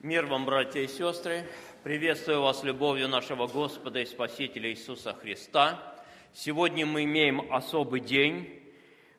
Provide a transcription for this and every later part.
Мир вам, братья и сестры! Приветствую вас любовью нашего Господа и Спасителя Иисуса Христа. Сегодня мы имеем особый день,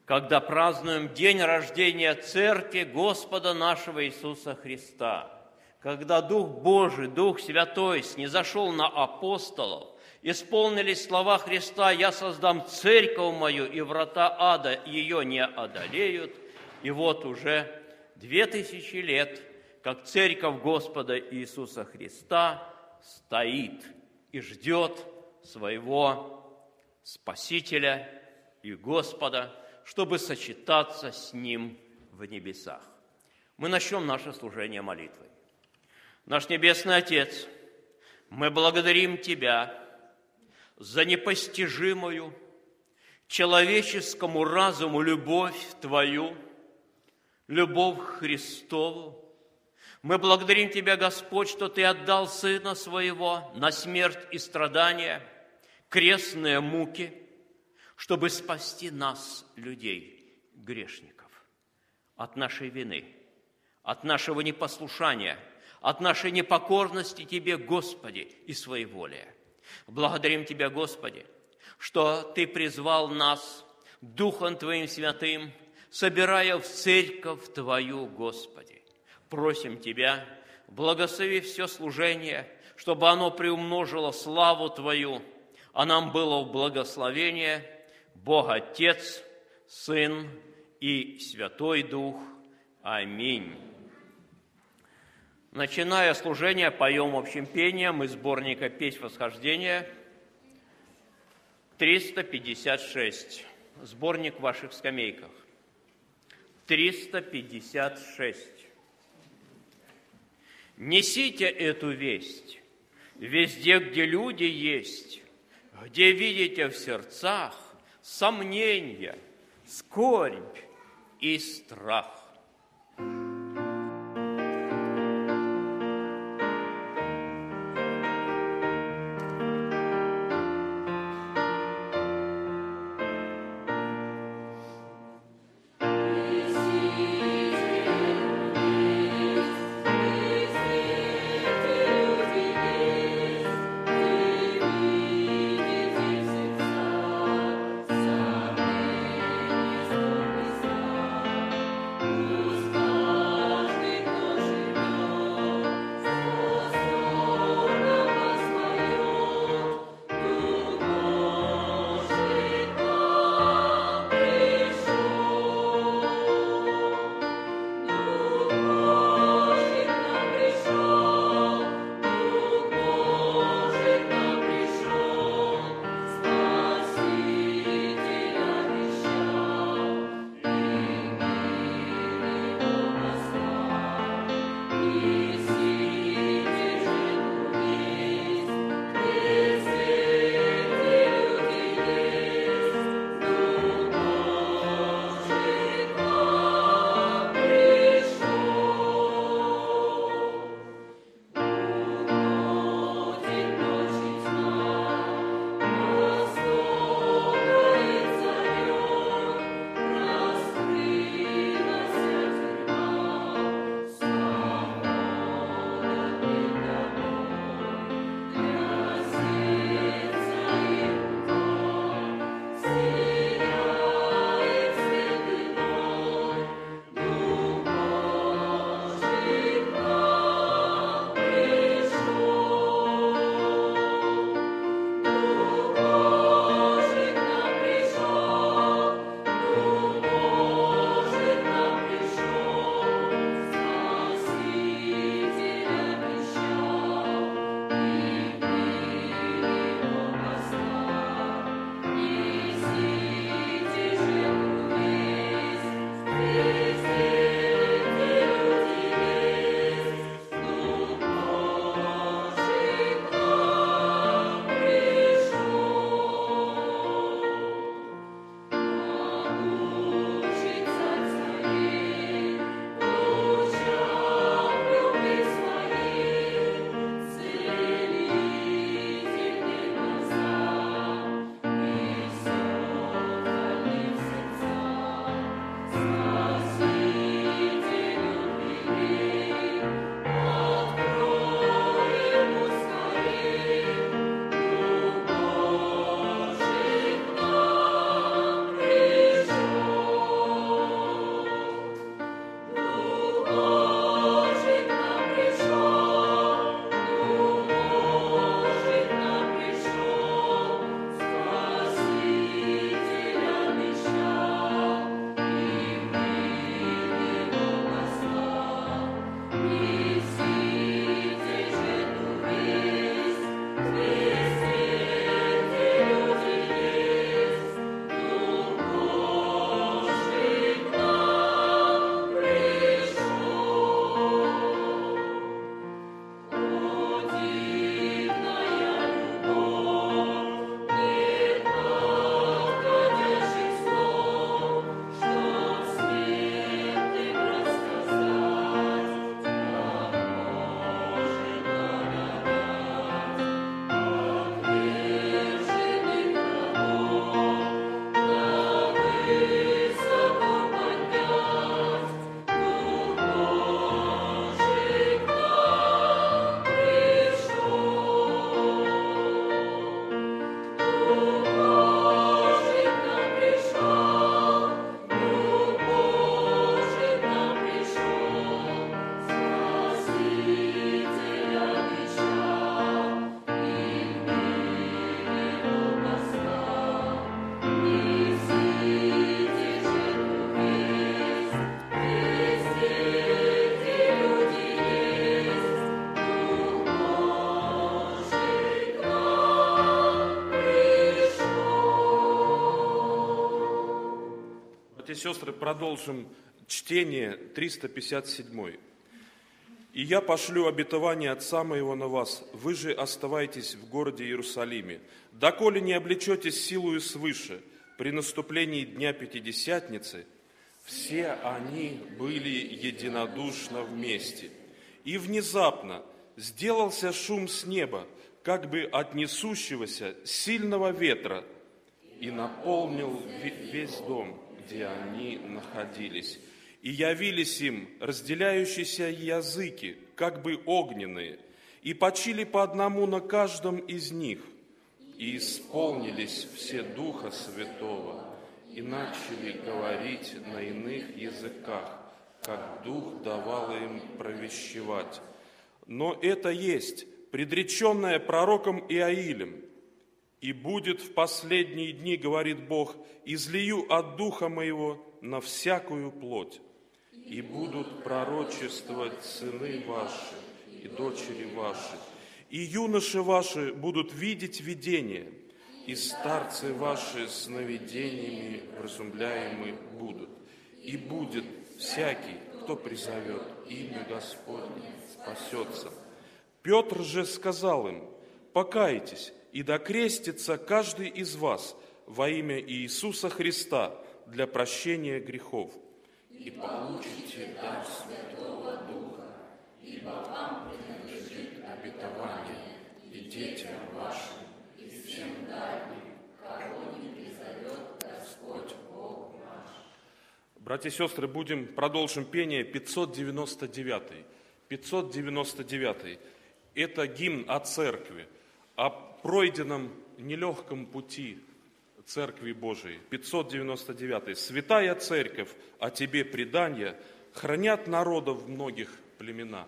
когда празднуем день рождения Церкви Господа нашего Иисуса Христа, когда Дух Божий, Дух Святой снизошел на апостолов, исполнились слова Христа «Я создам церковь мою, и врата ада ее не одолеют». И вот уже две тысячи лет, как церковь Господа Иисуса Христа стоит и ждет своего Спасителя и Господа – чтобы сочетаться с Ним в небесах. Мы начнем наше служение молитвой. Наш Небесный Отец, мы благодарим Тебя за непостижимую человеческому разуму любовь Твою, любовь Христову. Мы благодарим Тебя, Господь, что Ты отдал Сына Своего на смерть и страдания, крестные муки – чтобы спасти нас, людей, грешников, от нашей вины, от нашего непослушания, от нашей непокорности Тебе, Господи, и своеволия. Благодарим Тебя, Господи, что Ты призвал нас Духом Твоим Святым, собирая в церковь Твою, Господи. Просим Тебя, благослови все служение, чтобы оно приумножило славу Твою, а нам было в благословение – Бог Отец, Сын и Святой Дух. Аминь. Начиная служение, поем общим пением из сборника «Песнь восхождения» 356. Сборник в ваших скамейках. 356. Несите эту весть везде, где люди есть, где видите в сердцах сомнения, скорбь и страх. И сестры, продолжим чтение 357. «И я пошлю обетование Отца моего на вас, вы же оставайтесь в городе Иерусалиме, доколе не облечетесь силою свыше, при наступлении Дня Пятидесятницы, все они были единодушно вместе. И внезапно сделался шум с неба, как бы от несущегося сильного ветра, и наполнил весь дом, где они находились. И явились им разделяющиеся языки, как бы огненные, и почили по одному на каждом из них. И исполнились все Духа Святого, и начали говорить на иных языках, как Дух давал им провещевать. Но это есть предреченное пророком Иаилем. «И будет в последние дни, — говорит Бог, — излию от Духа Моего на всякую плоть, и будут пророчествовать сыны ваши и дочери ваши, и юноши ваши будут видеть видения, и старцы ваши сновидениями вразумляемы будут. И будет всякий, кто призовет имя Господне, спасется. Петр же сказал им, покайтесь и докрестится каждый из вас во имя Иисуса Христа для прощения грехов – и получите дар Святого Духа, ибо вам принадлежит обетование и детям вашим, и всем дальним, кого не призовет Господь Бог наш. Братья и сестры, будем продолжим пение 599. 599. Это гимн о церкви, о пройденном нелегком пути Церкви Божией. 599. «Святая Церковь, о тебе предания, хранят народов многих племена».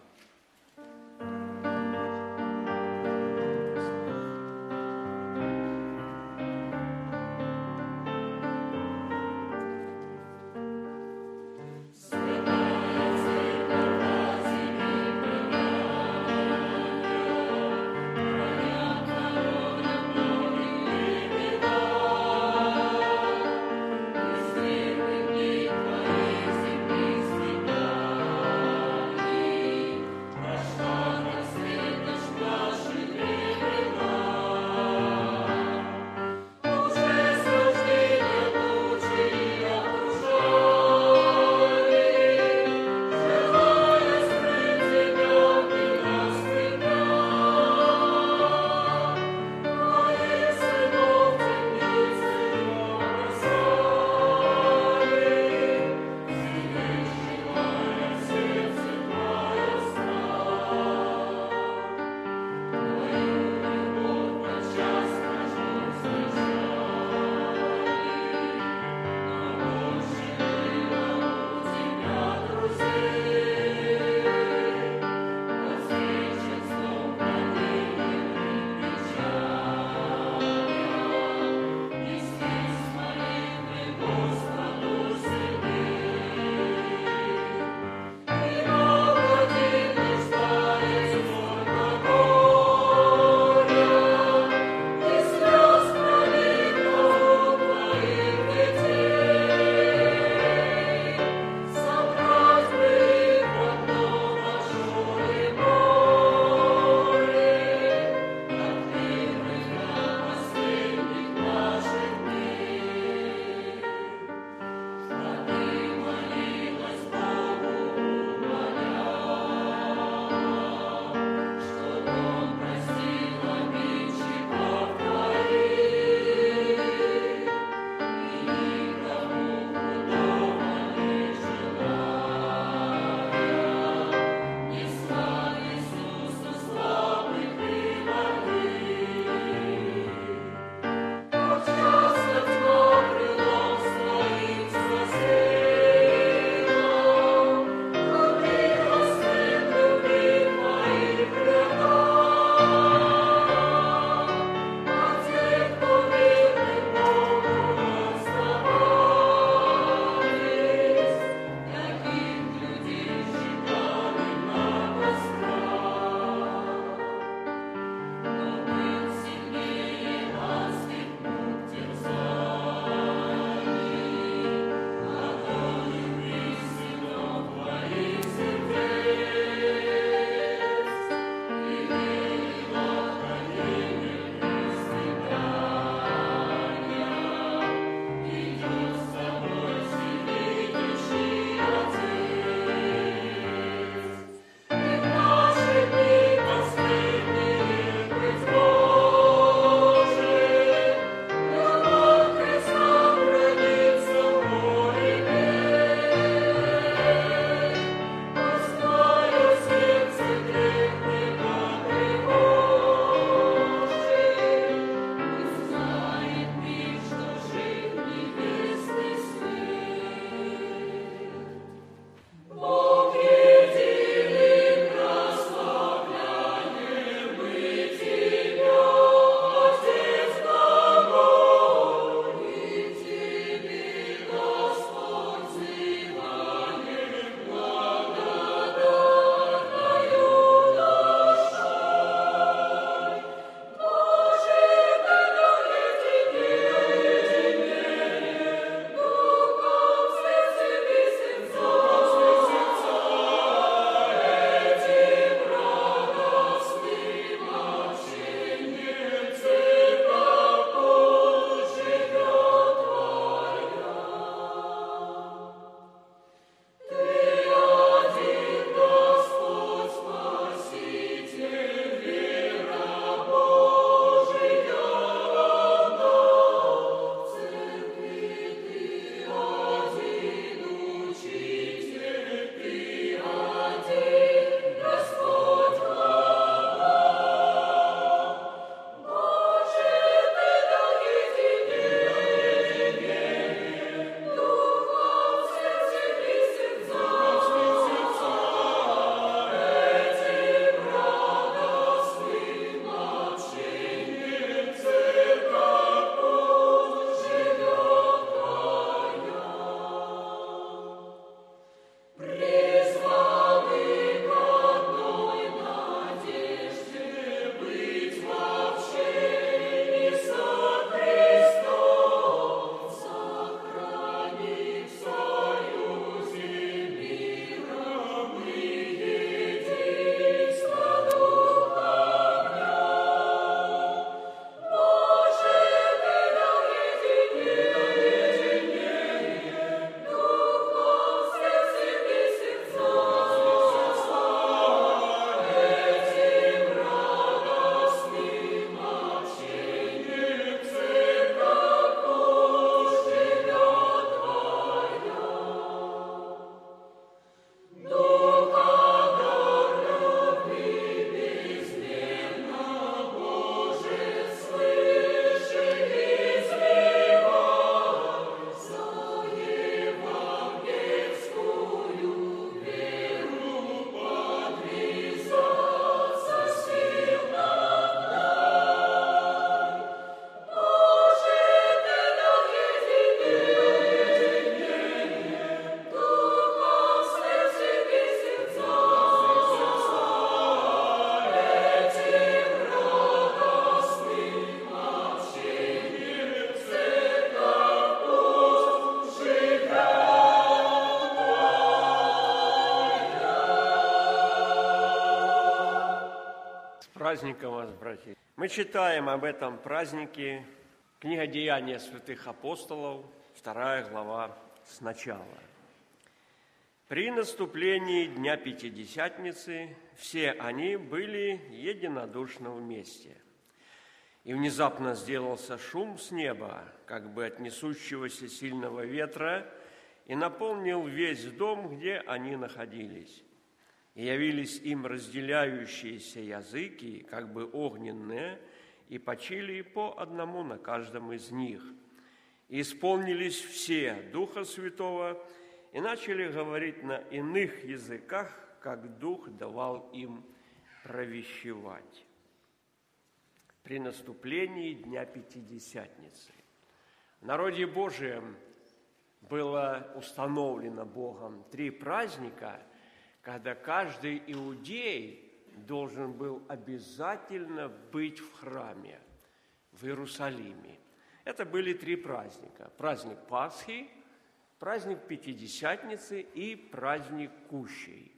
Праздником вас, братья. Мы читаем об этом празднике книга Деяния святых апостолов, вторая глава сначала. При наступлении Дня Пятидесятницы все они были единодушно вместе. И внезапно сделался шум с неба, как бы от несущегося сильного ветра, и наполнил весь дом, где они находились. И явились им разделяющиеся языки, как бы огненные, и почили по одному на каждом из них. И исполнились все Духа Святого, и начали говорить на иных языках, как Дух давал им провещевать. При наступлении Дня Пятидесятницы в народе Божием было установлено Богом три праздника – когда каждый иудей должен был обязательно быть в храме в Иерусалиме. Это были три праздника. Праздник Пасхи, праздник Пятидесятницы и праздник Кущей.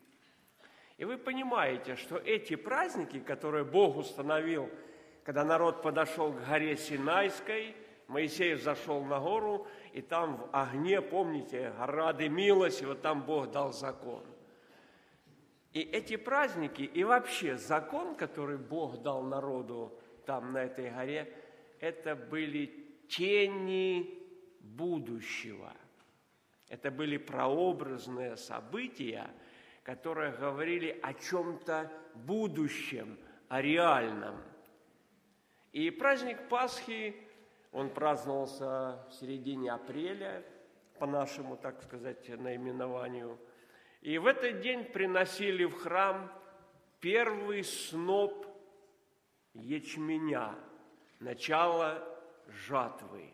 И вы понимаете, что эти праздники, которые Бог установил, когда народ подошел к горе Синайской, Моисей зашел на гору, и там в огне, помните, гора дымилась, вот там Бог дал закон. И эти праздники, и вообще закон, который Бог дал народу там, на этой горе, это были тени будущего. Это были прообразные события, которые говорили о чем-то будущем, о реальном. И праздник Пасхи, он праздновался в середине апреля, по нашему, так сказать, наименованию – и в этот день приносили в храм первый сноп ячменя, начало жатвы.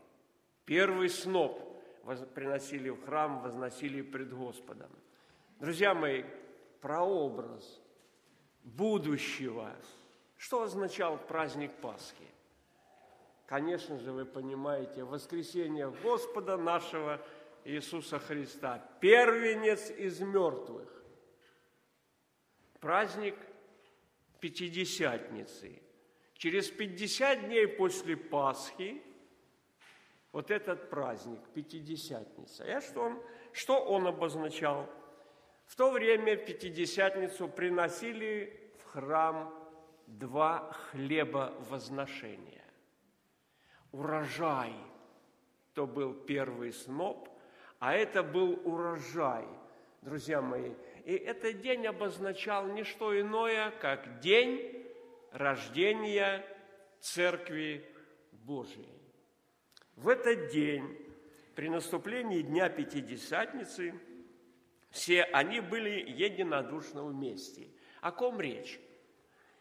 Первый сноп приносили в храм, возносили пред Господом. Друзья мои, прообраз будущего. Что означал праздник Пасхи? Конечно же, вы понимаете, воскресение Господа нашего – Иисуса Христа, первенец из мертвых. Праздник Пятидесятницы. Через 50 дней после Пасхи вот этот праздник, Пятидесятница. И что он, что он обозначал? В то время Пятидесятницу приносили в храм два хлеба возношения. Урожай, то был первый сноп, а это был урожай, друзья мои. И этот день обозначал не что иное, как день рождения Церкви Божией. В этот день, при наступлении Дня Пятидесятницы, все они были единодушно вместе. О ком речь?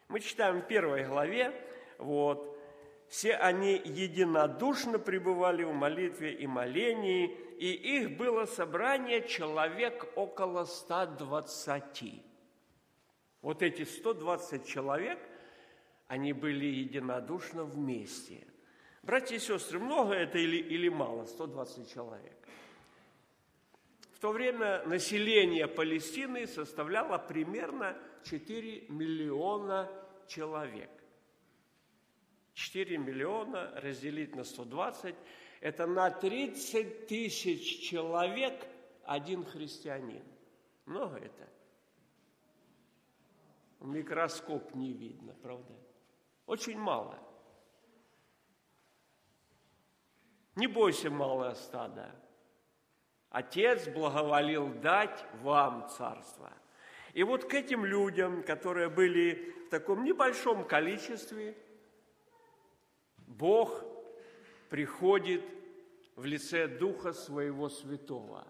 Мы читаем в первой главе, вот, все они единодушно пребывали в молитве и молении, и их было собрание человек около 120. Вот эти 120 человек, они были единодушно вместе. Братья и сестры, много это или, или мало? 120 человек. В то время население Палестины составляло примерно 4 миллиона человек. 4 миллиона разделить на 120 это на 30 тысяч человек один христианин. Много это? Микроскоп не видно, правда? Очень мало. Не бойся, малое стадо. Отец благоволил дать вам царство. И вот к этим людям, которые были в таком небольшом количестве, Бог приходит в лице Духа Своего Святого.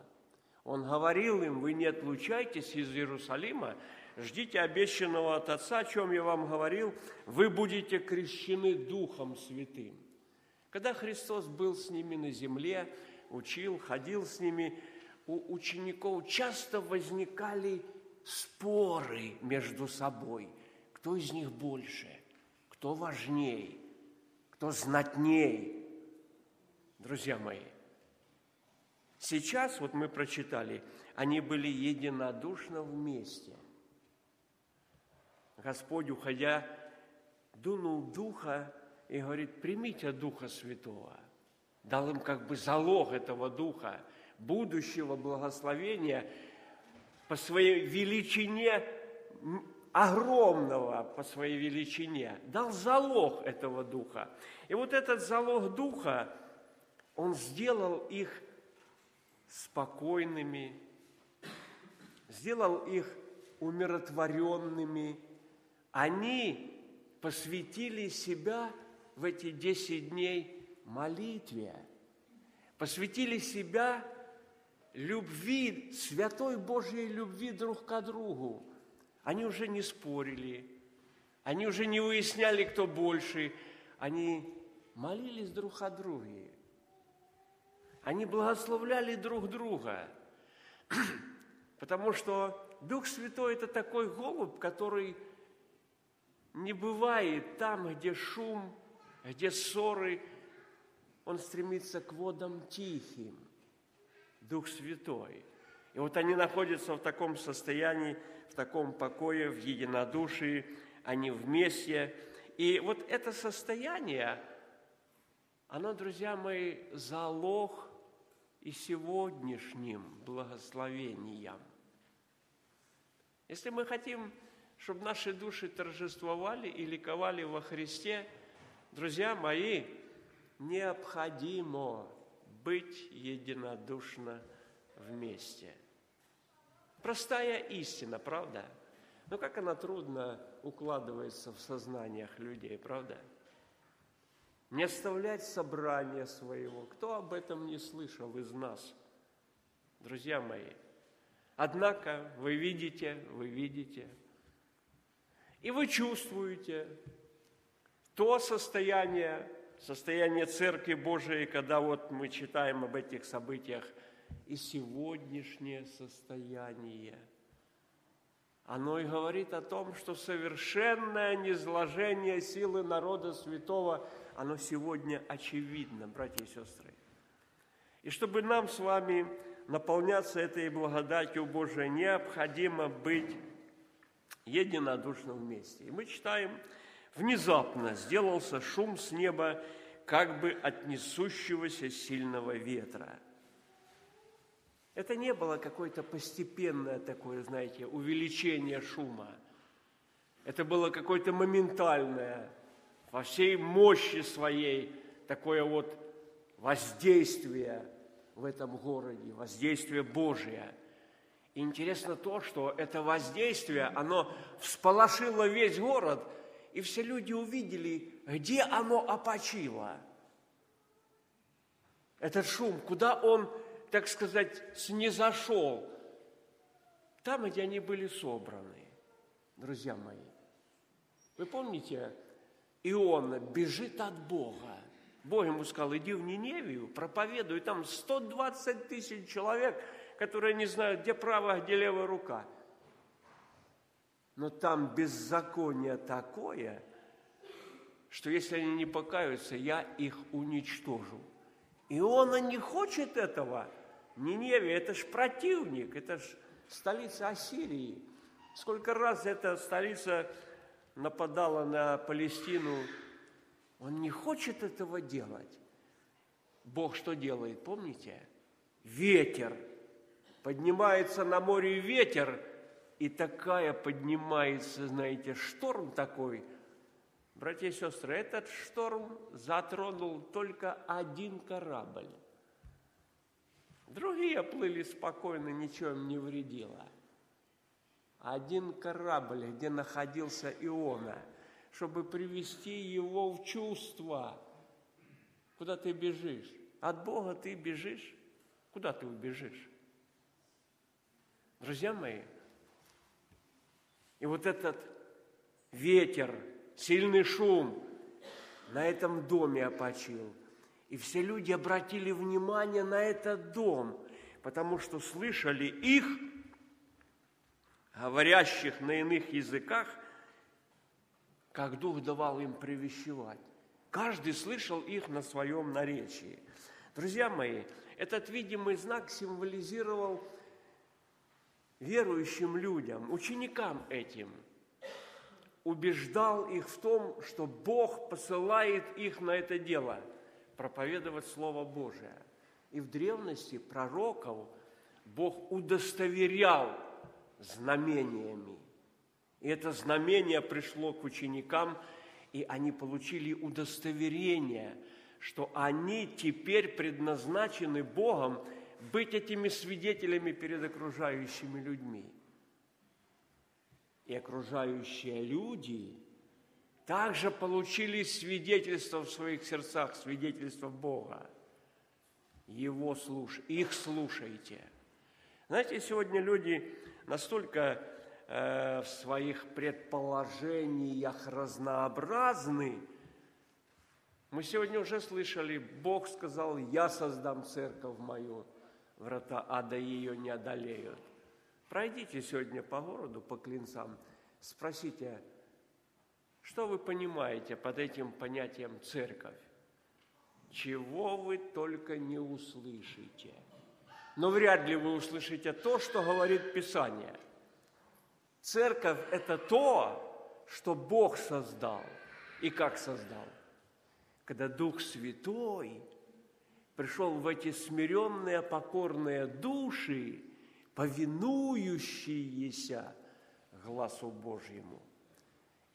Он говорил им, вы не отлучайтесь из Иерусалима, ждите обещанного от Отца, о чем я вам говорил, вы будете крещены Духом Святым. Когда Христос был с ними на земле, учил, ходил с ними, у учеников часто возникали споры между собой. Кто из них больше? Кто важнее? Кто знатней? Друзья мои, сейчас, вот мы прочитали, они были единодушно вместе. Господь, уходя дунул Духа и говорит, примите Духа Святого. Дал им как бы залог этого Духа, будущего благословения по своей величине огромного по своей величине, дал залог этого духа. И вот этот залог духа, он сделал их спокойными, сделал их умиротворенными. Они посвятили себя в эти десять дней молитве, посвятили себя любви, святой Божьей любви друг к другу. Они уже не спорили, они уже не выясняли, кто больше, они молились друг о друге. Они благословляли друг друга, потому что Дух Святой – это такой голубь, который не бывает там, где шум, где ссоры, он стремится к водам тихим. Дух Святой. И вот они находятся в таком состоянии, таком покое, в единодушии, они вместе. И вот это состояние, оно, друзья мои, залог и сегодняшним благословениям. Если мы хотим, чтобы наши души торжествовали и ликовали во Христе, друзья мои, необходимо быть единодушно вместе. Простая истина, правда? Но как она трудно укладывается в сознаниях людей, правда? Не оставлять собрания своего. Кто об этом не слышал из нас? Друзья мои, однако вы видите, вы видите, и вы чувствуете то состояние, состояние Церкви Божией, когда вот мы читаем об этих событиях, и сегодняшнее состояние. Оно и говорит о том, что совершенное низложение силы народа святого, оно сегодня очевидно, братья и сестры. И чтобы нам с вами наполняться этой благодатью Божией, необходимо быть единодушным вместе. И мы читаем Внезапно сделался шум с неба, как бы от несущегося сильного ветра. Это не было какое-то постепенное такое, знаете, увеличение шума. Это было какое-то моментальное, во всей мощи своей, такое вот воздействие в этом городе, воздействие Божие. И интересно то, что это воздействие, оно всполошило весь город – и все люди увидели, где оно опочило. Этот шум, куда он, так сказать, снизошел. Там, где они были собраны, друзья мои. Вы помните, Иона бежит от Бога. Бог ему сказал, иди в Ниневию, проповедуй, там 120 тысяч человек, которые не знают, где правая, где левая рука – но там беззаконие такое, что если они не покаются, я их уничтожу. И он не хочет этого. Ниневе, это ж противник, это ж столица Ассирии. Сколько раз эта столица нападала на Палестину, он не хочет этого делать. Бог что делает, помните? Ветер. Поднимается на море ветер – и такая поднимается, знаете, шторм такой. Братья и сестры, этот шторм затронул только один корабль. Другие плыли спокойно, ничего им не вредило. Один корабль, где находился Иона, чтобы привести его в чувство. Куда ты бежишь? От Бога ты бежишь? Куда ты убежишь? Друзья мои, и вот этот ветер, сильный шум на этом доме опочил. И все люди обратили внимание на этот дом, потому что слышали их, говорящих на иных языках, как Дух давал им привещевать. Каждый слышал их на своем наречии. Друзья мои, этот видимый знак символизировал верующим людям, ученикам этим, убеждал их в том, что Бог посылает их на это дело – проповедовать Слово Божие. И в древности пророков Бог удостоверял знамениями. И это знамение пришло к ученикам, и они получили удостоверение, что они теперь предназначены Богом быть этими свидетелями перед окружающими людьми. И окружающие люди также получили свидетельство в своих сердцах, свидетельство Бога. Его слуш... их слушайте. Знаете, сегодня люди настолько э, в своих предположениях разнообразны. Мы сегодня уже слышали, Бог сказал, я создам церковь мою, врата ада ее не одолеют. Пройдите сегодня по городу, по клинцам, спросите, что вы понимаете под этим понятием церковь? Чего вы только не услышите. Но вряд ли вы услышите то, что говорит Писание. Церковь – это то, что Бог создал. И как создал? Когда Дух Святой пришел в эти смиренные, покорные души, повинующиеся глазу Божьему.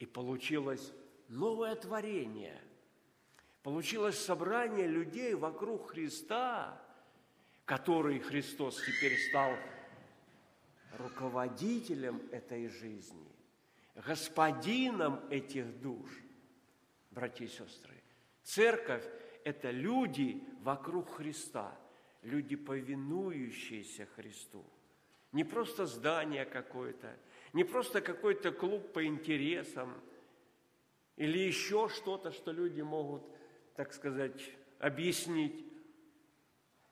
И получилось новое творение. Получилось собрание людей вокруг Христа, который Христос теперь стал руководителем этой жизни, господином этих душ. Братья и сестры, церковь – это люди вокруг Христа, люди, повинующиеся Христу. Не просто здание какое-то, не просто какой-то клуб по интересам или еще что-то, что люди могут, так сказать, объяснить.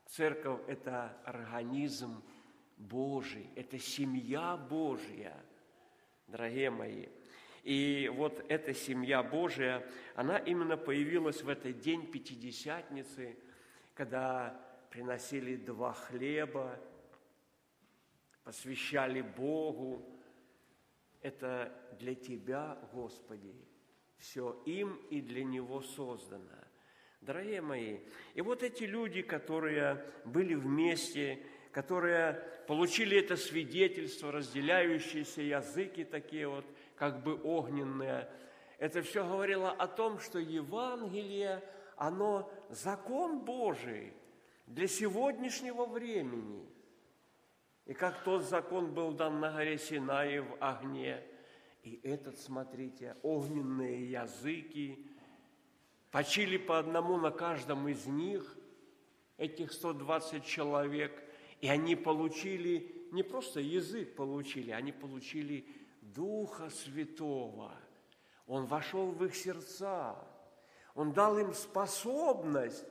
Церковь – это организм Божий, это семья Божья, дорогие мои. И вот эта семья Божия, она именно появилась в этот день Пятидесятницы, когда приносили два хлеба, посвящали Богу. Это для Тебя, Господи, все им и для Него создано. Дорогие мои, и вот эти люди, которые были вместе, которые получили это свидетельство, разделяющиеся языки такие вот, как бы огненные, это все говорило о том, что Евангелие, оно закон Божий для сегодняшнего времени. И как тот закон был дан на горе Синai в огне, и этот, смотрите, огненные языки, почили по одному на каждом из них, этих 120 человек, и они получили, не просто язык получили, они получили Духа Святого. Он вошел в их сердца, Он дал им способность,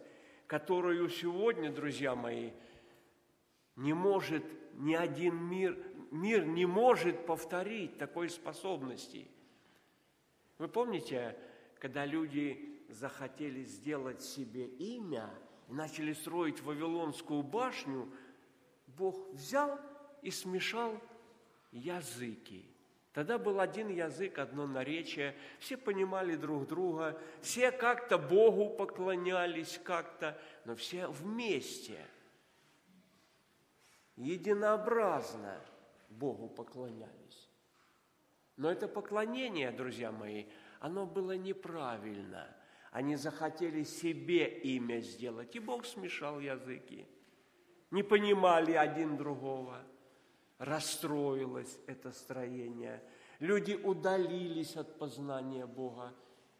которую сегодня, друзья мои, не может ни один мир, мир не может повторить такой способности. Вы помните, когда люди захотели сделать себе имя и начали строить Вавилонскую башню, Бог взял и смешал языки. Тогда был один язык, одно наречие, все понимали друг друга, все как-то Богу поклонялись как-то, но все вместе, единообразно Богу поклонялись. Но это поклонение, друзья мои, оно было неправильно – они захотели себе имя сделать, и Бог смешал языки. Не понимали один другого. Расстроилось это строение. Люди удалились от познания Бога,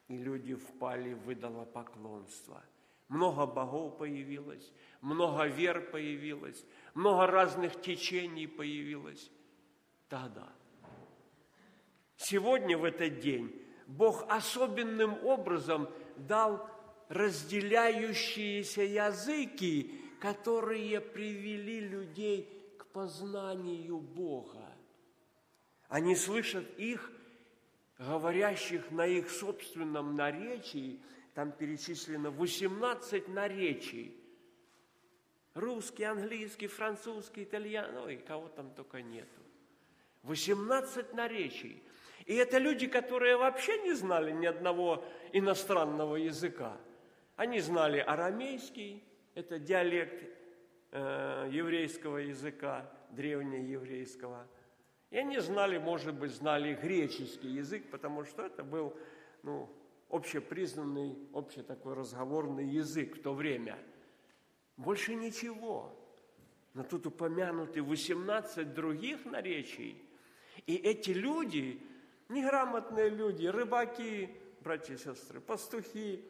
и люди впали в идолопоклонство. Много богов появилось, много вер появилось, много разных течений появилось. Тогда. Сегодня, в этот день, Бог особенным образом дал разделяющиеся языки, которые привели людей к познанию Бога. Они слышат их, говорящих на их собственном наречии, там перечислено 18 наречий. Русский, английский, французский, итальянский, ой, кого там только нету. 18 наречий. И это люди, которые вообще не знали ни одного иностранного языка. Они знали арамейский, это диалект э, еврейского языка, древнееврейского. И они знали, может быть, знали греческий язык, потому что это был ну, общепризнанный, общий такой разговорный язык в то время. Больше ничего. Но тут упомянуты 18 других наречий. И эти люди, неграмотные люди, рыбаки, братья и сестры, пастухи,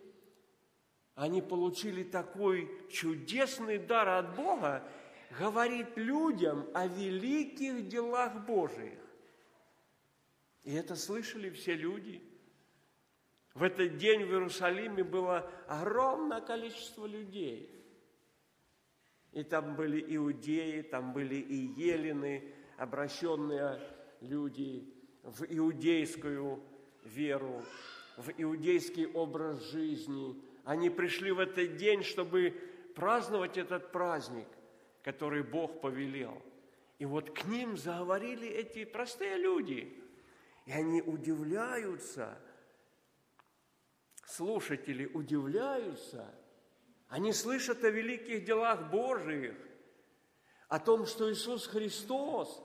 они получили такой чудесный дар от Бога, говорит людям о великих делах Божиих. И это слышали все люди. В этот день в Иерусалиме было огромное количество людей. И там были иудеи, там были и елены, обращенные люди в иудейскую веру, в иудейский образ жизни. Они пришли в этот день, чтобы праздновать этот праздник, который Бог повелел. И вот к ним заговорили эти простые люди. И они удивляются, слушатели удивляются, они слышат о великих делах Божиих, о том, что Иисус Христос,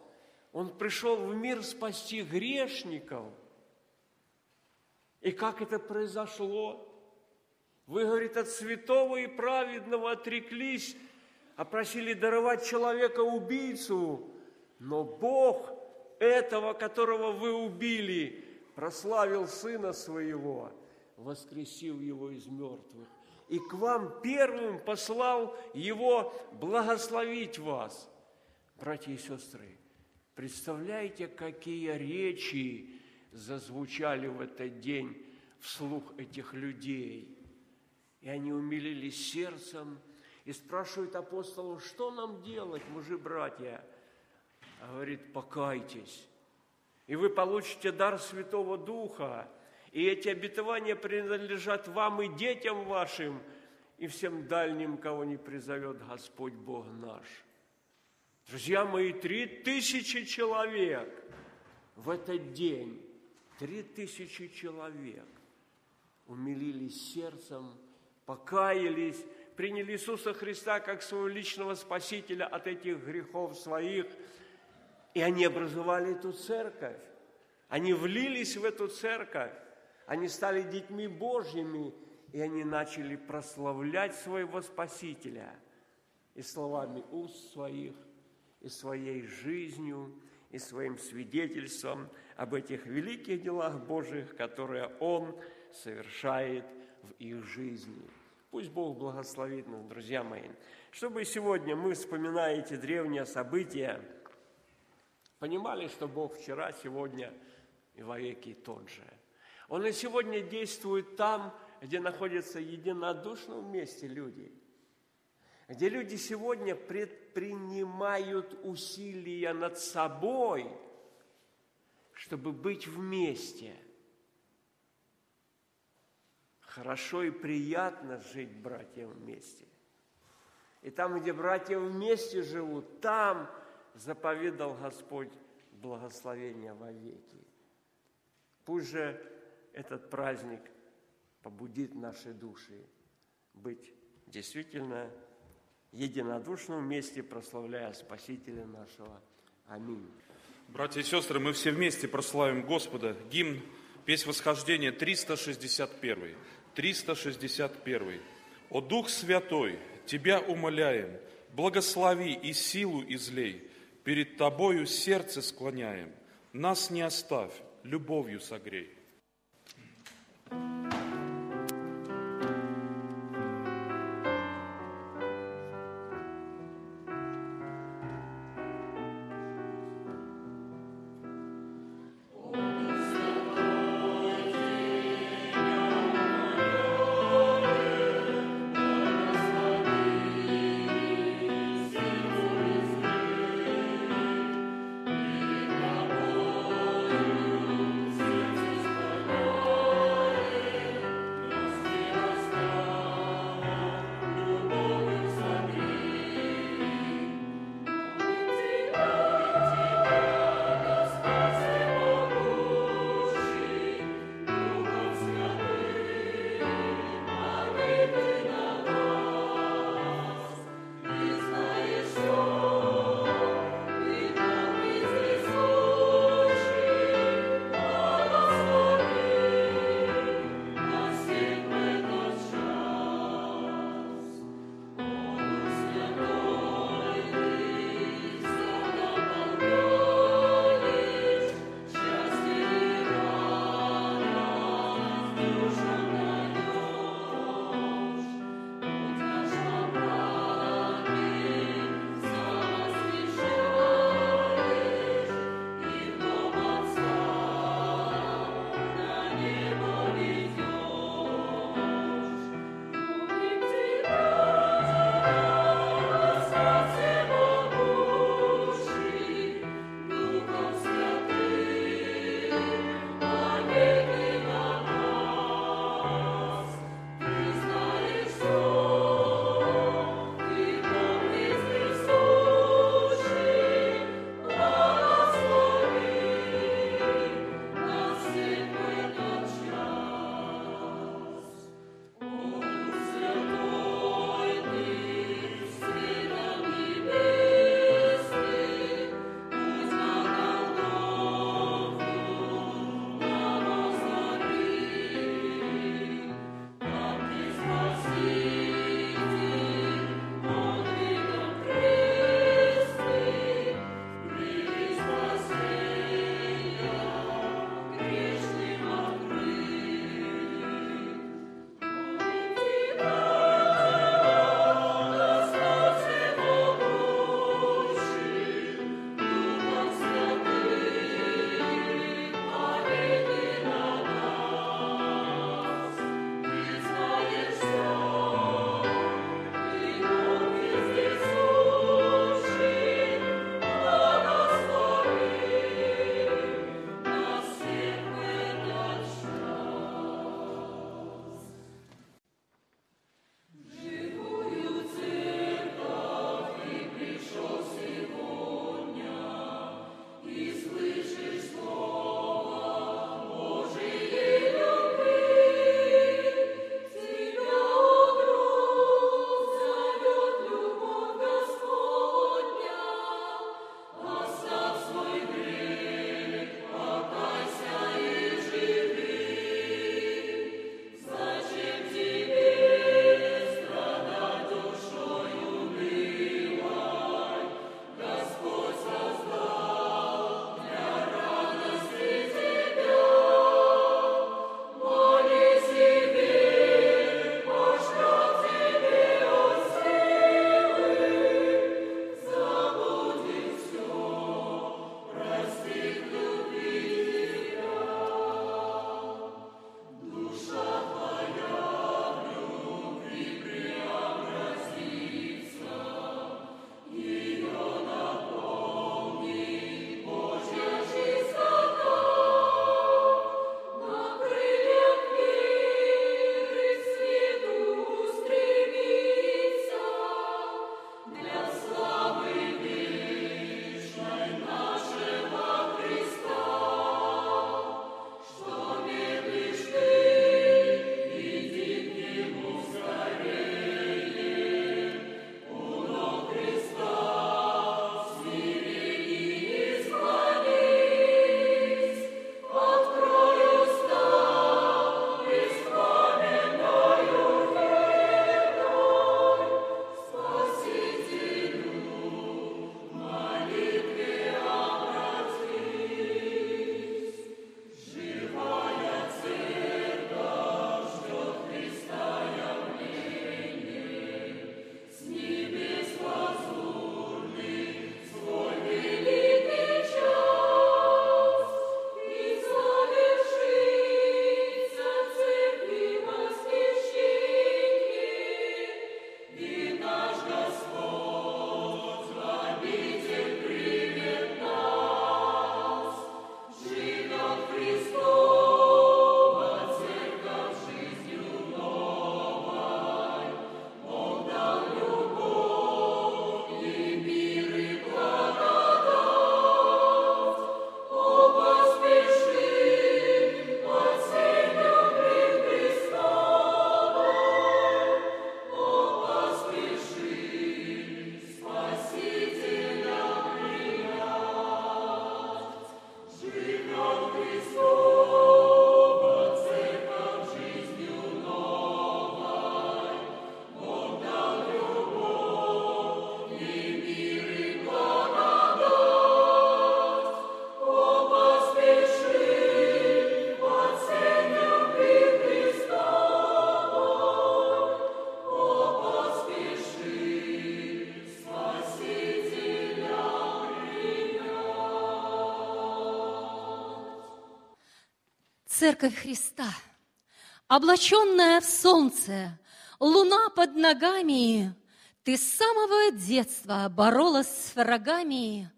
Он пришел в мир спасти грешников. И как это произошло? Вы, говорит, от святого и праведного отреклись, а просили даровать человека убийцу, но Бог этого, которого вы убили, прославил Сына Своего, воскресил Его из мертвых и к вам первым послал Его благословить вас. Братья и сестры, представляете, какие речи зазвучали в этот день вслух этих людей. И они умилились сердцем и спрашивают апостолов, что нам делать, мужи, братья? А говорит, покайтесь, и вы получите дар Святого Духа, и эти обетования принадлежат вам и детям вашим, и всем дальним, кого не призовет Господь Бог наш. Друзья мои, три тысячи человек в этот день, три тысячи человек умилились сердцем, покаялись, приняли Иисуса Христа как своего личного Спасителя от этих грехов своих, и они образовали эту церковь. Они влились в эту церковь. Они стали детьми Божьими, и они начали прославлять своего Спасителя и словами уст своих, и своей жизнью, и своим свидетельством об этих великих делах Божьих, которые Он совершает в их жизни. Пусть Бог благословит нас, друзья мои. Чтобы сегодня мы, вспоминая эти древние события, понимали, что Бог вчера, сегодня и вовеки тот же – он и сегодня действует там, где находятся единодушно вместе люди, где люди сегодня предпринимают усилия над собой, чтобы быть вместе. Хорошо и приятно жить братьям вместе. И там, где братья вместе живут, там заповедал Господь благословение вовеки. Пусть же этот праздник побудит наши души быть действительно единодушно вместе, прославляя Спасителя нашего. Аминь. Братья и сестры, мы все вместе прославим Господа. Гимн «Песнь восхождения» 361. 361. «О Дух Святой, Тебя умоляем, благослови и силу излей, перед Тобою сердце склоняем, нас не оставь, любовью согрей». Церковь Христа, облаченная в солнце, луна под ногами, ты с самого детства боролась с врагами,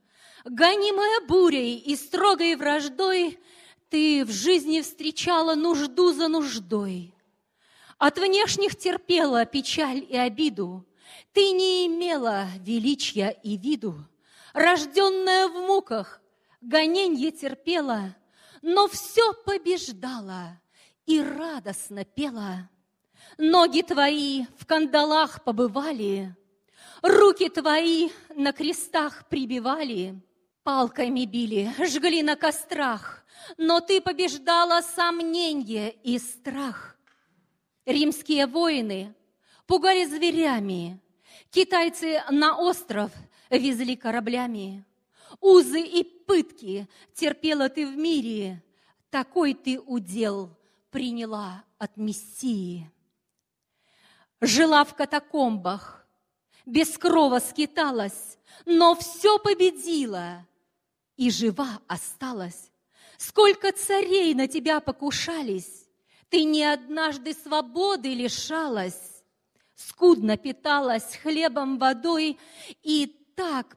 гонимая бурей и строгой враждой, ты в жизни встречала нужду за нуждой. От внешних терпела печаль и обиду, ты не имела величия и виду, рожденная в муках, гоненье терпела, но все побеждала и радостно пела. Ноги твои в кандалах побывали, руки твои на крестах прибивали, палками били, жгли на кострах, но ты побеждала сомнение и страх. Римские воины пугали зверями, китайцы на остров везли кораблями. Узы и пытки терпела ты в мире, такой ты удел приняла от Мессии. Жила в катакомбах, без крова скиталась, но все победила и жива осталась. Сколько царей на тебя покушались, ты не однажды свободы лишалась, скудно питалась хлебом, водой, и так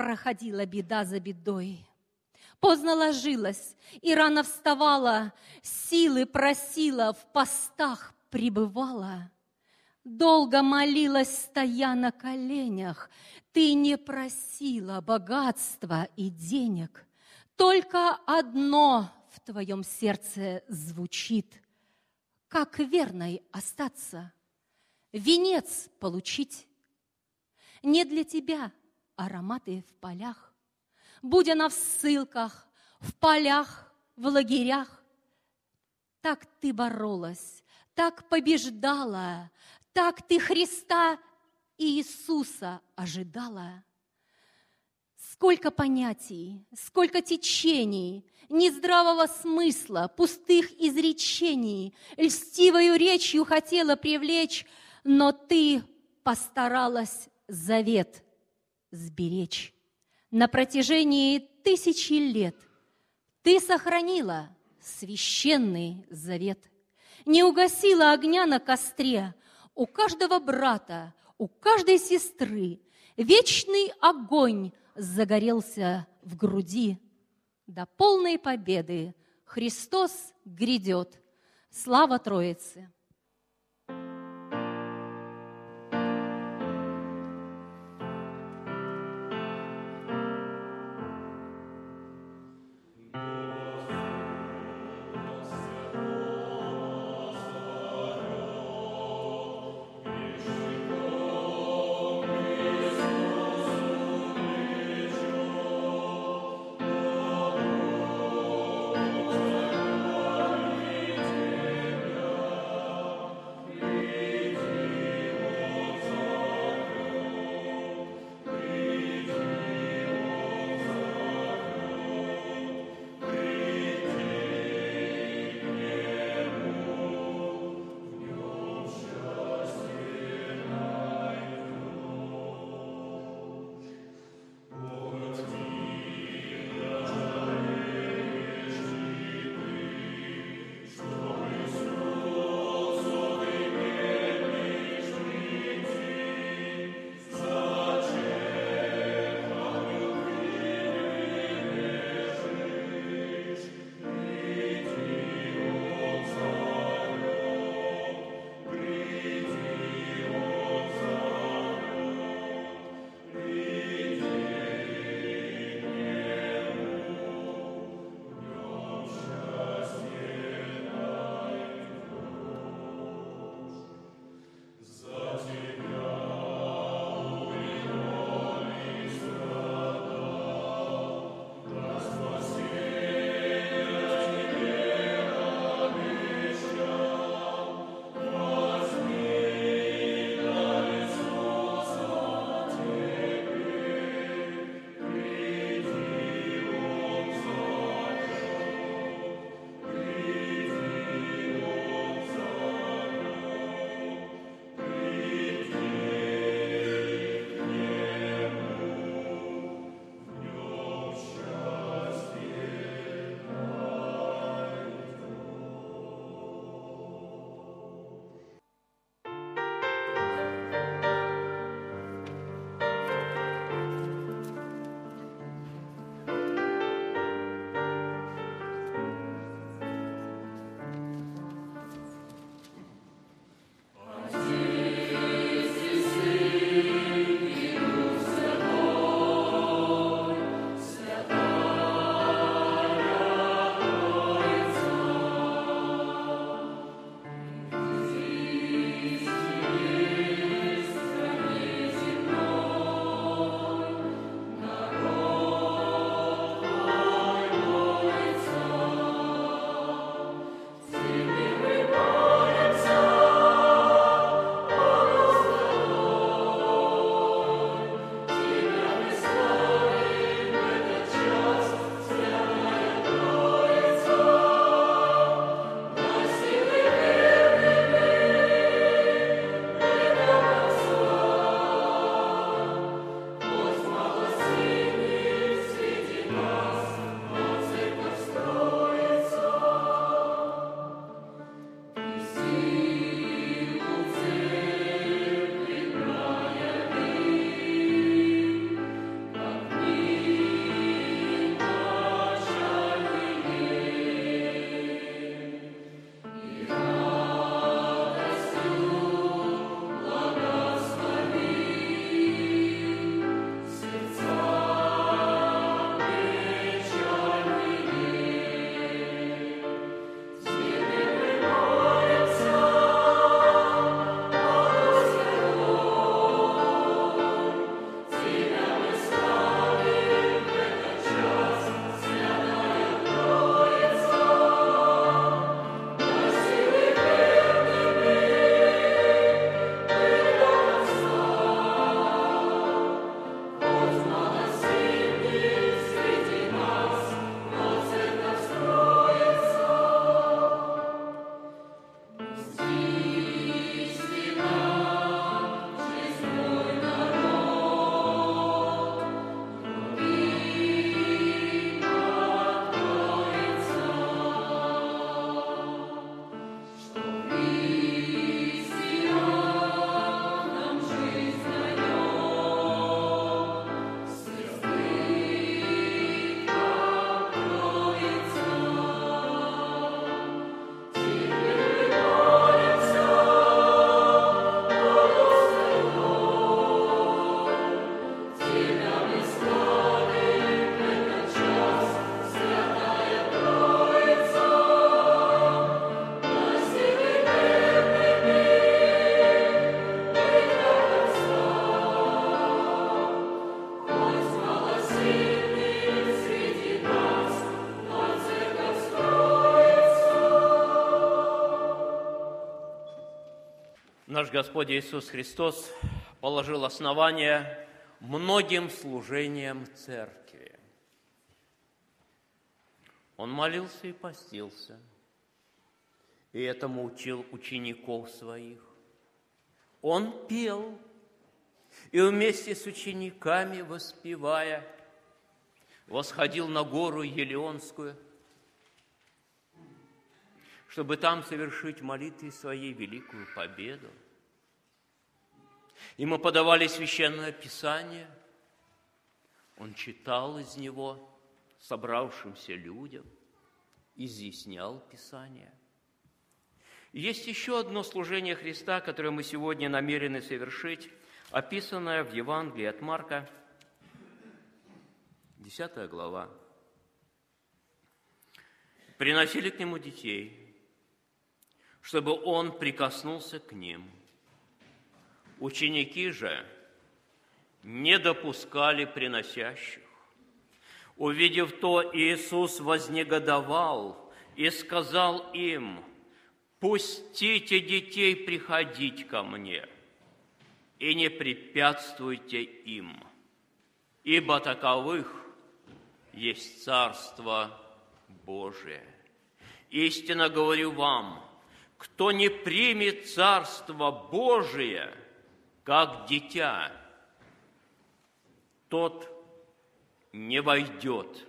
проходила беда за бедой. Поздно ложилась и рано вставала, силы просила, в постах пребывала. Долго молилась, стоя на коленях, ты не просила богатства и денег. Только одно в твоем сердце звучит, как верной остаться, венец получить. Не для тебя ароматы в полях, будь она в ссылках, в полях, в лагерях. Так ты боролась, так побеждала, так ты Христа и Иисуса ожидала. Сколько понятий, сколько течений, нездравого смысла, пустых изречений, льстивою речью хотела привлечь, но ты постаралась завет сберечь. На протяжении тысячи лет ты сохранила священный завет, не угасила огня на костре, у каждого брата, у каждой сестры вечный огонь загорелся в груди. До полной победы Христос грядет. Слава Троице! Наш Господь Иисус Христос положил основание многим служениям церкви. Он молился и постился, и этому учил учеников своих. Он пел, и вместе с учениками, воспевая, восходил на гору Елеонскую, чтобы там совершить молитвы своей великую победу. Ему подавали священное писание, он читал из него собравшимся людям, изъяснял Писание. Есть еще одно служение Христа, которое мы сегодня намерены совершить, описанное в Евангелии от Марка, 10 глава. Приносили к нему детей, чтобы он прикоснулся к ним. Ученики же не допускали приносящих. Увидев то, Иисус вознегодовал и сказал им – Пустите детей приходить ко мне и не препятствуйте им, ибо таковых есть Царство Божие. Истинно говорю вам, кто не примет Царство Божие, как дитя, тот не войдет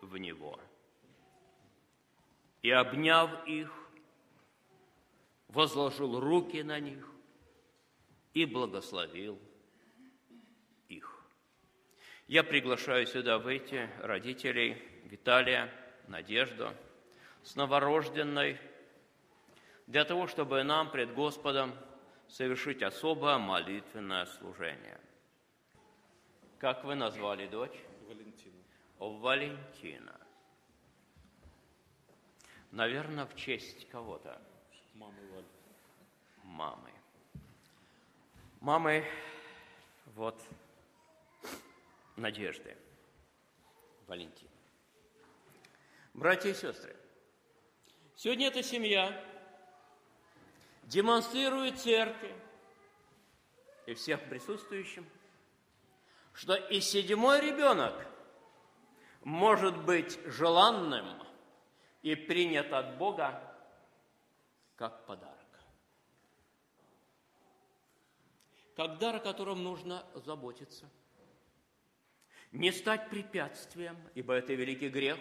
в него. И обняв их, возложил руки на них и благословил их. Я приглашаю сюда выйти родителей Виталия, Надежду с новорожденной, для того, чтобы нам пред Господом совершить особое молитвенное служение. Как вы назвали дочь? Валентина. Валентина. Наверное, в честь кого-то Мамы Вали. мамы. Мамы, вот, Надежды, Валентина. Братья и сестры, сегодня эта семья демонстрирует церкви и всех присутствующим, что и седьмой ребенок может быть желанным и принят от Бога как подарок. Как дар, о котором нужно заботиться. Не стать препятствием, ибо это великий грех,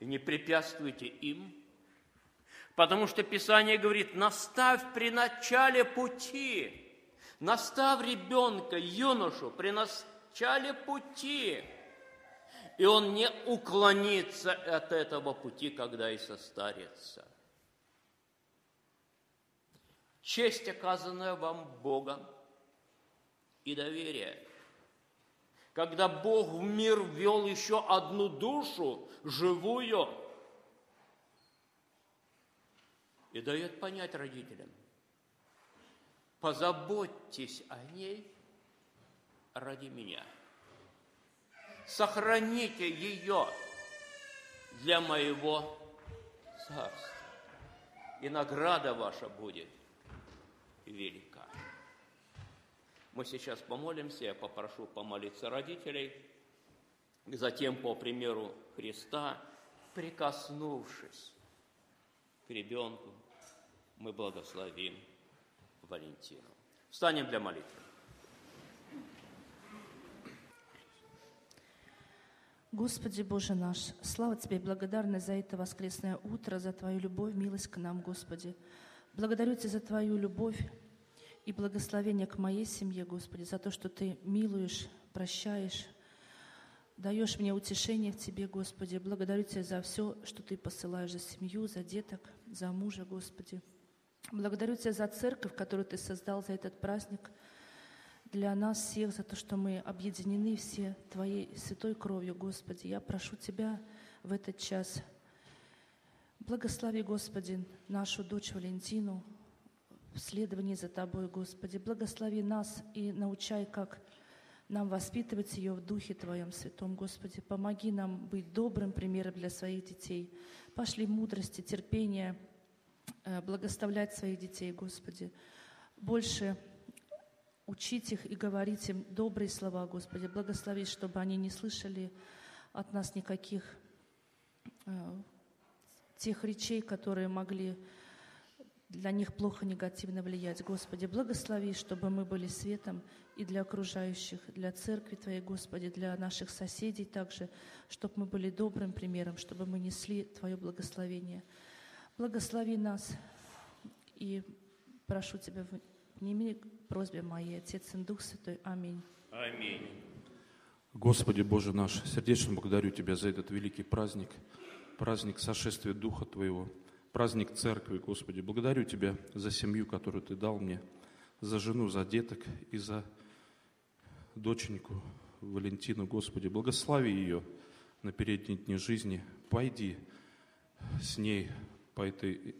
и не препятствуйте им, потому что Писание говорит, наставь при начале пути, наставь ребенка, юношу при начале пути, и он не уклонится от этого пути, когда и состарится – честь, оказанная вам Богом, и доверие. Когда Бог в мир ввел еще одну душу, живую, и дает понять родителям, позаботьтесь о ней ради меня. Сохраните ее для моего царства. И награда ваша будет велика. Мы сейчас помолимся, я попрошу помолиться родителей, затем, по примеру Христа, прикоснувшись к ребенку, мы благословим Валентину. Встанем для молитвы. Господи Боже наш, слава Тебе и благодарность за это воскресное утро, за Твою любовь, милость к нам, Господи. Благодарю Тебя за Твою любовь и благословение к моей семье, Господи, за то, что Ты милуешь, прощаешь, даешь мне утешение в Тебе, Господи. Благодарю Тебя за все, что Ты посылаешь, за семью, за деток, за мужа, Господи. Благодарю Тебя за церковь, которую Ты создал, за этот праздник для нас всех, за то, что мы объединены все Твоей святой кровью, Господи. Я прошу Тебя в этот час – Благослови, Господи, нашу дочь Валентину в следовании за Тобой, Господи. Благослови нас и научай, как нам воспитывать ее в Духе Твоем Святом, Господи. Помоги нам быть добрым примером для своих детей. Пошли мудрости, терпения, благословлять своих детей, Господи. больше учить их и говорить им добрые слова, Господи. Благослови, чтобы они не слышали от нас никаких э, тех речей, которые могли для них плохо негативно влиять. Господи, благослови, чтобы мы были светом и для окружающих, для церкви Твоей, Господи, для наших соседей также, чтобы мы были добрым примером, чтобы мы несли Твое благословение. Благослови нас и прошу Тебя, вними просьбе моей, Отец и Дух Святой. Аминь. Аминь. Господи Боже наш, сердечно благодарю Тебя за этот великий праздник, праздник сошествия Духа Твоего, праздник Церкви, Господи. Благодарю Тебя за семью, которую Ты дал мне, за жену, за деток и за доченьку Валентину, Господи. Благослови ее на передние дни жизни. Пойди с ней по этой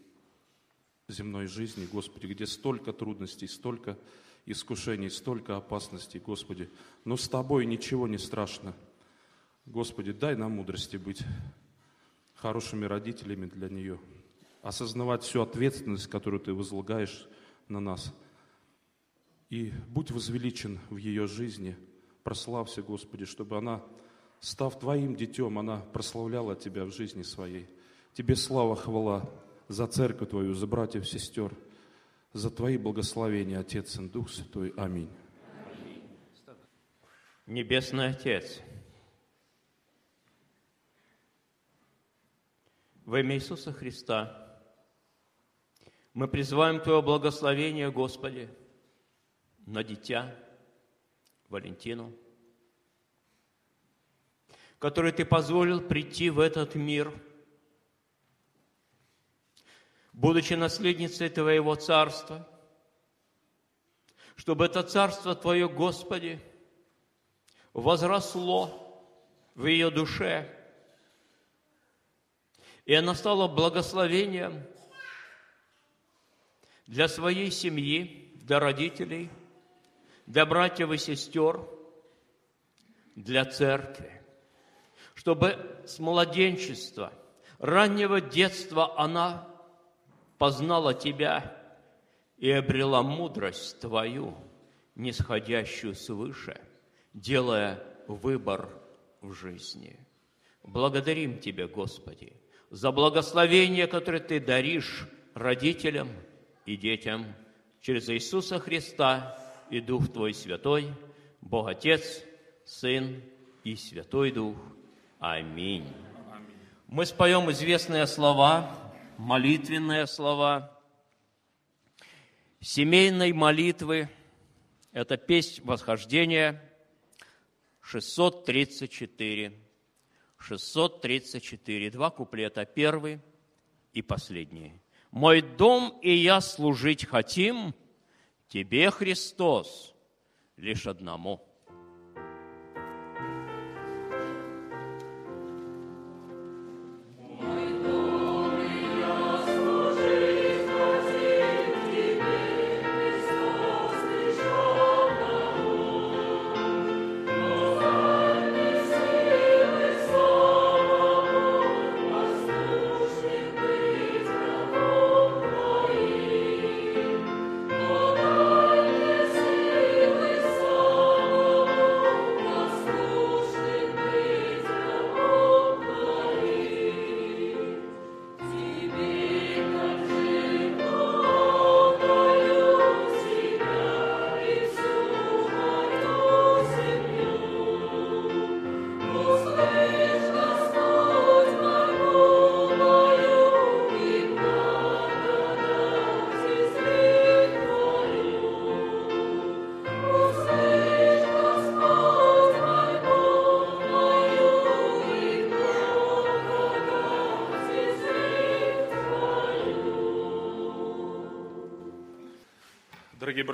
земной жизни, Господи, где столько трудностей, столько искушений, столько опасностей, Господи. Но с Тобой ничего не страшно. Господи, дай нам мудрости быть хорошими родителями для нее, осознавать всю ответственность, которую Ты возлагаешь на нас. И будь возвеличен в ее жизни, прославься, Господи, чтобы она, став Твоим детем, она прославляла Тебя в жизни своей. Тебе слава, хвала за церковь Твою, за братьев, сестер, за Твои благословения, Отец и Дух Святой. Аминь. Небесный Отец, во имя Иисуса Христа мы призываем Твое благословение, Господи, на дитя Валентину, который Ты позволил прийти в этот мир, будучи наследницей Твоего Царства, чтобы это Царство Твое, Господи, возросло в ее душе, и она стала благословением для своей семьи, для родителей, для братьев и сестер, для церкви, чтобы с младенчества, раннего детства она познала Тебя и обрела мудрость Твою, нисходящую свыше, делая выбор в жизни. Благодарим Тебя, Господи, за благословение, которое Ты даришь родителям и детям через Иисуса Христа и Дух Твой Святой, Бог Отец, Сын и Святой Дух. Аминь. Мы споем известные слова, молитвенные слова семейной молитвы. Это песнь восхождения 634. 634. Два куплета. Первый и последний. «Мой дом и я служить хотим Тебе, Христос, лишь одному».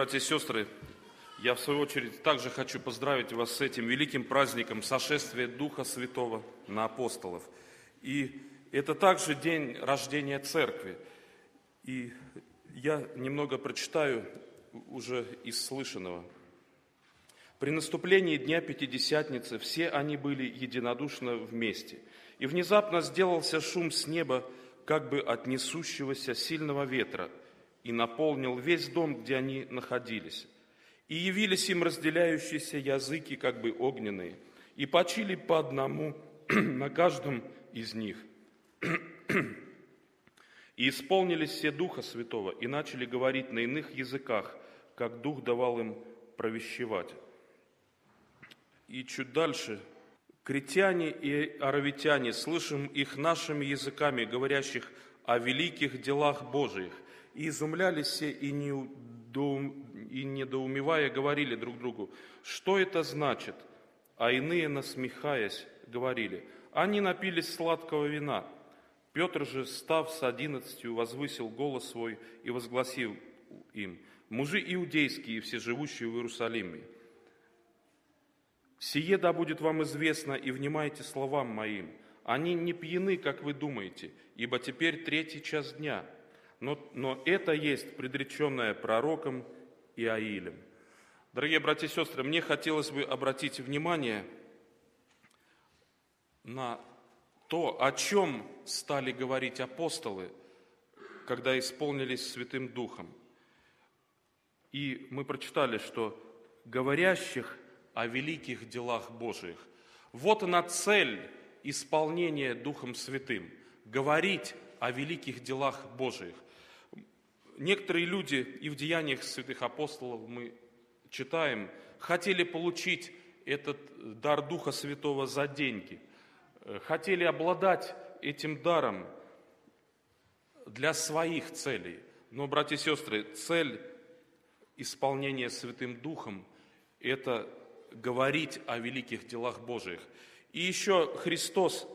Братья и сестры, я в свою очередь также хочу поздравить вас с этим великим праздником сошествия Духа Святого на апостолов. И это также день рождения церкви. И я немного прочитаю уже из слышанного. При наступлении Дня Пятидесятницы все они были единодушно вместе. И внезапно сделался шум с неба, как бы от несущегося сильного ветра – и наполнил весь дом, где они находились. И явились им разделяющиеся языки, как бы огненные, и почили по одному на каждом из них. И исполнились все Духа Святого, и начали говорить на иных языках, как Дух давал им провещевать. И чуть дальше. Критяне и аравитяне, слышим их нашими языками, говорящих о великих делах Божиих. И изумлялись все, и, не, и недоумевая говорили друг другу, что это значит? А иные, насмехаясь, говорили, они напились сладкого вина. Петр же, став с одиннадцатью, возвысил голос свой и возгласил им, мужи иудейские, все живущие в Иерусалиме, «Сие да будет вам известно, и внимайте словам моим. Они не пьяны, как вы думаете, ибо теперь третий час дня. Но, но это есть предреченное пророком Иаилем». Дорогие братья и сестры, мне хотелось бы обратить внимание на то, о чем стали говорить апостолы, когда исполнились Святым Духом. И мы прочитали, что говорящих о великих делах Божиих. Вот она цель исполнения Духом Святым – говорить о великих делах Божиих. Некоторые люди и в деяниях святых апостолов мы читаем, хотели получить этот дар Духа Святого за деньги, хотели обладать этим даром для своих целей. Но, братья и сестры, цель исполнения Святым Духом – это говорить о великих делах Божиих. И еще Христос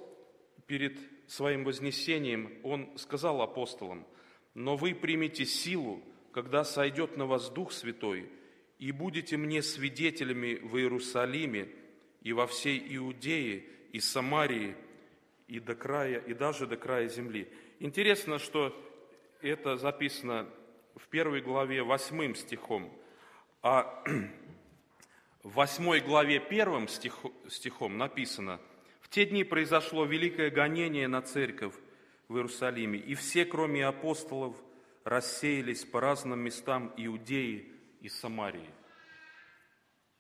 перед своим вознесением, Он сказал апостолам, «Но вы примете силу, когда сойдет на вас Дух Святой, и будете мне свидетелями в Иерусалиме и во всей Иудее и Самарии и до края, и даже до края земли». Интересно, что это записано в первой главе восьмым стихом, а в восьмой главе первым стихом написано, «В те дни произошло великое гонение на церковь в Иерусалиме, и все, кроме апостолов, рассеялись по разным местам Иудеи и Самарии».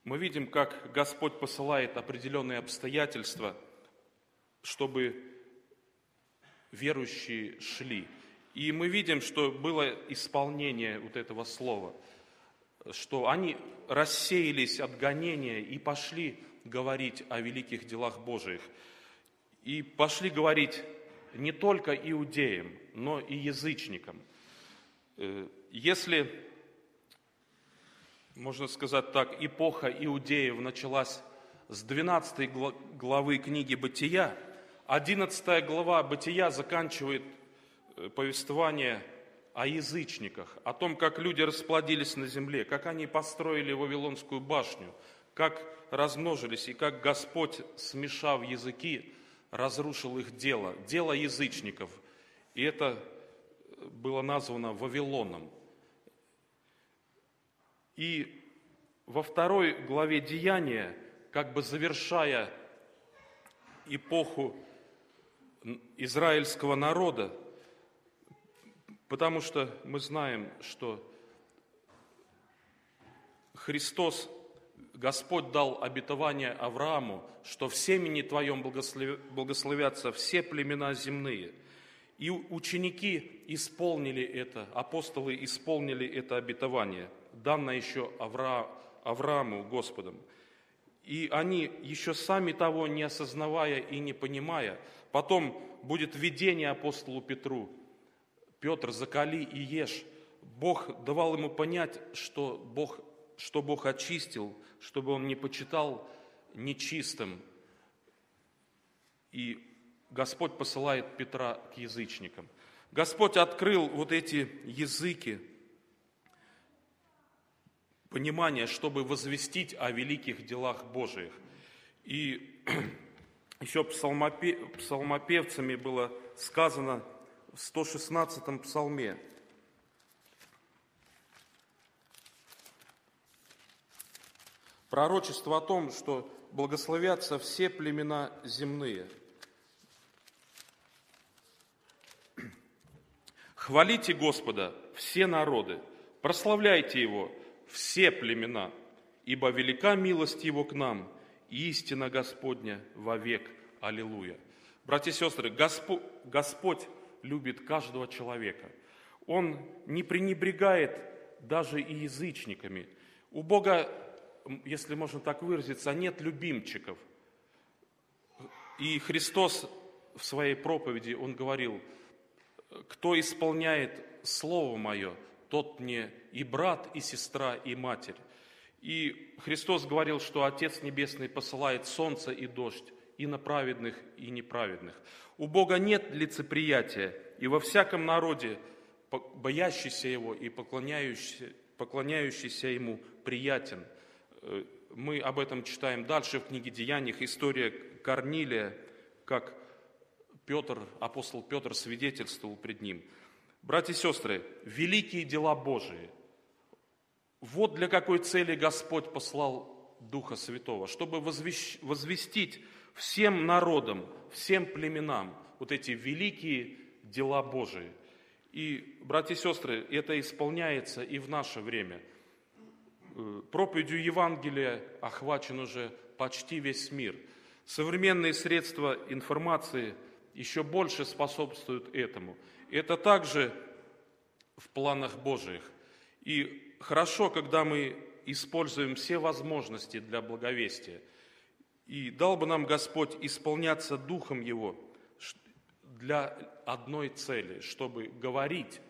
Мы видим, как Господь посылает определенные обстоятельства, чтобы верующие шли. И мы видим, что было исполнение вот этого слова – что они рассеялись от гонения и пошли говорить о великих делах Божиих. И пошли говорить не только иудеям, но и язычникам. Э, если, можно сказать так, эпоха иудеев началась с 12 главы книги «Бытия», 11 глава «Бытия» заканчивает э, повествование о язычниках, о том, как люди расплодились на земле, как они построили Вавилонскую башню, как размножились и как Господь, смешав языки, разрушил их дело, дело язычников. И это было названо Вавилоном. И во второй главе Деяния, как бы завершая эпоху израильского народа, Потому что мы знаем, что Христос, Господь дал обетование Аврааму, что в семени Твоем благословятся все племена земные. И ученики исполнили это, апостолы исполнили это обетование, данное еще Авра, Аврааму Господом. И они, еще сами того не осознавая и не понимая, потом будет видение апостолу Петру – Петр, закали и ешь. Бог давал ему понять, что Бог, что Бог очистил, чтобы он не почитал нечистым. И Господь посылает Петра к язычникам. Господь открыл вот эти языки, понимание, чтобы возвестить о великих делах Божиих. И еще псалмопевцами было сказано – в 116-м псалме. Пророчество о том, что благословятся все племена земные. Хвалите Господа, все народы, прославляйте Его, все племена, ибо велика милость Его к нам, и истина Господня вовек. Аллилуйя. Братья и сестры, Господь, Господь любит каждого человека. Он не пренебрегает даже и язычниками. У Бога, если можно так выразиться, нет любимчиков. И Христос в своей проповеди, Он говорил, кто исполняет Слово Мое, тот мне и брат, и сестра, и матерь. И Христос говорил, что Отец Небесный посылает солнце и дождь и на праведных, и неправедных. У Бога нет лицеприятия, и во всяком народе боящийся Его и поклоняющийся, поклоняющийся Ему приятен. Э, мы об этом читаем дальше в книге Деяниях, история Корнилия, как Петр, апостол Петр свидетельствовал пред ним. Братья и сестры, великие дела Божии. Вот для какой цели Господь послал Духа Святого, чтобы возвестить всем народам, всем племенам вот эти великие дела Божии. И, братья и сестры, это исполняется и в наше время. Э, проповедью Евангелия охвачен уже почти весь мир. Современные средства информации еще больше способствуют этому. Это также в планах Божьих. И хорошо, когда мы используем все возможности для благовестия – и дал бы нам Господь исполняться Духом Его для одной цели, чтобы говорить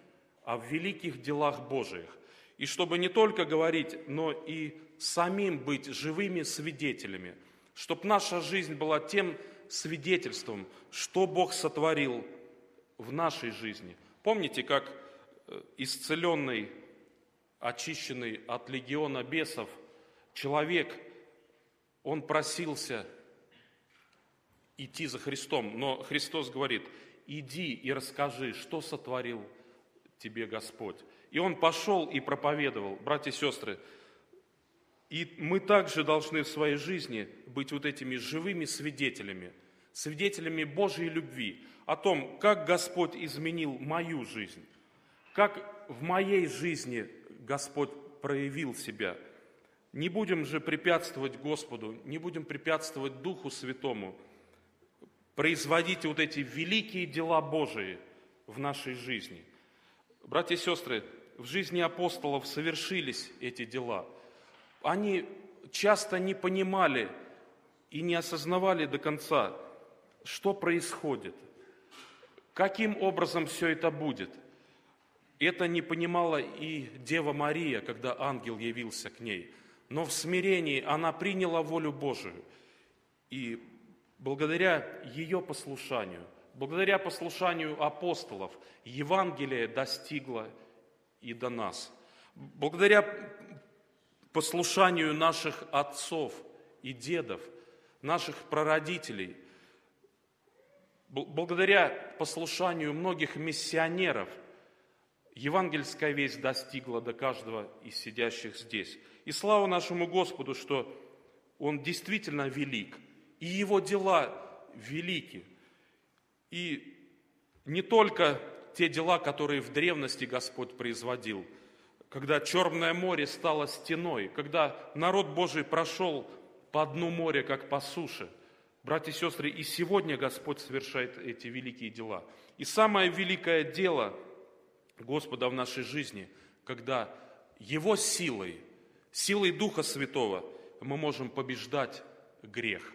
о великих делах Божиих. И чтобы не только говорить, но и самим быть живыми свидетелями. Чтобы наша жизнь была тем свидетельством, что Бог сотворил в нашей жизни. Помните, как э, исцеленный, очищенный от легиона бесов человек – он просился идти за Христом, но Христос говорит, иди и расскажи, что сотворил тебе Господь. И он пошел и проповедовал, братья и сестры, и мы также должны в своей жизни быть вот этими живыми свидетелями, свидетелями Божьей любви, о том, как Господь изменил мою жизнь, как в моей жизни Господь проявил себя – не будем же препятствовать Господу, не будем препятствовать Духу Святому производить вот эти великие дела Божии в нашей жизни. Братья и сестры, в жизни апостолов совершились эти дела. Они часто не понимали и не осознавали до конца, что происходит, каким образом все это будет. Это не понимала и Дева Мария, когда ангел явился к ней – но в смирении она приняла волю Божию. И благодаря ее послушанию, благодаря послушанию апостолов, Евангелие достигло и до нас. Благодаря послушанию наших отцов и дедов, наших прародителей, благодаря послушанию многих миссионеров, евангельская весть достигла до каждого из сидящих здесь. И слава нашему Господу, что Он действительно велик, и Его дела велики. И не только те дела, которые в древности Господь производил, когда Черное море стало стеной, когда народ Божий прошел по дну моря, как по суше. Братья и сестры, и сегодня Господь совершает эти великие дела. И самое великое дело Господа в нашей жизни, когда Его силой – Силой Духа Святого мы можем побеждать грех.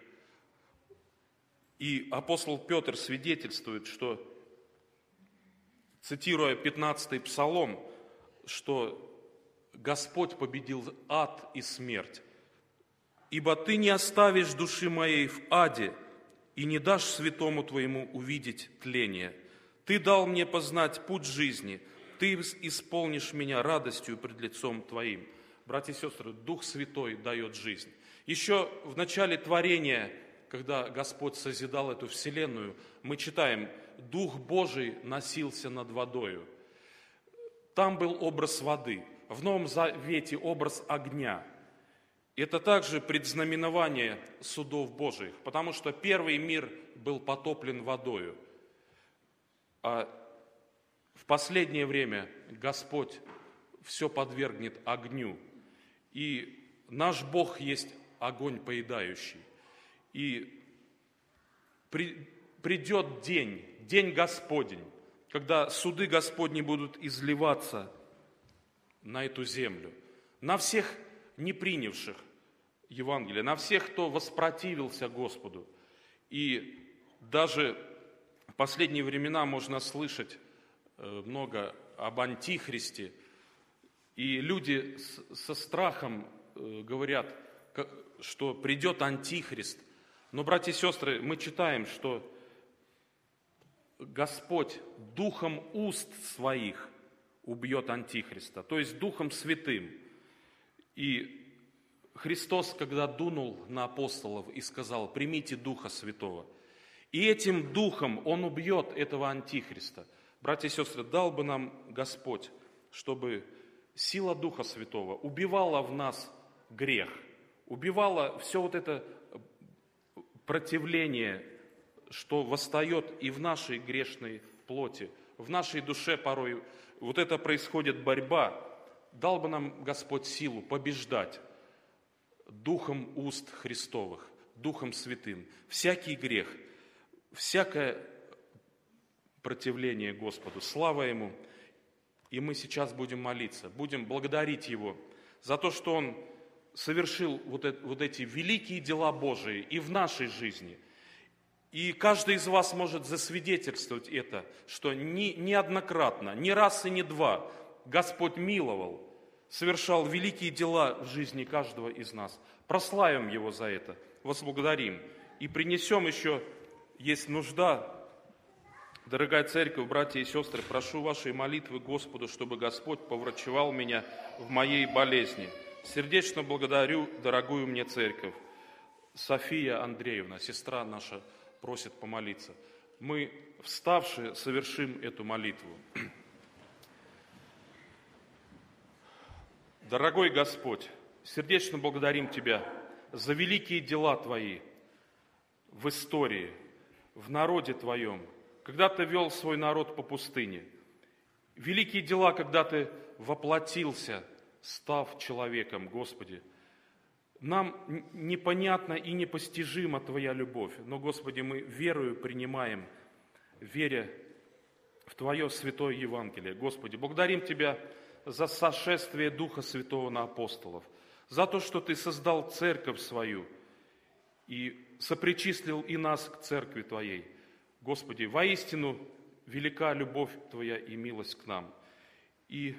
И апостол Петр свидетельствует, что, цитируя 15-й псалом, что Господь победил ад и смерть. «Ибо ты не оставишь души моей в аде и не дашь святому твоему увидеть тление. Ты дал мне познать путь жизни, ты исполнишь меня радостью пред лицом твоим». Братья и сестры, Дух Святой дает жизнь. Еще в начале творения, когда Господь созидал эту вселенную, мы читаем, Дух Божий носился над водою. Там был образ воды, в Новом Завете образ огня. Это также предзнаменование судов Божьих, потому что первый мир был потоплен водою, а в последнее время Господь все подвергнет огню. И наш Бог есть огонь поедающий. И при, придет день, день Господень, когда суды Господни будут изливаться на эту землю, на всех не принявших Евангелие, на всех, кто воспротивился Господу. И даже в последние времена можно слышать э, много об антихристе, и люди со страхом э, говорят, что придет антихрист. Но, братья и сестры, мы читаем, что Господь духом уст своих убьет антихриста, то есть духом святым. И Христос, когда дунул на апостолов и сказал, примите Духа Святого, и этим Духом Он убьет этого антихриста. Братья и сестры, дал бы нам Господь, чтобы сила Духа Святого убивала в нас грех, убивала все вот это противление, что восстает и в нашей грешной плоти, в нашей душе порой. Вот это происходит борьба. Дал бы нам Господь силу побеждать Духом уст Христовых, Духом Святым. Всякий грех, всякое противление Господу. Слава Ему! И мы сейчас будем молиться, будем благодарить Его за то, что Он совершил вот, это, вот эти великие дела Божии и в нашей жизни. И каждый из вас может засвидетельствовать это, что не, неоднократно, не раз и не два Господь миловал, совершал великие дела в жизни каждого из нас. Прославим Его за это, возблагодарим. И принесем еще, есть нужда, Дорогая церковь, братья и сестры, прошу вашей молитвы Господу, чтобы Господь поврачевал меня в моей болезни. Сердечно благодарю дорогую мне церковь. София Андреевна, сестра наша, просит помолиться. Мы, вставшие, совершим эту молитву. Дорогой Господь, сердечно благодарим Тебя за великие дела Твои в истории, в народе Твоем, когда Ты вел свой народ по пустыне. Великие дела, когда Ты воплотился, став человеком, Господи. Нам непонятна и непостижима Твоя любовь, но, Господи, мы верою принимаем, веря в Твое святое Евангелие. Господи, благодарим Тебя за сошествие Духа Святого на апостолов, за то, что Ты создал церковь свою и сопричислил и нас к церкви Твоей. Господи, воистину велика любовь Твоя и милость к нам. И,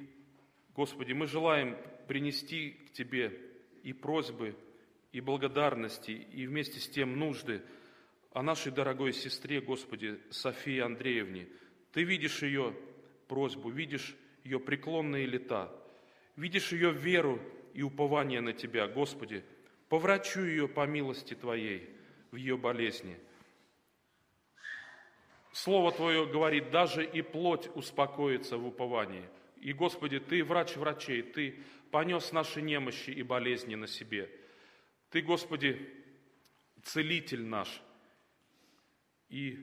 Господи, мы желаем принести к Тебе и просьбы, и благодарности, и вместе с тем нужды о нашей дорогой сестре, Господи, Софии Андреевне. Ты видишь ее просьбу, видишь ее преклонные лета, видишь ее веру и упование на Тебя, Господи, поврачу ее по милости Твоей в ее болезни. Слово Твое говорит, даже и плоть успокоится в уповании. И, Господи, Ты врач врачей, Ты понес наши немощи и болезни на себе. Ты, Господи, целитель наш. И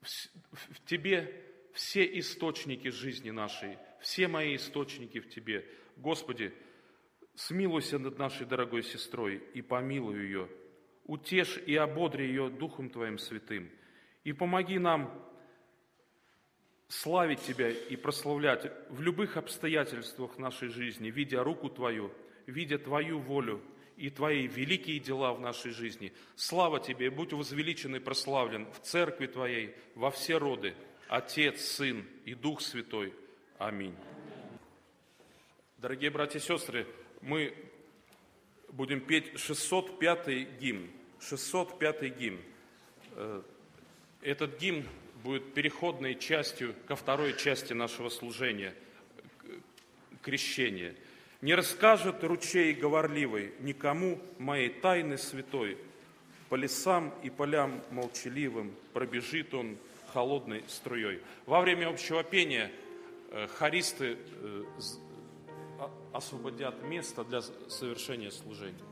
в, в, в Тебе все источники жизни нашей, все мои источники в Тебе. Господи, смилуйся над нашей дорогой сестрой и помилуй ее. Утешь и ободри ее Духом Твоим святым. И помоги нам славить Тебя и прославлять в любых обстоятельствах нашей жизни, видя руку Твою, видя Твою волю и Твои великие дела в нашей жизни. Слава Тебе, будь возвеличен и прославлен в церкви Твоей во все роды – Отец, Сын и Дух Святой. Аминь. Дорогие братья и сестры, мы будем петь 605-й гимн. 605-й гимн. Э, этот гимн будет переходной частью ко второй части нашего служения, крещения. «Не расскажет ручей говорливый никому моей тайны святой, по лесам и полям молчаливым пробежит он холодной струей. Во время общего пения э, хористы э, освободят место для совершения служения.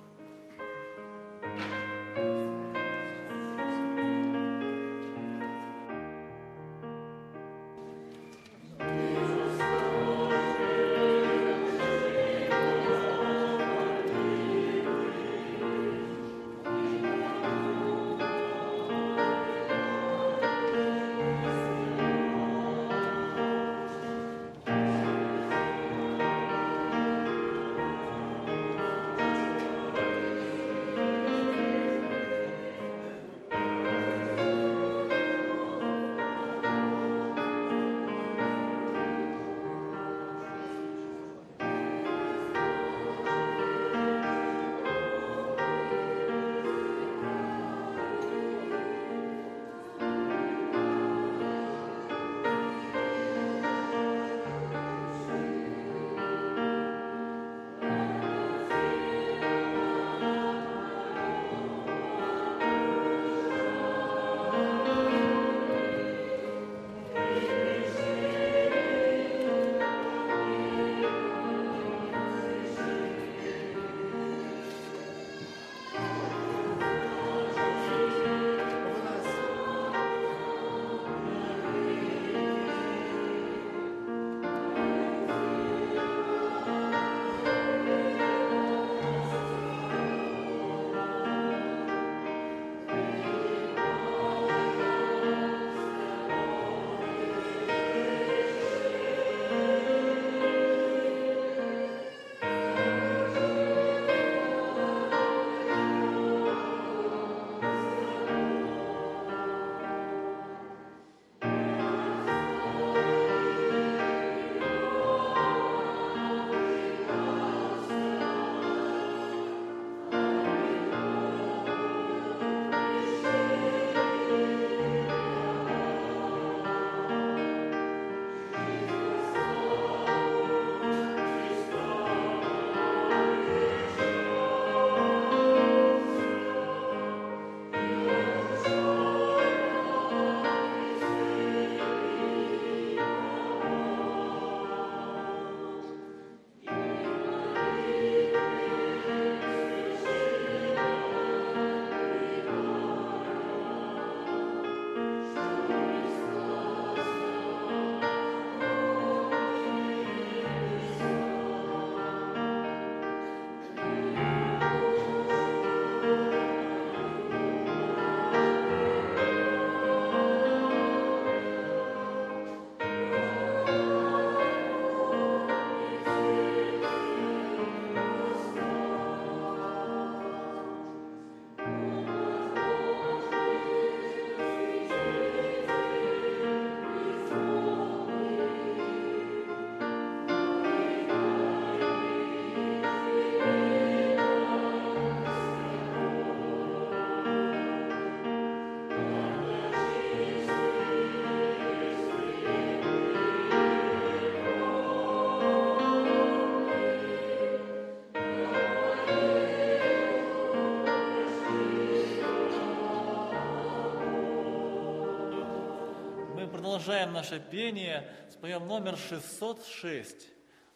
Продолжаем наше пение, споем номер 606.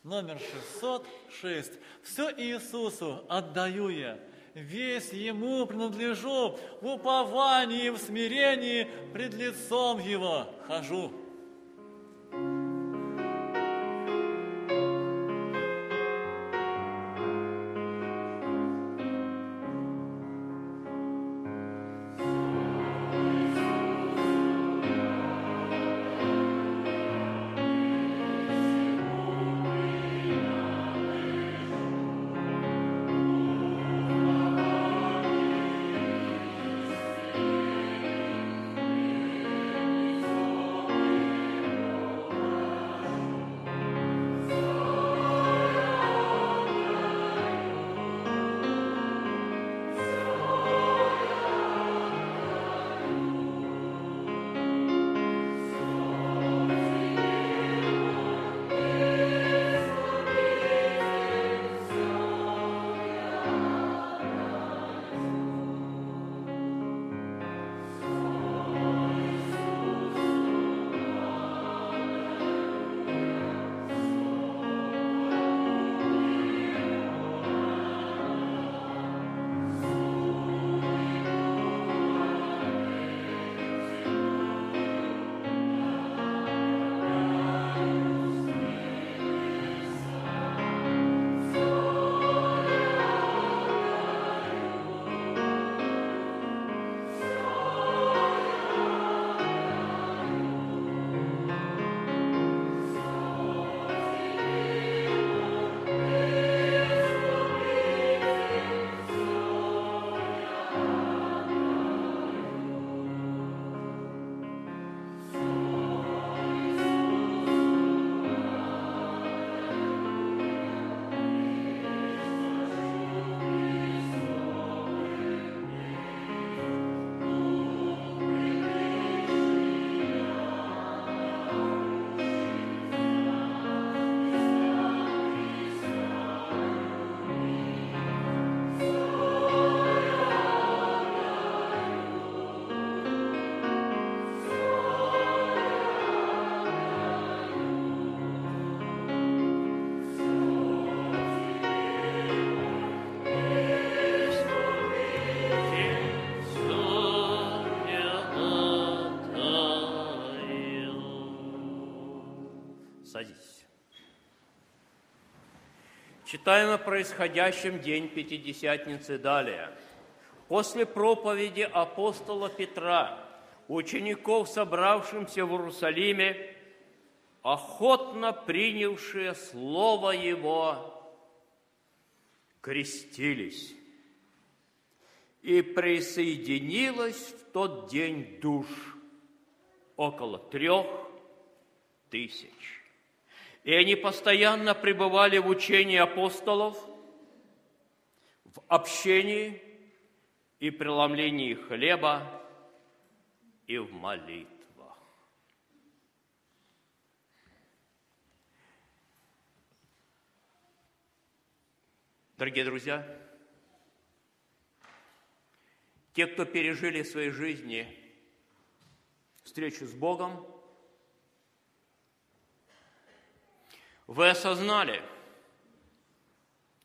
Номер 606. Все Иисусу отдаю я, весь Ему принадлежу, в уповании, в смирении пред лицом Его хожу. Читаем о происходящем день Пятидесятницы далее. После проповеди апостола Петра, учеников, собравшимся в Иерусалиме, охотно принявшие Слово Его, крестились. И присоединилось в тот день душ около трех тысяч. И они постоянно пребывали в учении апостолов, в общении и преломлении хлеба и в молитвах. Дорогие друзья, те, кто пережили в своей жизни встречу с Богом – Вы осознали,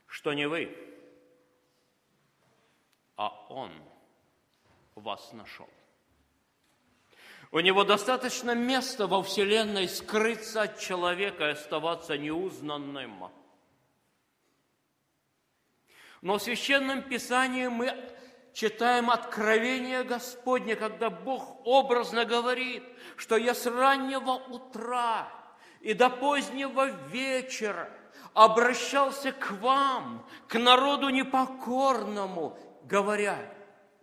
что не вы, а Он вас нашел. У него достаточно места во Вселенной скрыться от человека и оставаться неузнанным. Но в Священном Писании мы читаем откровение Господне, когда Бог образно говорит, что я с раннего утра и до позднего вечера обращался к вам, к народу непокорному, говоря,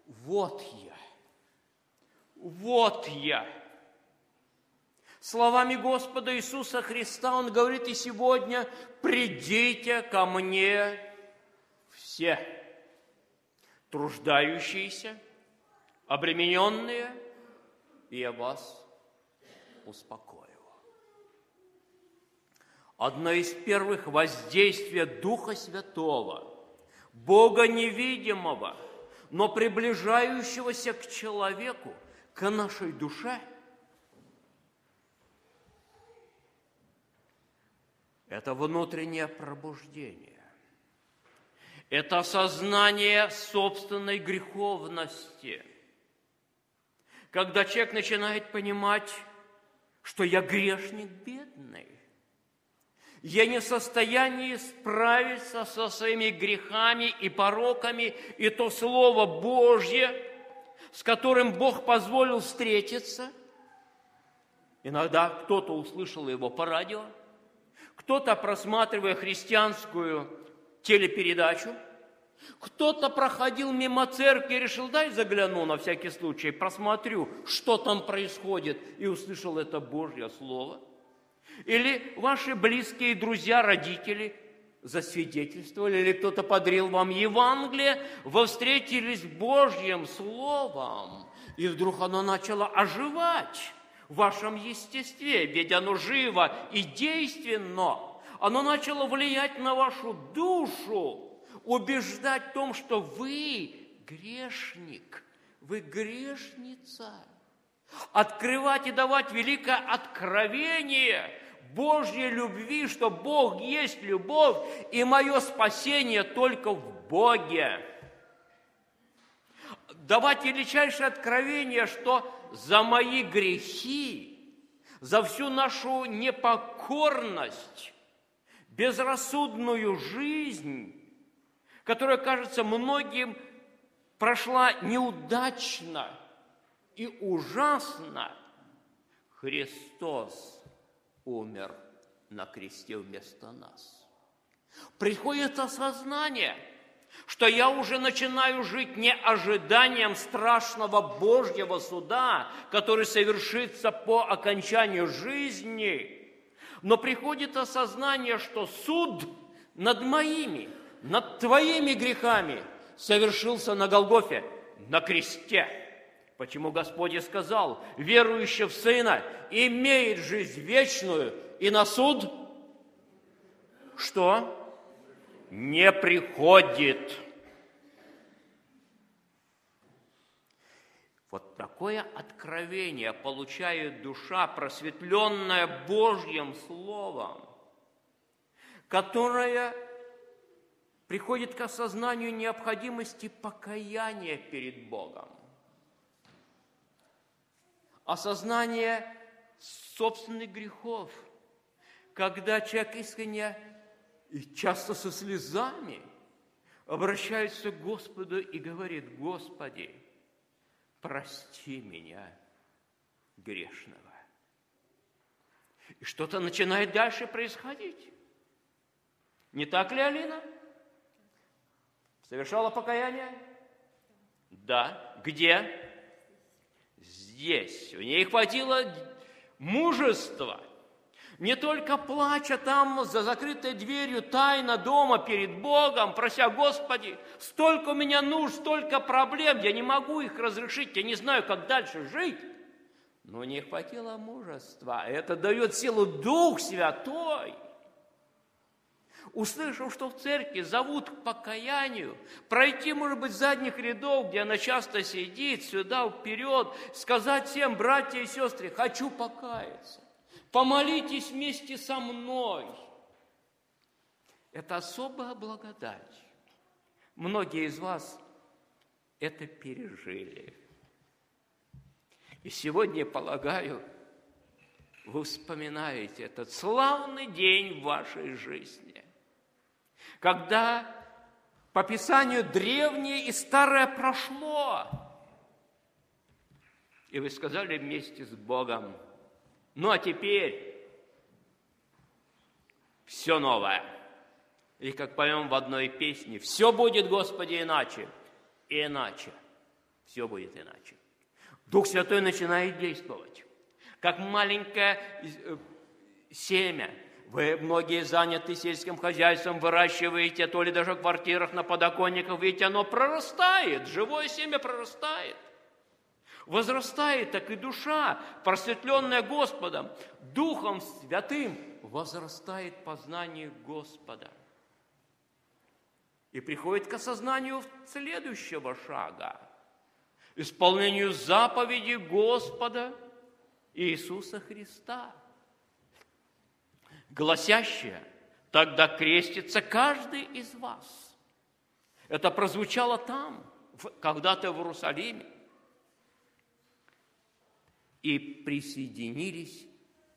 вот я, вот я. Словами Господа Иисуса Христа Он говорит и сегодня, придите ко мне все, труждающиеся, обремененные, и я вас успокою одно из первых воздействия Духа Святого, Бога невидимого, но приближающегося к человеку, к нашей душе. Это внутреннее пробуждение. Это осознание собственной греховности. Когда человек начинает понимать, что я грешник бедный, я не в состоянии справиться со своими грехами и пороками, и то Слово Божье, с которым Бог позволил встретиться. Иногда кто-то услышал его по радио, кто-то, просматривая христианскую телепередачу, кто-то проходил мимо церкви и решил, дай загляну на всякий случай, просмотрю, что там происходит, и услышал это Божье Слово – или ваши близкие друзья, родители засвидетельствовали, или кто-то подарил вам Евангелие, вы встретились Божьим Словом, и вдруг оно начало оживать в вашем естестве, ведь оно живо и действенно. Оно начало влиять на вашу душу, убеждать в том, что вы грешник, вы грешница. Открывать и давать великое откровение – Божьей любви, что Бог есть любовь, и мое спасение только в Боге. Давать величайшее откровение, что за мои грехи, за всю нашу непокорность, безрассудную жизнь, которая, кажется, многим прошла неудачно и ужасно, Христос умер на кресте вместо нас. Приходит осознание, что я уже начинаю жить не ожиданием страшного Божьего суда, который совершится по окончанию жизни, но приходит осознание, что суд над моими, над твоими грехами совершился на Голгофе, на кресте – Почему Господь и сказал, верующий в Сына имеет жизнь вечную и на суд что? Не приходит. Вот такое откровение получает душа, просветленная Божьим Словом, которая приходит к осознанию необходимости покаяния перед Богом осознание собственных грехов, когда человек искренне и часто со слезами обращается к Господу и говорит, Господи, прости меня, грешного. И что-то начинает дальше происходить. Не так ли, Алина? Совершала покаяние? Да. Где? Здесь. У ней хватило мужества. Не только плача там за закрытой дверью тайно дома перед Богом, прося, Господи, столько у меня нужд, столько проблем, я не могу их разрешить, я не знаю, как дальше жить. Но не хватило мужества. Это дает силу Дух Святой – услышав, что в церкви зовут к покаянию, пройти, может быть, задних рядов, где она часто сидит, сюда, вперед, сказать всем, братья и сестры, хочу покаяться, помолитесь вместе со мной. Это особая благодать. Многие из вас это пережили. И сегодня, полагаю, вы вспоминаете этот славный день в вашей жизни когда по Писанию древнее и старое прошло. И вы сказали вместе с Богом, ну а теперь все новое. Или как поем в одной песне, все будет, Господи, иначе, и иначе. Все будет иначе. Дух Святой начинает действовать, как маленькое э, семя – вы многие заняты сельским хозяйством, выращиваете, то ли даже в квартирах на подоконниках, видите, оно прорастает, живое семя прорастает. Возрастает так и душа, просветленная Господом, Духом Святым, возрастает познание Господа. И приходит к осознанию следующего шага, исполнению заповеди Господа Иисуса Христа – гласящее, тогда крестится каждый из вас. Это прозвучало там, когда-то в Иерусалиме. И присоединились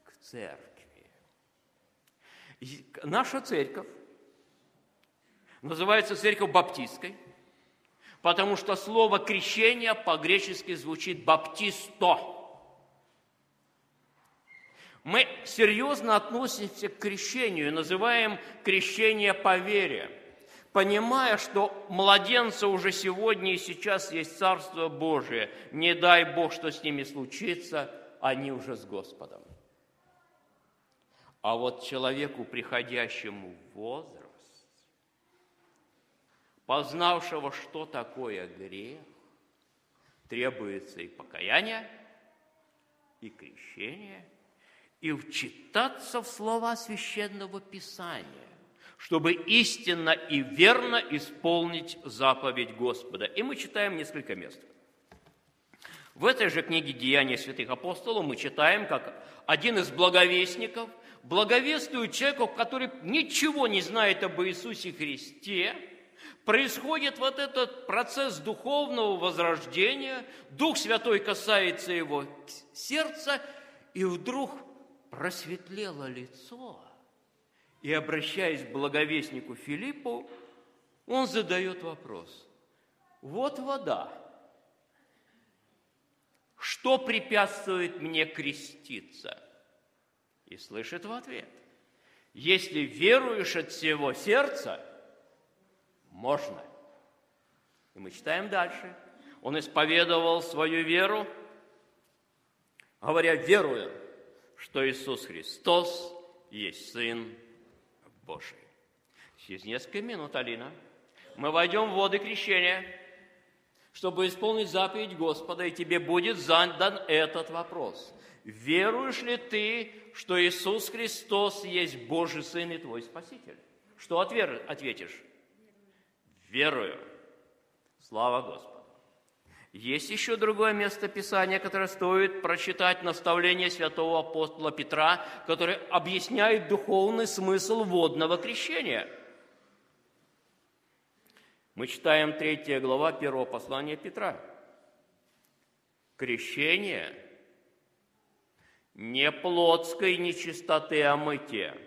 к церкви. Наша церковь называется церковь баптистской, потому что слово крещение по-гречески звучит баптисто. Мы серьезно относимся к крещению, называем крещение по вере, понимая, что младенцы уже сегодня и сейчас есть Царство Божие. Не дай Бог, что с ними случится, они уже с Господом. А вот человеку, приходящему в возраст, познавшего, что такое грех, требуется и покаяние, и крещение, и вчитаться в слова Священного Писания, чтобы истинно и верно исполнить заповедь Господа. И мы читаем несколько мест. В этой же книге «Деяния святых апостолов» мы читаем, как один из благовестников благовествует человеку, который ничего не знает об Иисусе Христе – происходит вот этот процесс духовного возрождения, Дух Святой касается его сердца, и вдруг просветлело лицо. И, обращаясь к благовестнику Филиппу, он задает вопрос. Вот вода. Что препятствует мне креститься? И слышит в ответ. Если веруешь от всего сердца – можно. И мы читаем дальше. Он исповедовал свою веру, говоря, веруя, что Иисус Христос есть Сын Божий. Через несколько минут, Алина, мы войдем в воды крещения, чтобы исполнить заповедь Господа, и тебе будет задан этот вопрос. Веруешь ли ты, что Иисус Христос есть Божий Сын и твой Спаситель? Что ответишь? верую. Слава Господу. Есть еще другое место Писания, которое стоит прочитать наставление святого апостола Петра, которое объясняет духовный смысл водного крещения. Мы читаем 3 глава 1 послания Петра. Крещение не плотской нечистоты о мыте,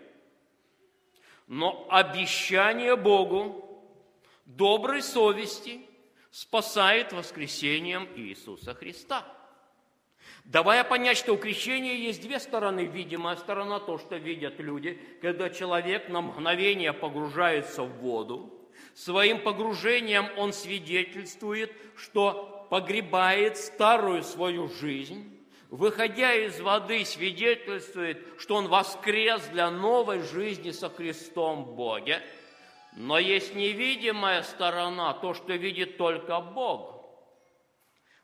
но обещание Богу, доброй совести спасает воскресением Иисуса Христа. Давая понять, что у крещения есть две стороны. Видимая сторона, то, что видят люди, когда человек на мгновение погружается в воду. Своим погружением он свидетельствует, что погребает старую свою жизнь, выходя из воды, свидетельствует, что он воскрес для новой жизни со Христом Боге – но есть невидимая сторона, то, что видит только Бог.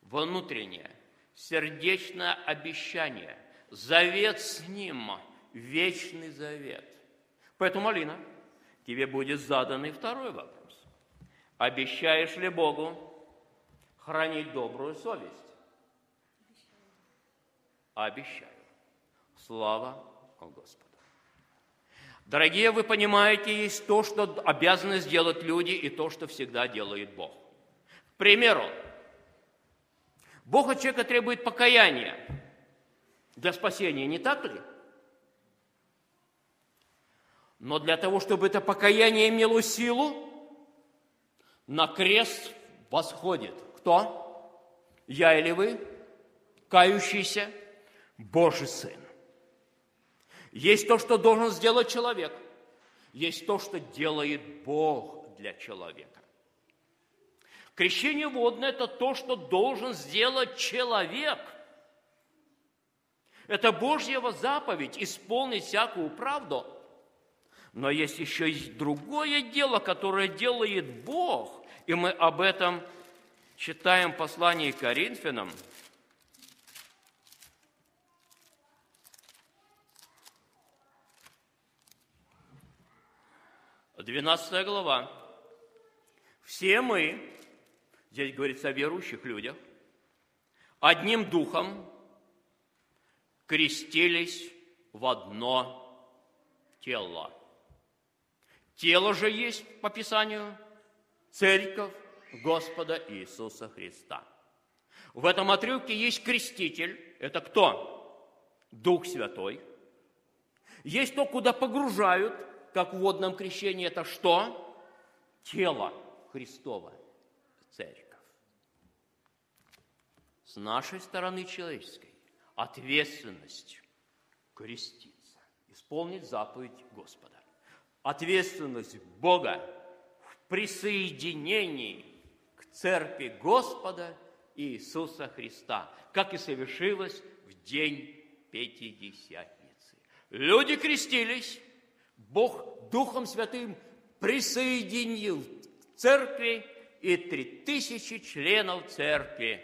Внутреннее, сердечное обещание, завет с Ним, вечный завет. Поэтому, Алина, тебе будет задан и второй вопрос. Обещаешь ли Богу хранить добрую совесть? Обещаю. Слава Господу. Дорогие, вы понимаете, есть то, что обязаны сделать люди, и то, что всегда делает Бог. К примеру, Бог от человека требует покаяния для спасения, не так ли? Но для того, чтобы это покаяние имело силу, на крест восходит кто? Я или вы? Кающийся Божий Сын. Есть то, что должен сделать человек. Есть то, что делает Бог для человека. Крещение водное – это то, что должен сделать человек. Это Божья заповедь – исполнить всякую правду. Но есть еще и другое дело, которое делает Бог. И мы об этом читаем к Коринфянам – 12 глава. Все мы, здесь говорится о верующих людях, одним духом крестились в одно тело. Тело же есть, по Писанию, церковь Господа Иисуса Христа. В этом отрывке есть креститель. Это кто? Дух Святой. Есть то, куда погружают, как в водном крещении. Это что? Тело Христова, церковь. С нашей стороны человеческой ответственность креститься, исполнить заповедь Господа. Ответственность Бога в присоединении к церкви Господа Иисуса Христа, как и совершилось в день Пятидесятницы. Люди крестились, Бог Духом Святым присоединил церкви, и три тысячи членов церкви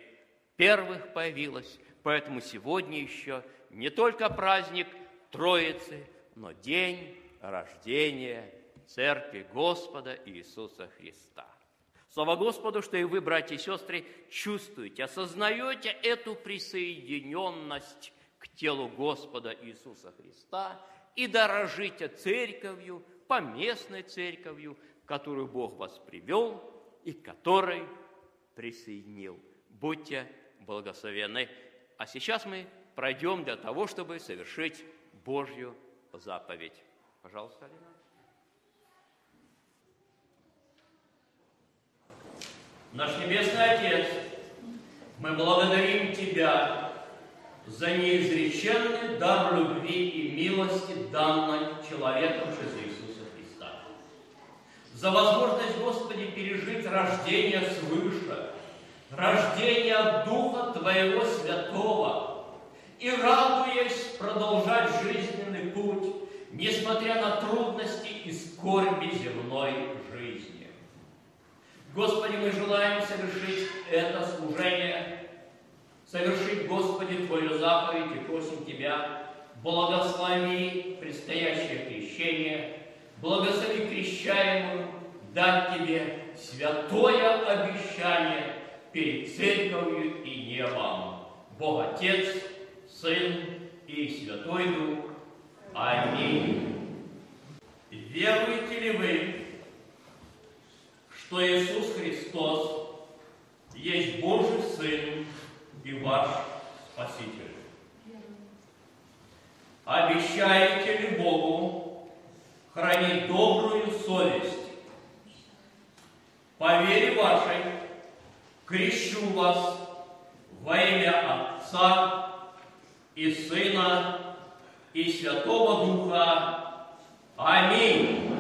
первых появилось. Поэтому сегодня еще не только праздник Троицы, но день рождения Церкви Господа Иисуса Христа. Слава Господу, что и вы, братья и сестры, чувствуете, осознаете эту присоединенность к телу Господа Иисуса Христа и дорожите церковью, поместной церковью, которую Бог вас привел и которой присоединил. Будьте благословенны. А сейчас мы пройдем для того, чтобы совершить Божью заповедь. Пожалуйста, Алина. Наш Небесный Отец, мы благодарим Тебя за неизреченный дар любви и милости, данной человеком через Иисуса Христа. За возможность, Господи, пережить рождение свыше, рождение Духа Твоего Святого и, радуясь, продолжать жизненный путь, несмотря на трудности и скорби земной жизни. Господи, мы желаем совершить это служение, совершить, Господи, Твою заповедь и просим Тебя, благослови предстоящее крещение, благослови крещаемую, дать Тебе святое обещание перед церковью и небом. Бог Отец, Сын и Святой Дух. Аминь. Веруете ли вы, что Иисус Христос есть Божий Сын и ваш Спаситель? Обещаете ли Богу хранить добрую совесть? По вере вашей крещу вас во имя Отца и Сына и Святого Духа. Аминь.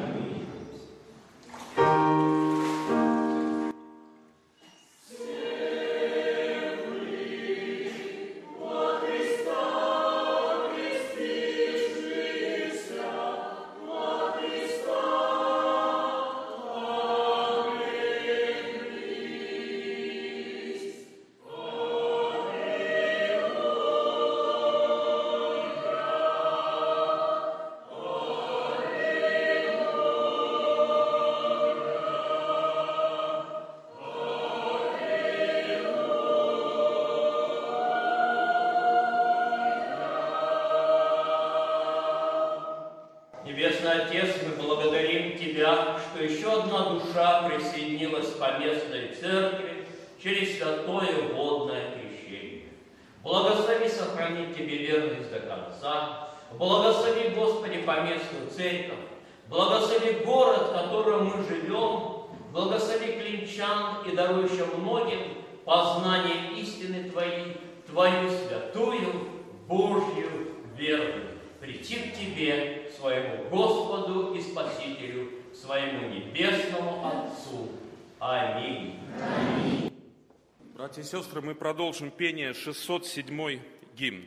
Продолжим пение 607 гимн.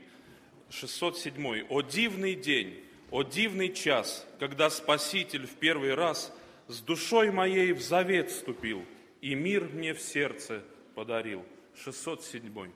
607. «О дивный день, о дивный час, когда Спаситель в первый раз с душой моей в завет вступил и мир мне в сердце подарил». 607.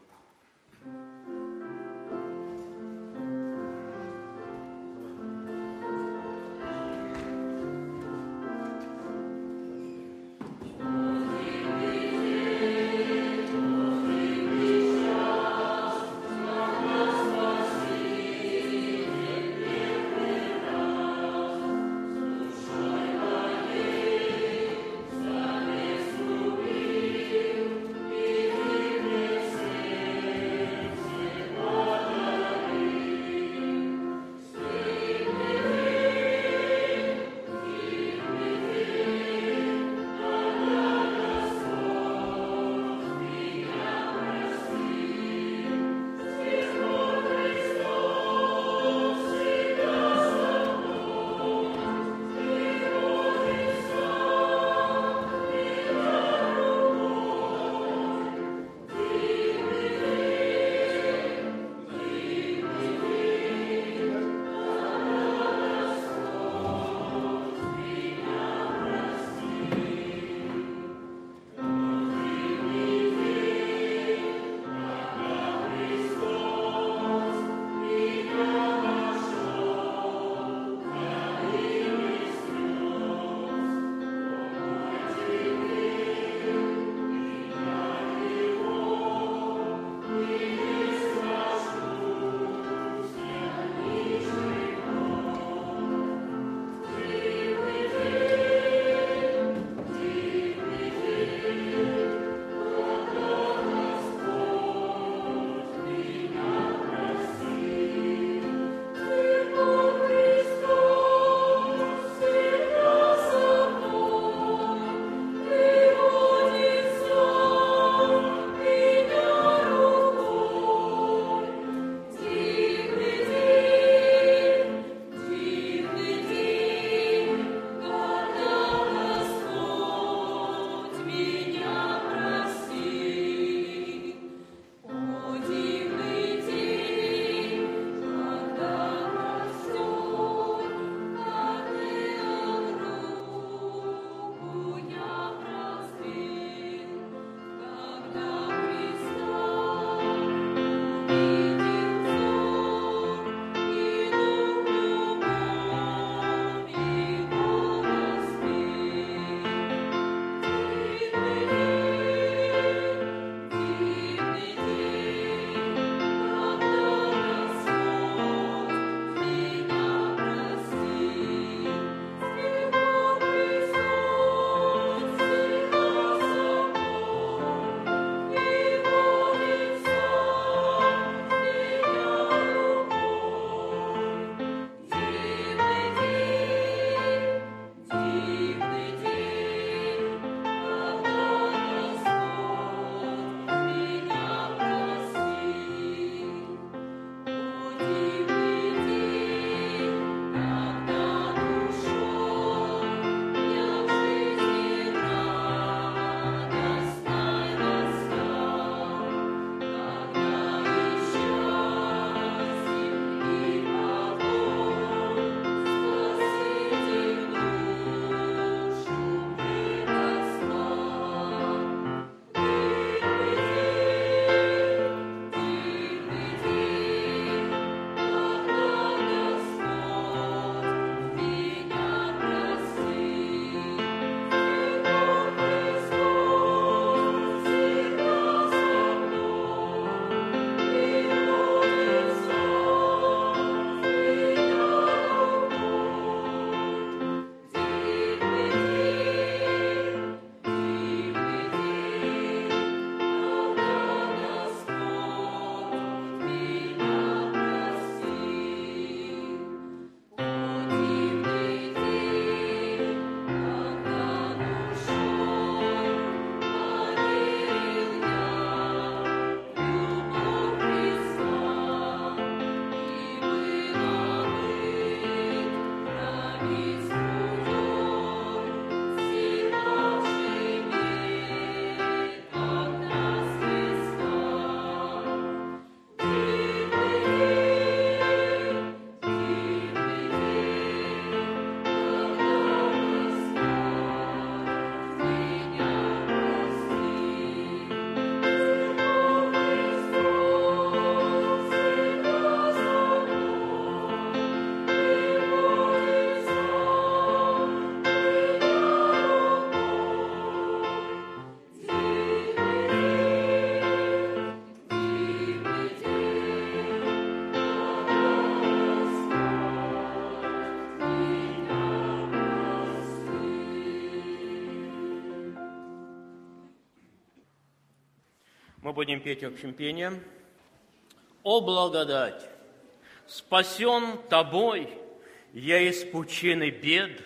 Будем петь общим пением. «О благодать! Спасен тобой я из пучины бед,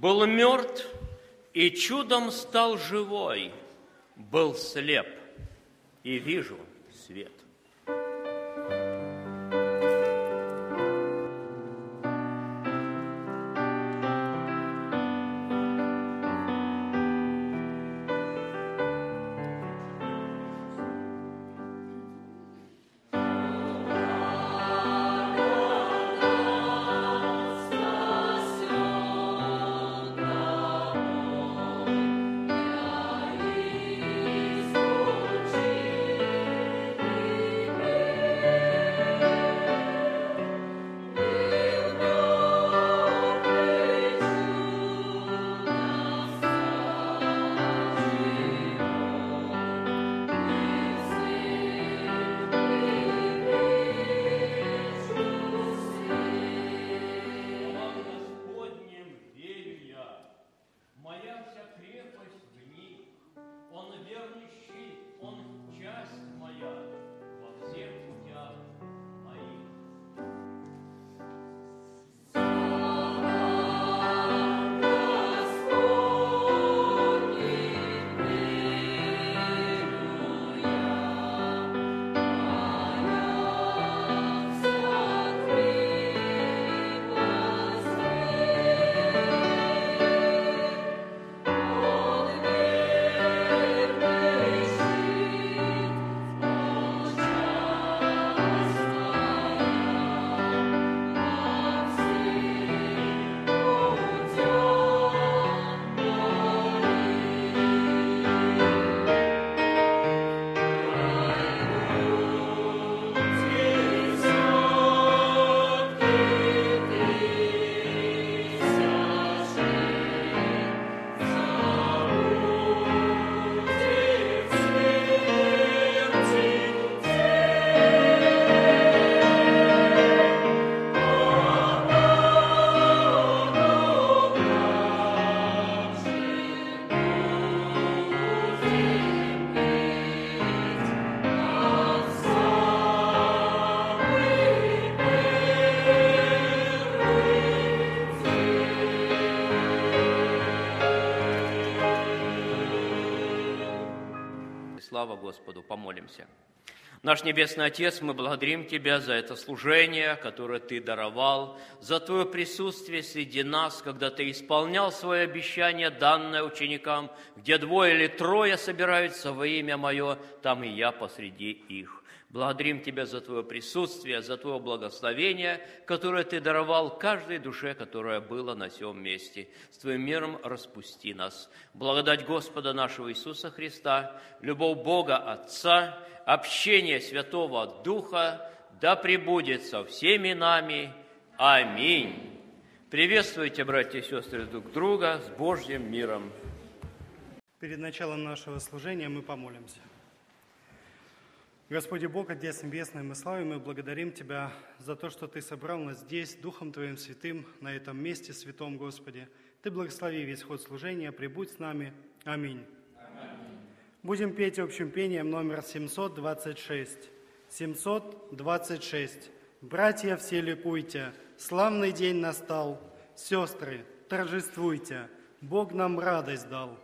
Был мертв и чудом стал живой, Был слеп и вижу помолимся. Наш Небесный Отец, мы благодарим Тебя за это служение, которое Ты даровал, за Твое присутствие среди нас, когда Ты исполнял свое обещание, данное ученикам, где двое или трое собираются во имя Мое, там и я посреди их. Благодарим Тебя за Твое присутствие, за Твое благословение, которое Ты даровал каждой душе, которая была на сем месте. С Твоим миром распусти нас. Благодать Господа нашего Иисуса Христа, любовь Бога Отца, общение Святого Духа да пребудет со всеми нами. Аминь. Приветствуйте, братья и сестры, друг друга с Божьим миром. Перед началом нашего служения мы помолимся. Господи Бог, Отец Небесный, мы славим и благодарим Тебя за то, что Ты собрал нас здесь, Духом Твоим Святым, на этом месте, Святом Господи. Ты благослови весь ход служения, прибудь с нами. Аминь. Будем петь общим пением номер 726. 726. Братья, все ликуйте, славный день настал. Сестры, торжествуйте, Бог нам радость дал.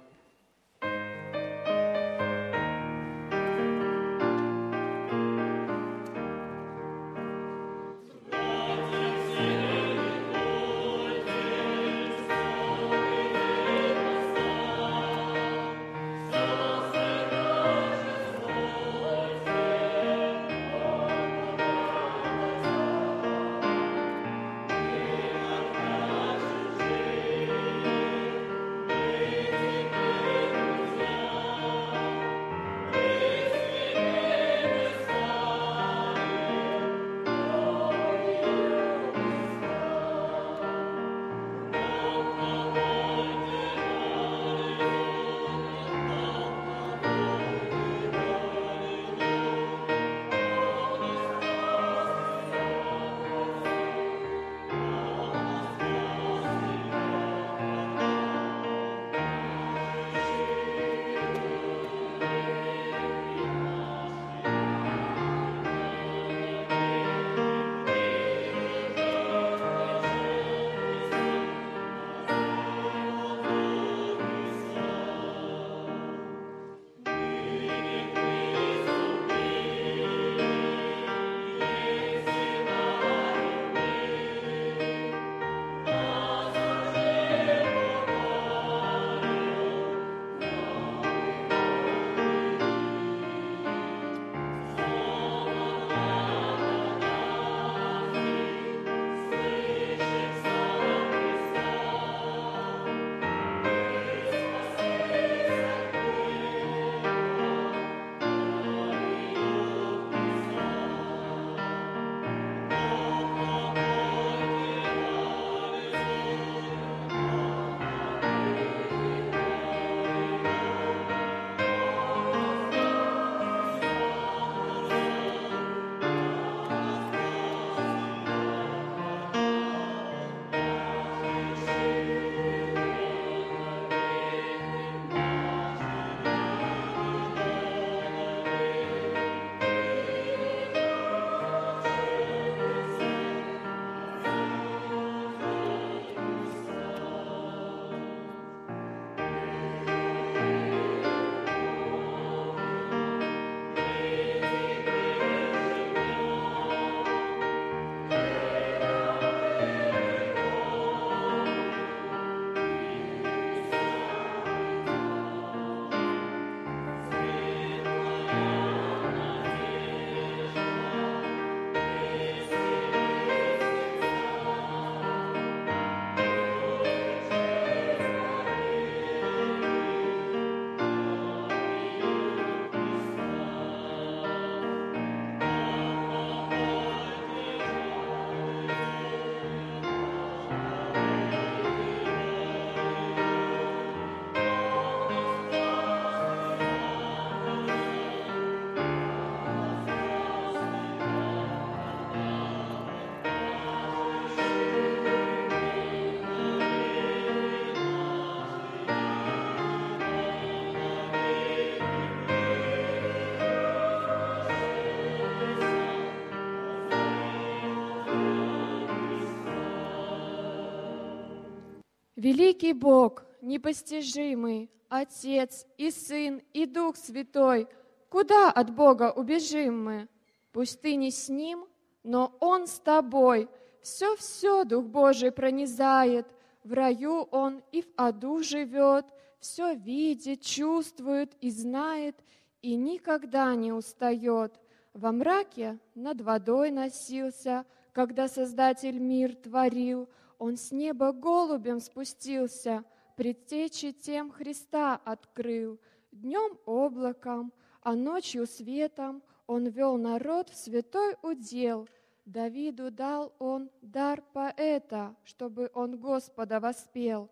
Великий Бог, непостижимый, Отец и Сын и Дух Святой, куда от Бога убежим мы? Пусть ты не с Ним, но Он с тобой. Все-все Дух Божий пронизает, в раю Он и в аду живет, все видит, чувствует и знает, и никогда не устает. Во мраке над водой носился, когда Создатель мир творил, Он с неба голубем спустился, предтечи тем Христа открыл. Днем облаком, а ночью светом Он вел народ в святой удел. Давиду дал Он дар поэта, чтобы он Господа воспел.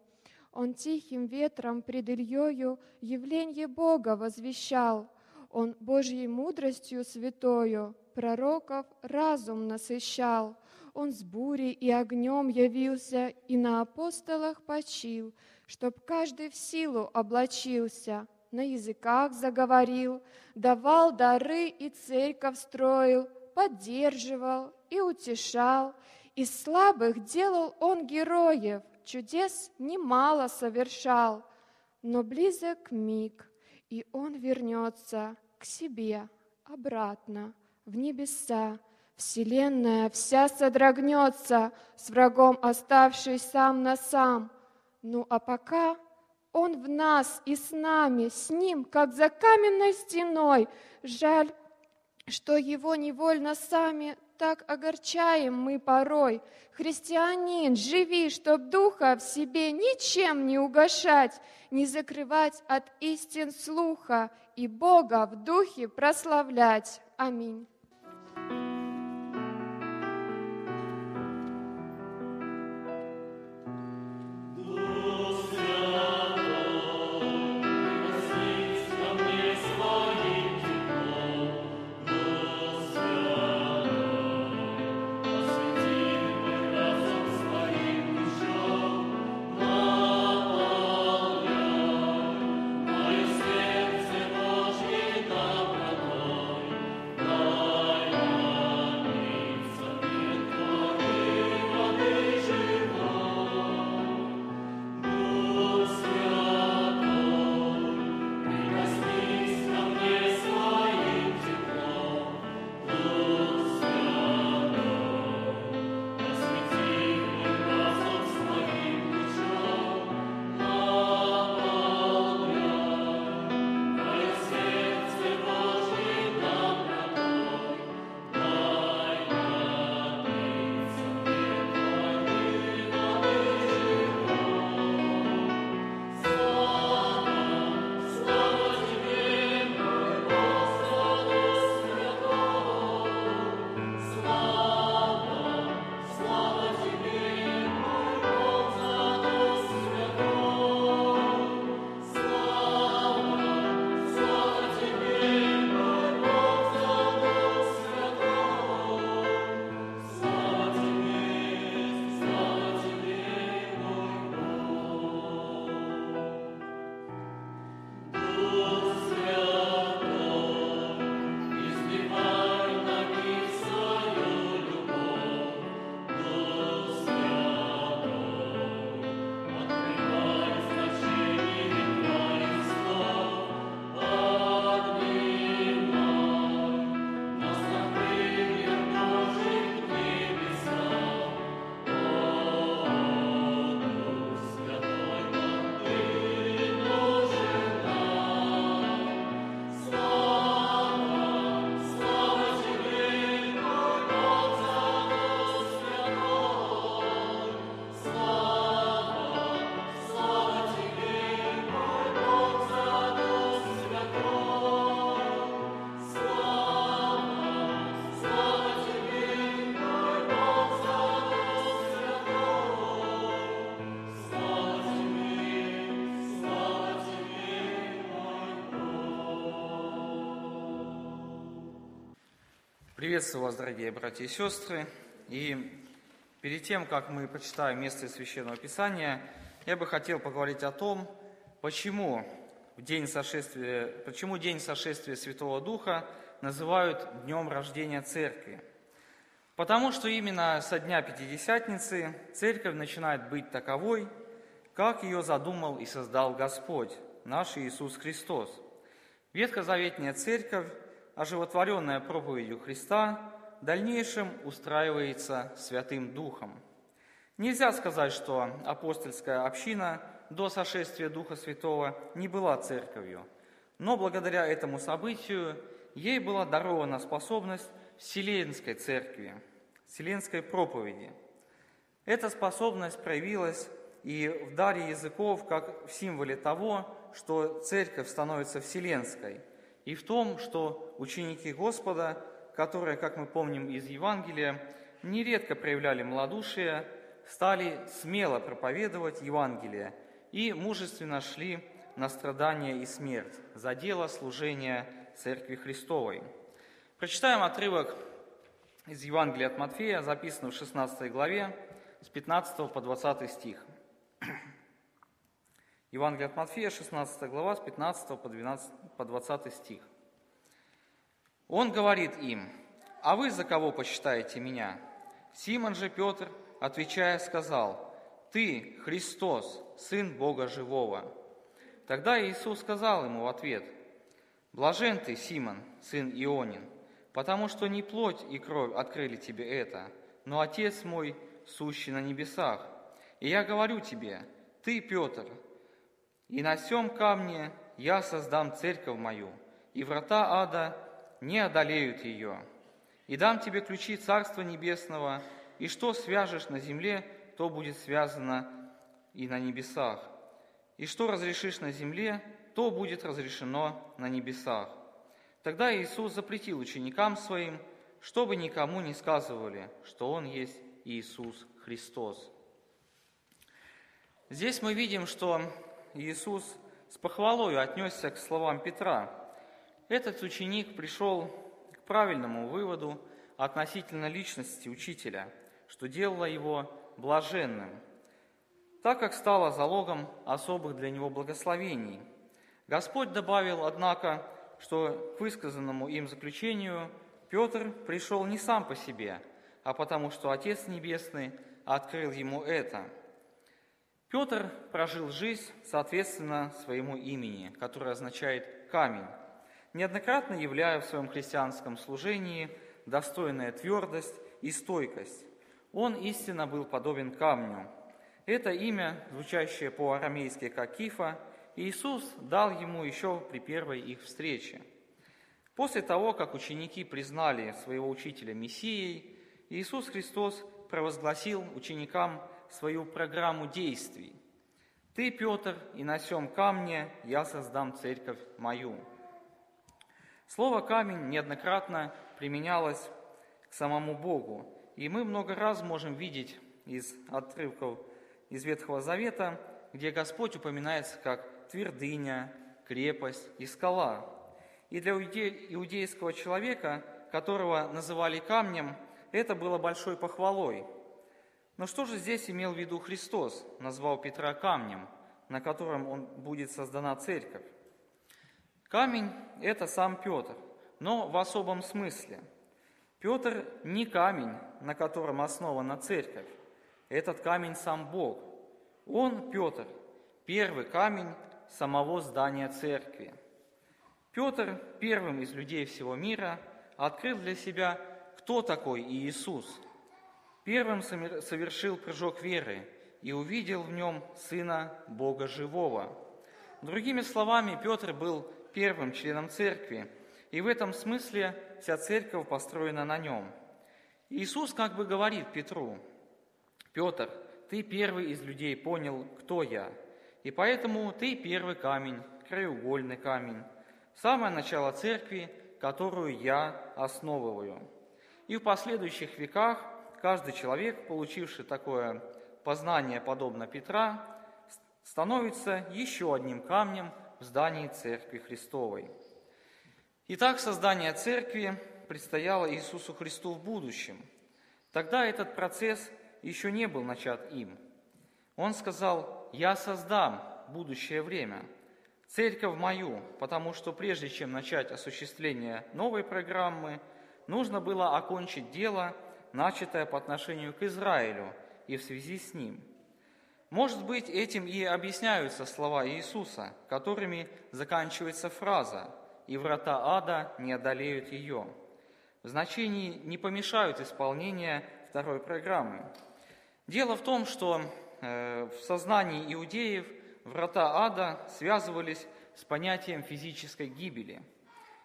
Он тихим ветром пред Ильёю явление Бога возвещал. Он Божьей мудростью святою пророков разум насыщал. Он с бурей и огнем явился и на апостолах почил, чтоб каждый в силу облачился, на языках заговорил, давал дары и церковь строил, поддерживал и утешал. Из слабых делал он героев, чудес немало совершал. Но близок миг, и он вернется к себе обратно, в небеса. Вселенная вся содрогнется, с врагом оставшись сам на сам. Ну а пока он в нас и с нами, с ним, как за каменной стеной. Жаль, что его невольно сами так огорчаем мы порой. Христианин, живи, чтоб духа в себе ничем не угошать, не закрывать от истин слуха и Бога в духе прославлять. Аминь. Приветствую вас, дорогие братья и сестры. И перед тем, как мы почитаем место из Священного Писания, я бы хотел поговорить о том, почему, в день сошествия, почему день сошествия Святого Духа называют днем рождения Церкви. Потому что именно со дня Пятидесятницы Церковь начинает быть таковой, как ее задумал и создал Господь, наш Иисус Христос. Ветхозаветная церковь, оживотворенная проповедью Христа, в дальнейшем устраивается Святым Духом. Нельзя сказать, что апостольская община до сошествия Духа Святого не была церковью, но благодаря этому событию ей была дарована способность Вселенской церкви, Вселенской проповеди. Эта способность проявилась и в даре языков как в символе того, что церковь становится вселенской, и в том, что ученики Господа, которые, как мы помним из Евангелия, нередко проявляли малодушие, стали смело проповедовать Евангелие и мужественно шли на страдания и смерть за дело служения Церкви Христовой. Прочитаем отрывок из Евангелия от Матфея, записанный в 16 главе, с 15 по 20 стих. Евангелие от Матфея, 16 глава, с 15 по, 12, по 20 стих. Он говорит им, «А вы за кого почитаете меня?» Симон же Петр, отвечая, сказал, «Ты, Христос, Сын Бога Живого». Тогда Иисус сказал ему в ответ, «Блажен ты, Симон, сын Ионин, потому что не плоть и кровь открыли тебе это, но Отец мой, сущий на небесах. И я говорю тебе, ты, Петр, и на сем камне я создам церковь мою, и врата ада не одолеют ее. И дам тебе ключи Царства Небесного, и что свяжешь на земле, то будет связано и на небесах. И что разрешишь на земле, то будет разрешено на небесах. Тогда Иисус запретил ученикам своим, чтобы никому не сказывали, что Он есть Иисус Христос. Здесь мы видим, что Иисус с похвалой отнесся к словам Петра. Этот ученик пришел к правильному выводу относительно личности учителя, что делало его блаженным, так как стало залогом особых для него благословений. Господь добавил, однако, что к высказанному им заключению Петр пришел не сам по себе, а потому что Отец Небесный открыл ему это – Петр прожил жизнь соответственно своему имени, которое означает «камень», неоднократно являя в своем христианском служении достойная твердость и стойкость. Он истинно был подобен камню. Это имя, звучащее по-арамейски как Кифа, Иисус дал ему еще при первой их встрече. После того, как ученики признали своего учителя Мессией, Иисус Христос провозгласил ученикам свою программу действий. «Ты, Петр, и на сем камне я создам церковь мою». Слово «камень» неоднократно применялось к самому Богу, и мы много раз можем видеть из отрывков из Ветхого Завета, где Господь упоминается как твердыня, крепость и скала. И для иудейского человека, которого называли камнем, это было большой похвалой – но что же здесь имел в виду Христос, назвал Петра камнем, на котором он будет создана церковь? Камень – это сам Петр, но в особом смысле. Петр не камень, на котором основана церковь. Этот камень сам Бог. Он, Петр, первый камень самого здания церкви. Петр первым из людей всего мира открыл для себя, кто такой Иисус – Первым совершил прыжок веры и увидел в нем Сына Бога Живого. Другими словами, Петр был первым членом церкви, и в этом смысле вся церковь построена на нем. Иисус как бы говорит Петру, «Петр, ты первый из людей понял, кто я, и поэтому ты первый камень, краеугольный камень, самое начало церкви, которую я основываю». И в последующих веках каждый человек, получивший такое познание, подобно Петра, становится еще одним камнем в здании Церкви Христовой. Итак, создание Церкви предстояло Иисусу Христу в будущем. Тогда этот процесс еще не был начат им. Он сказал, «Я создам будущее время, церковь мою, потому что прежде чем начать осуществление новой программы, нужно было окончить дело – начатое по отношению к Израилю и в связи с ним. Может быть, этим и объясняются слова Иисуса, которыми заканчивается фраза «и врата ада не одолеют ее». В значении не помешают исполнения второй программы. Дело в том, что э, в сознании иудеев врата ада связывались с понятием физической гибели.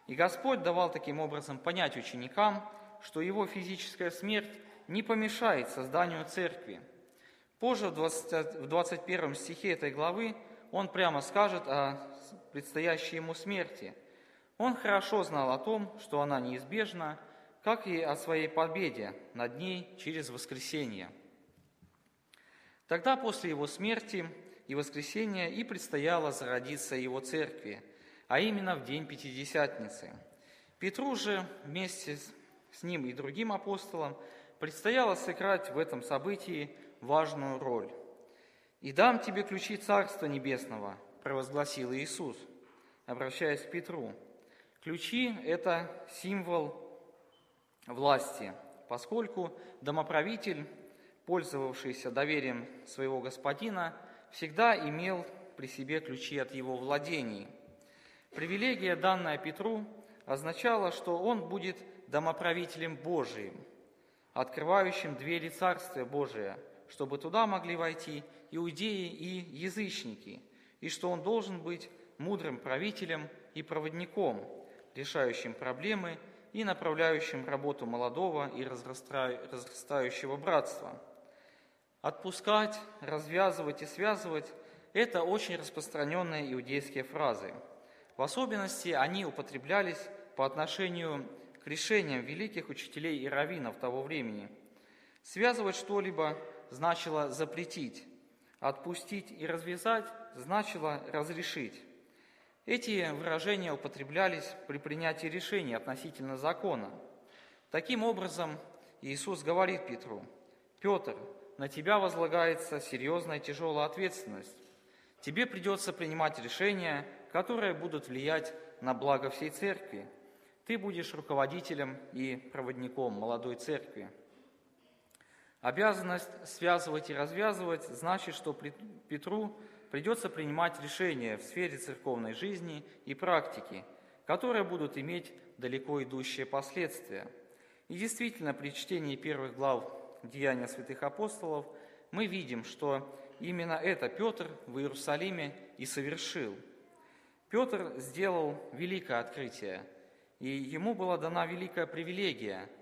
И Господь давал таким образом понять ученикам, что его физическая смерть не помешает созданию церкви – Позже, в, 20, в 21 стихе этой главы, он прямо скажет о предстоящей ему смерти. Он хорошо знал о том, что она неизбежна, как и о своей победе над ней через воскресение. Тогда после его смерти и воскресения и предстояло зародиться его церкви, а именно в день Пятидесятницы. Петру же вместе с ним и другим апостолам предстояло сыграть в этом событии важную роль. «И дам тебе ключи Царства Небесного», – провозгласил Иисус, обращаясь к Петру. Ключи – это символ власти, поскольку домоправитель, пользовавшийся доверием своего господина, всегда имел при себе ключи от его владений. Привилегия, данная Петру, означала, что он будет домоправителем Божиим, открывающим двери Царствия Божия – чтобы туда могли войти иудеи и язычники, и что он должен быть мудрым правителем и проводником, решающим проблемы и направляющим работу молодого и разрастающего братства. Отпускать, развязывать и связывать – это очень распространенные иудейские фразы. В особенности они употреблялись по отношению к решениям великих учителей и раввинов того времени. Связывать что-либо значило запретить, отпустить и развязать значило разрешить. Эти выражения употреблялись при принятии решений относительно закона. Таким образом, Иисус говорит Петру, «Петр, на тебя возлагается серьезная тяжелая ответственность. Тебе придется принимать решения, которые будут влиять на благо всей церкви. Ты будешь руководителем и проводником молодой церкви». Обязанность связывать и развязывать значит, что Петру придется принимать решения в сфере церковной жизни и практики, которые будут иметь далеко идущие последствия. И действительно, при чтении первых глав Деяния святых апостолов мы видим, что именно это Петр в Иерусалиме и совершил. Петр сделал великое открытие, и ему была дана великая привилегия –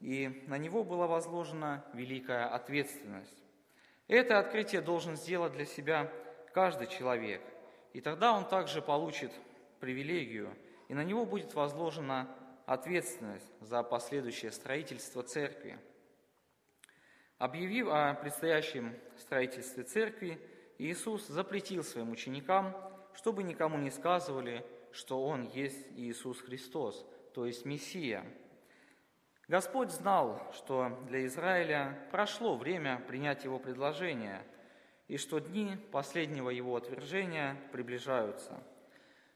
и на него была возложена великая ответственность. Это открытие должен сделать для себя каждый человек, и тогда он также получит привилегию, и на него будет возложена ответственность за последующее строительство церкви. Объявив о предстоящем строительстве церкви, Иисус запретил своим ученикам, чтобы никому не сказывали, что Он есть Иисус Христос, то есть Мессия – Господь знал, что для Израиля прошло время принять его предложение, и что дни последнего его отвержения приближаются.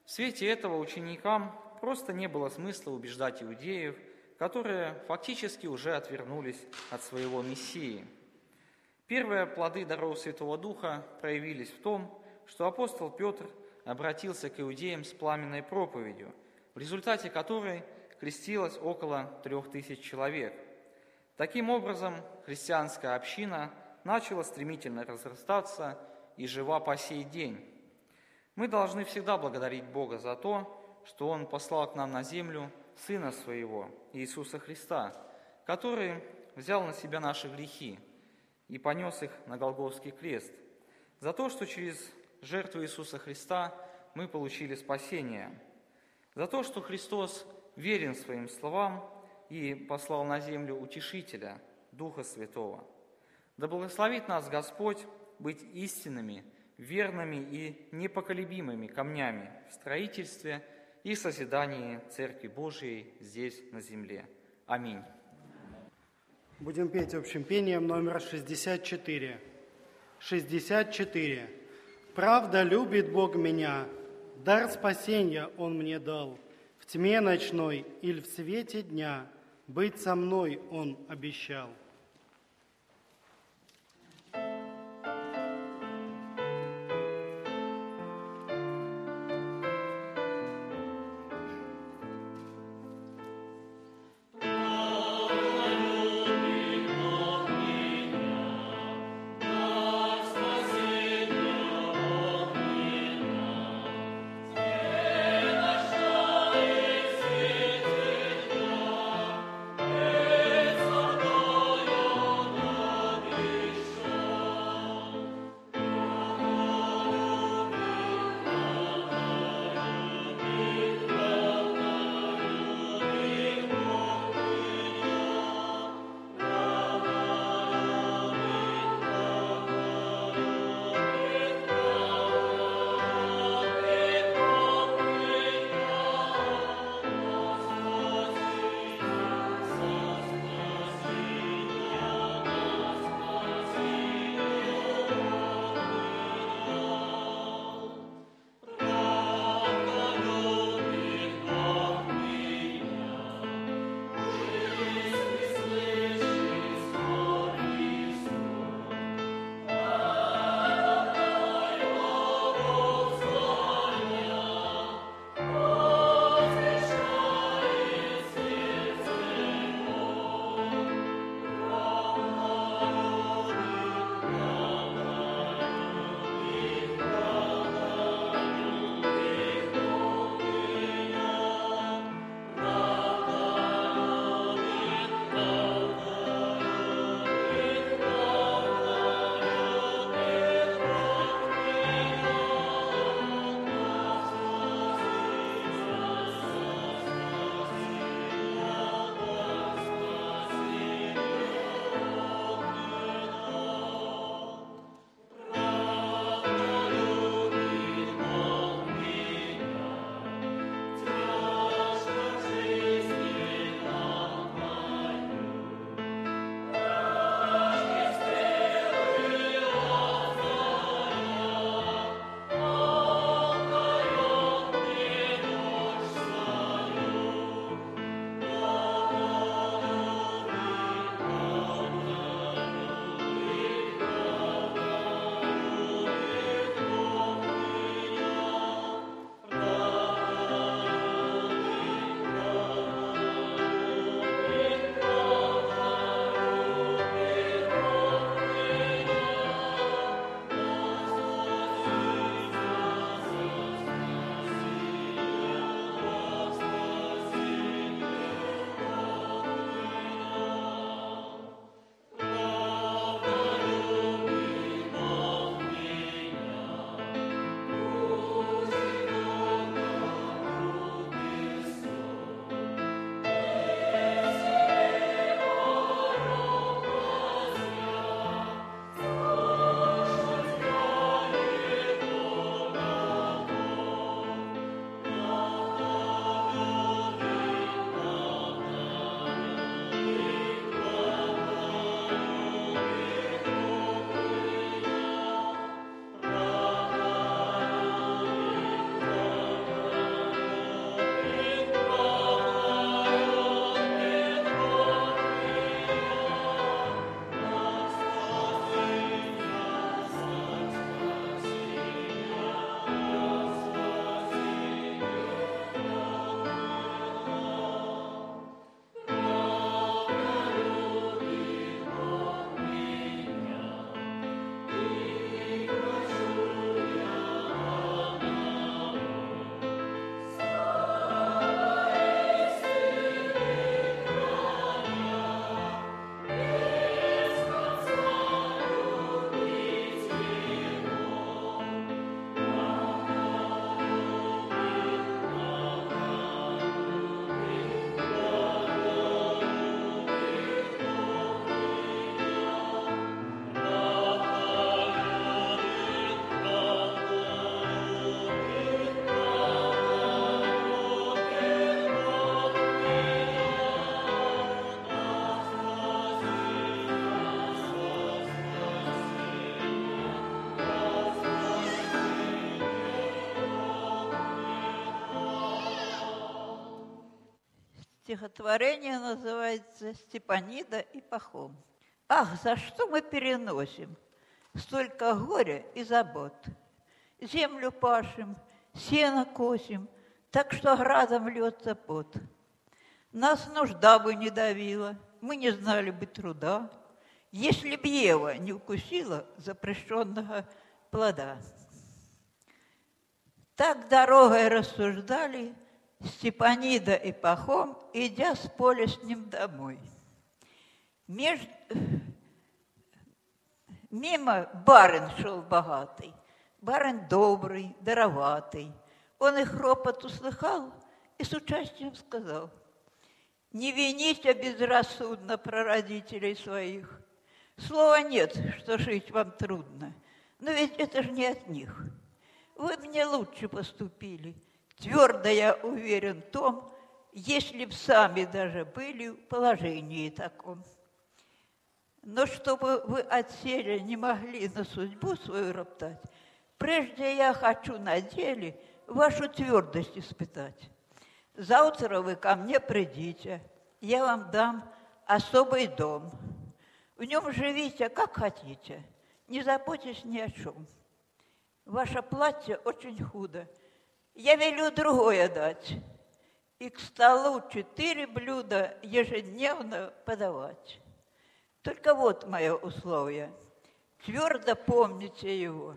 В свете этого ученикам просто не было смысла убеждать иудеев, которые фактически уже отвернулись от своего Мессии. Первые плоды даров Святого Духа проявились в том, что апостол Петр обратился к иудеям с пламенной проповедью, в результате которой – крестилось около трех тысяч человек. Таким образом, христианская община начала стремительно разрастаться и жива по сей день. Мы должны всегда благодарить Бога за то, что Он послал к нам на землю Сына Своего, Иисуса Христа, который взял на себя наши грехи и понес их на Голговский крест, за то, что через жертву Иисуса Христа мы получили спасение, за то, что Христос верен своим словам и послал на землю Утешителя, Духа Святого. Да благословит нас Господь быть истинными, верными и непоколебимыми камнями в строительстве и созидании Церкви Божией здесь, на земле. Аминь. Будем петь общим пением номер 64. 64. «Правда любит Бог меня, дар спасения Он мне дал». В тьме ночной или в свете дня быть со мной Он обещал. Стихотворение называется «Степанида и Пахом». Ах, за что мы переносим столько горя и забот? Землю пашем, сено косим, так что градом льется пот. Нас нужда бы не давила, мы не знали бы труда, если б Ева не укусила запрещенного плода. Так дорогой рассуждали Степанида и Пахом, идя с поля с ним домой. Меж... Мимо барин шел богатый, барин добрый, дароватый. Он их ропот услыхал и с участием сказал, «Не вините безрассудно прародителей своих. Слова нет, что жить вам трудно, но ведь это же не от них. Вы мне лучше поступили, твердо я уверен в том, если б сами даже были в положении таком. Но чтобы вы отсели не могли на судьбу свою роптать, прежде я хочу на деле вашу твердость испытать. Завтра вы ко мне придите, я вам дам особый дом. В нем живите, как хотите, не заботьтесь ни о чем. Ваше платье очень худо, я велю другое дать. И к столу четыре блюда ежедневно подавать. Только вот мое условие. Твердо помните его.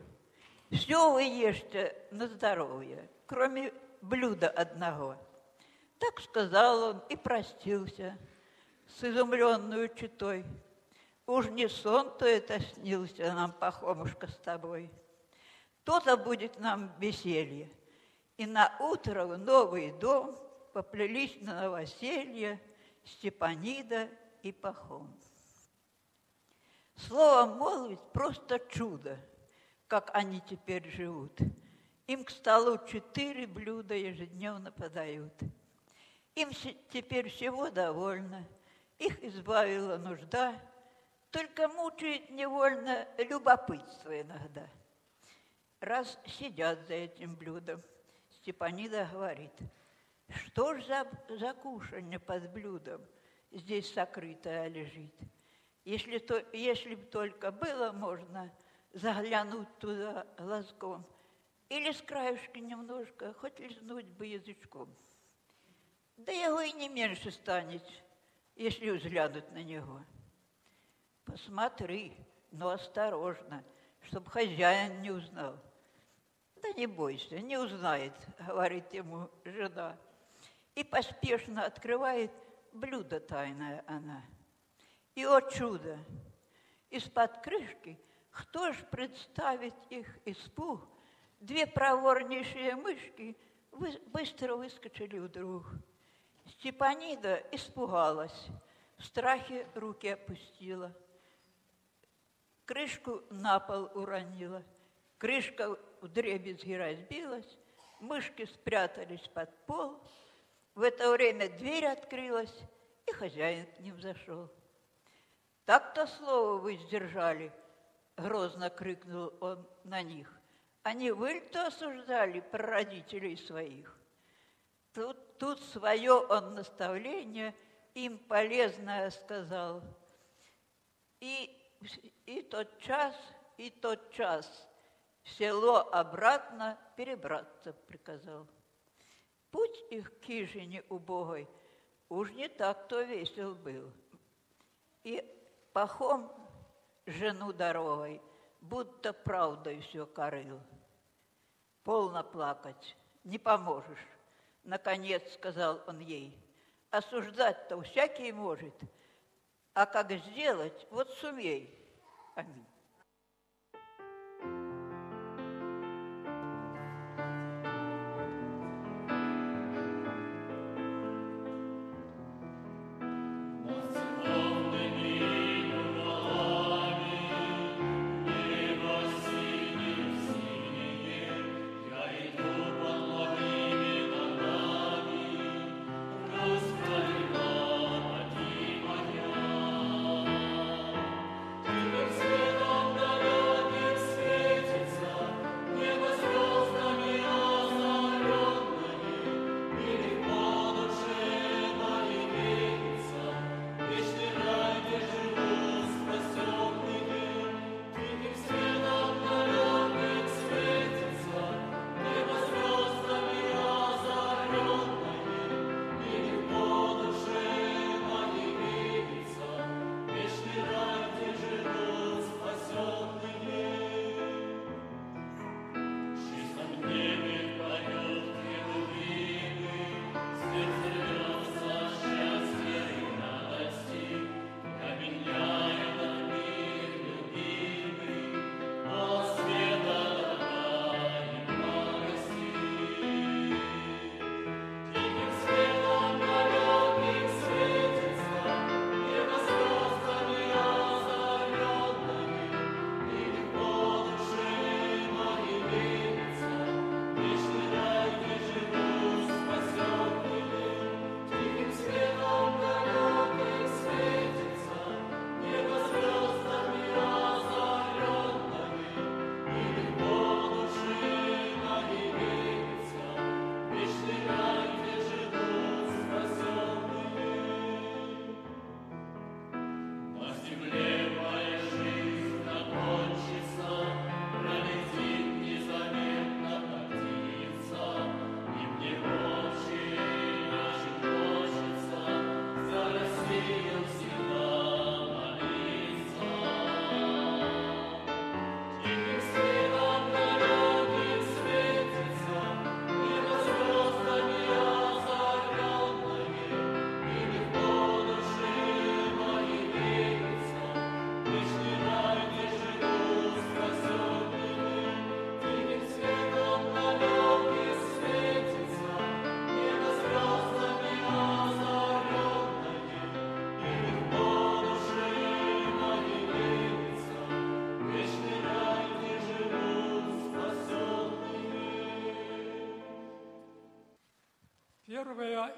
Все вы ешьте на здоровье, кроме блюда одного. Так сказал он и простился с изумленную читой. Уж не сон-то это снился нам, Пахомушка, с тобой. То-то будет нам веселье. И на утро в новый дом поплелись на новоселье Степанида и Пахом. Слово молвить просто чудо, как они теперь живут. Им к столу четыре блюда ежедневно подают. Им теперь всего довольно, их избавила нужда, только мучает невольно любопытство иногда. Раз сидят за этим блюдом, Степанида говорит, что ж за, за кушанье под блюдом здесь сокрытое лежит – если, то, если бы только было можно заглянуть туда глазком, или с краюшки немножко, хоть лизнуть бы язычком. Да его и не меньше станет, если взглянуть на него. Посмотри, но осторожно, чтобы хозяин не узнал. Да не бойся, не узнает, говорит ему жена. И поспешно открывает блюдо тайное она – и, о чудо, из-под крышки кто ж представит их испуг? Две проворнейшие мышки быстро выскочили вдруг. Степанида испугалась, в страхе руки опустила. Крышку на пол уронила. Крышка в дребезги разбилась, мышки спрятались под пол. В это время дверь открылась, и хозяин к ним зашел. Так-то слово вы сдержали, грозно крикнул он на них. Они вы-то осуждали прародителей своих. Тут, тут свое он наставление им полезное сказал. И, и тот час, и тот час село обратно перебраться приказал. Путь их к хижине убогой уж не так-то весел был. И Пахом жену дорогой, будто правдой все корыл. Полно плакать, не поможешь. Наконец сказал он ей, осуждать-то всякий может, а как сделать, вот сумей. Аминь.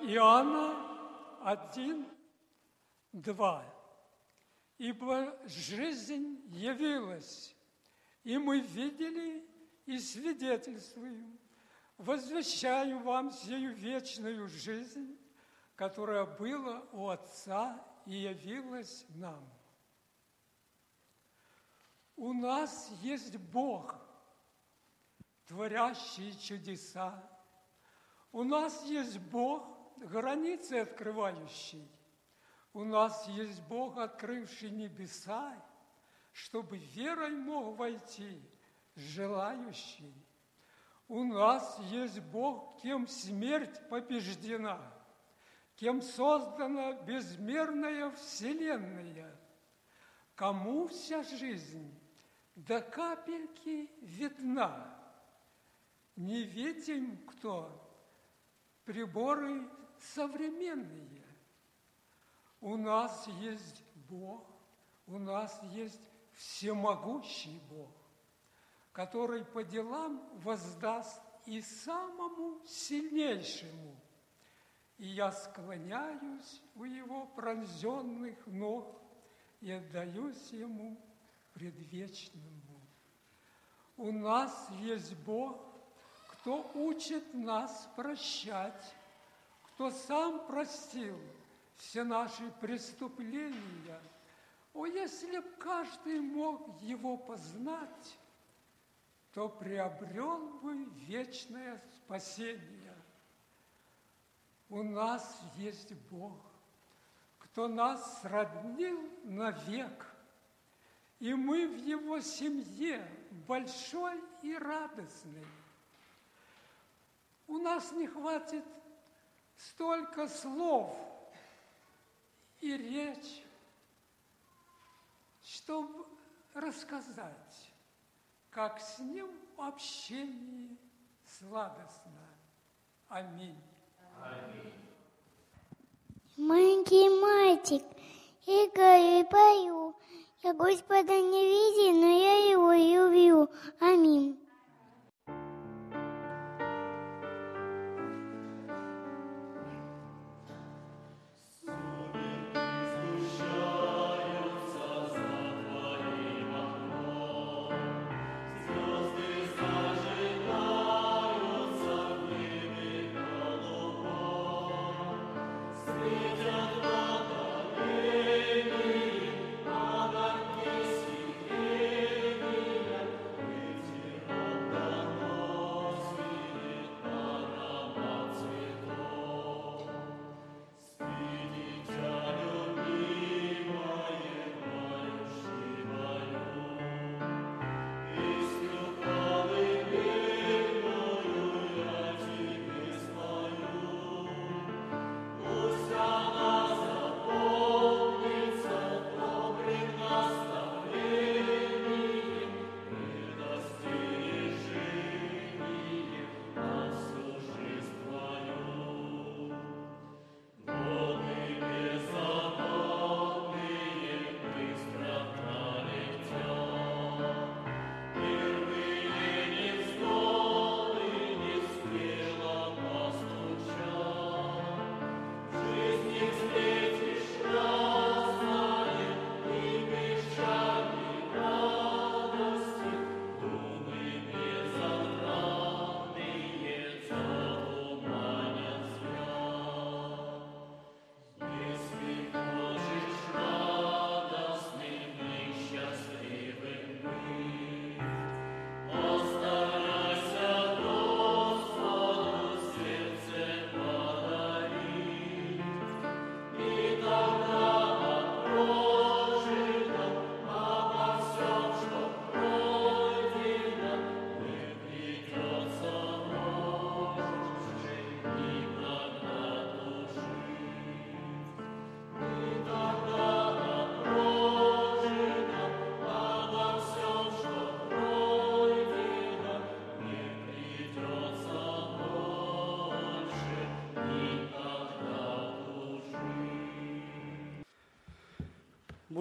Иоанна 1, 2. «Ибо жизнь явилась, и мы видели и свидетельствуем, возвещаю вам сию вечную жизнь, которая была у Отца и явилась нам. У нас есть Бог, творящий чудеса. У нас есть Бог, границы открывающий. У нас есть Бог, открывший небеса, чтобы верой мог войти желающий. У нас есть Бог, кем смерть побеждена, кем создана безмерная вселенная, кому вся жизнь до капельки видна. Не видим, кто приборы современные. У нас есть Бог, у нас есть всемогущий Бог который по делам воздаст и самому сильнейшему. И я склоняюсь у его пронзенных ног и отдаюсь ему предвечному. У нас есть Бог, кто учит нас прощать, кто сам простил все наши преступления. О, если б каждый мог его познать, то приобрел бы вечное спасение. У нас есть Бог, кто нас сроднил навек, и мы в Его семье большой и радостной. У нас не хватит столько слов и речь, чтобы рассказать как с ним в общении сладостно. Аминь. Маленький мальчик, играю и пою. Я Господа не видел, но я его люблю. Аминь.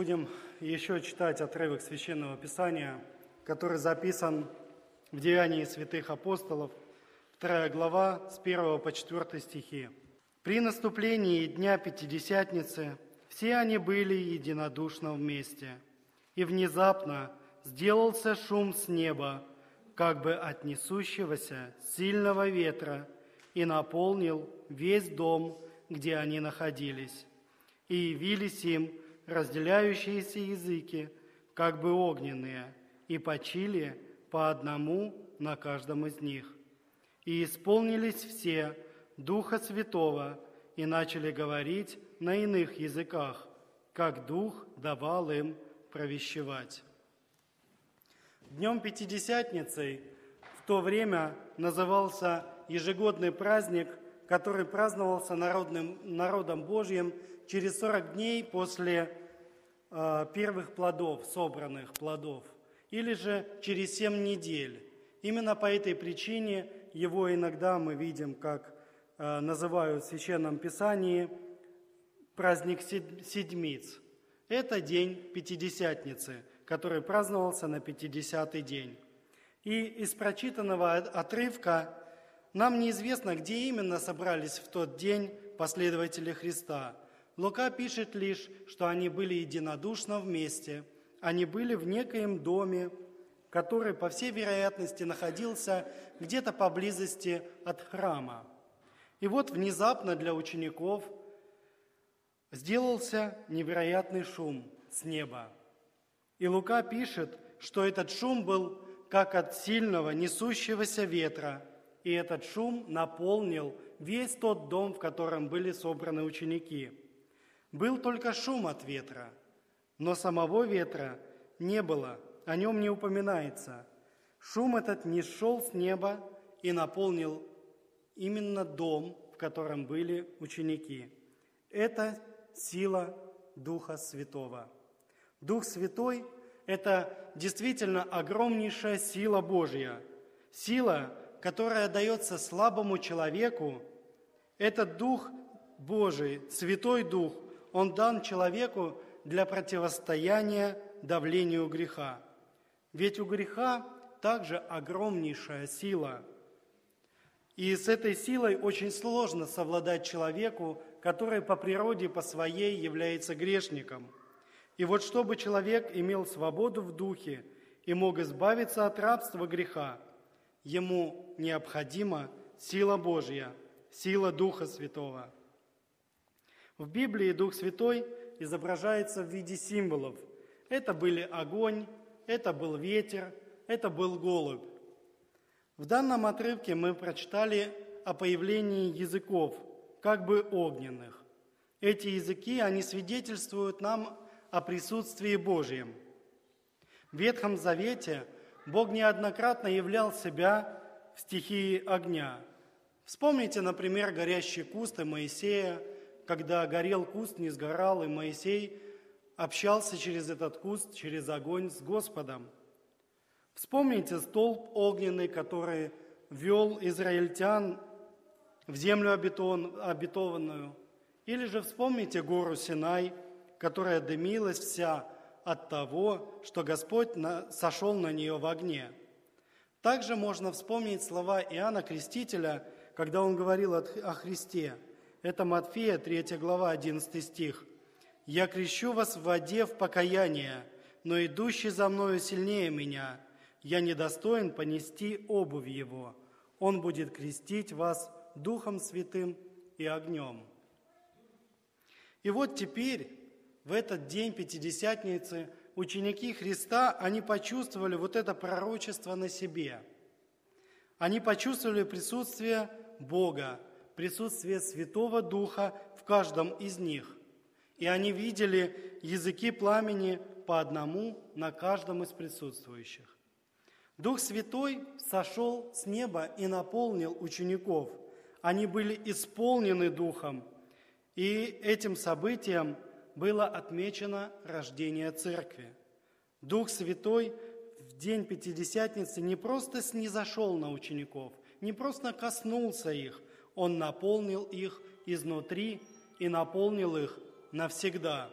Будем еще читать отрывок Священного Писания, который записан в Деянии святых апостолов, вторая глава, с 1 по 4 стихи. При наступлении Дня Пятидесятницы все они были единодушно вместе. И внезапно сделался шум с неба, как бы от несущегося сильного ветра, и наполнил весь дом, где они находились. И явились им разделяющиеся языки, как бы огненные, и почили по одному на каждом из них. И исполнились все Духа Святого и начали говорить на иных языках, как Дух давал им провещевать. Днем Пятидесятницей в то время назывался ежегодный праздник, который праздновался народным, народом Божьим через 40 дней после э, первых плодов, собранных плодов, или же через 7 недель. Именно по этой причине его иногда мы видим, как э, называют в Священном Писании праздник Седмиц. Это день Пятидесятницы, который праздновался на 50-й день. И из прочитанного отрывка нам неизвестно, где именно собрались в тот день последователи Христа. Лука пишет лишь, что они были единодушно вместе. Они были в некоем доме, который, по всей вероятности, находился где-то поблизости от храма. И вот внезапно для учеников сделался невероятный шум с неба. И Лука пишет, что этот шум был как от сильного несущегося ветра, и этот шум наполнил весь тот дом, в котором были собраны ученики. Был только шум от ветра, но самого ветра не было, о нем не упоминается. Шум этот не шел с неба и наполнил именно дом, в котором были ученики. Это сила Духа Святого. Дух Святой – это действительно огромнейшая сила Божья, сила, которая дается слабому человеку. Этот Дух Божий, Святой Дух, он дан человеку для противостояния давлению греха. Ведь у греха также огромнейшая сила. И с этой силой очень сложно совладать человеку, который по природе, по своей является грешником. И вот чтобы человек имел свободу в духе и мог избавиться от рабства греха, ему необходима сила Божья, сила Духа Святого. В Библии Дух Святой изображается в виде символов. Это были огонь, это был ветер, это был голубь. В данном отрывке мы прочитали о появлении языков, как бы огненных. Эти языки, они свидетельствуют нам о присутствии Божьем. В Ветхом Завете Бог неоднократно являл себя в стихии огня. Вспомните, например, горящие кусты Моисея, когда горел куст, не сгорал, и Моисей общался через этот куст, через огонь с Господом. Вспомните столб огненный, который вел израильтян в землю обетованную. Или же вспомните гору Синай, которая дымилась вся от того, что Господь сошел на нее в огне. Также можно вспомнить слова Иоанна Крестителя, когда он говорил о Христе. Это Матфея, 3 глава, 11 стих. «Я крещу вас в воде в покаяние, но идущий за мною сильнее меня, я недостоин понести обувь его. Он будет крестить вас Духом Святым и огнем. И вот теперь, в этот день Пятидесятницы, ученики Христа, они почувствовали вот это пророчество на себе. Они почувствовали присутствие Бога, присутствие Святого Духа в каждом из них. И они видели языки пламени по одному на каждом из присутствующих. Дух Святой сошел с неба и наполнил учеников – они были исполнены Духом, и этим событием было отмечено рождение Церкви. Дух Святой в день Пятидесятницы не просто снизошел на учеников, не просто коснулся их, Он наполнил их изнутри и наполнил их навсегда.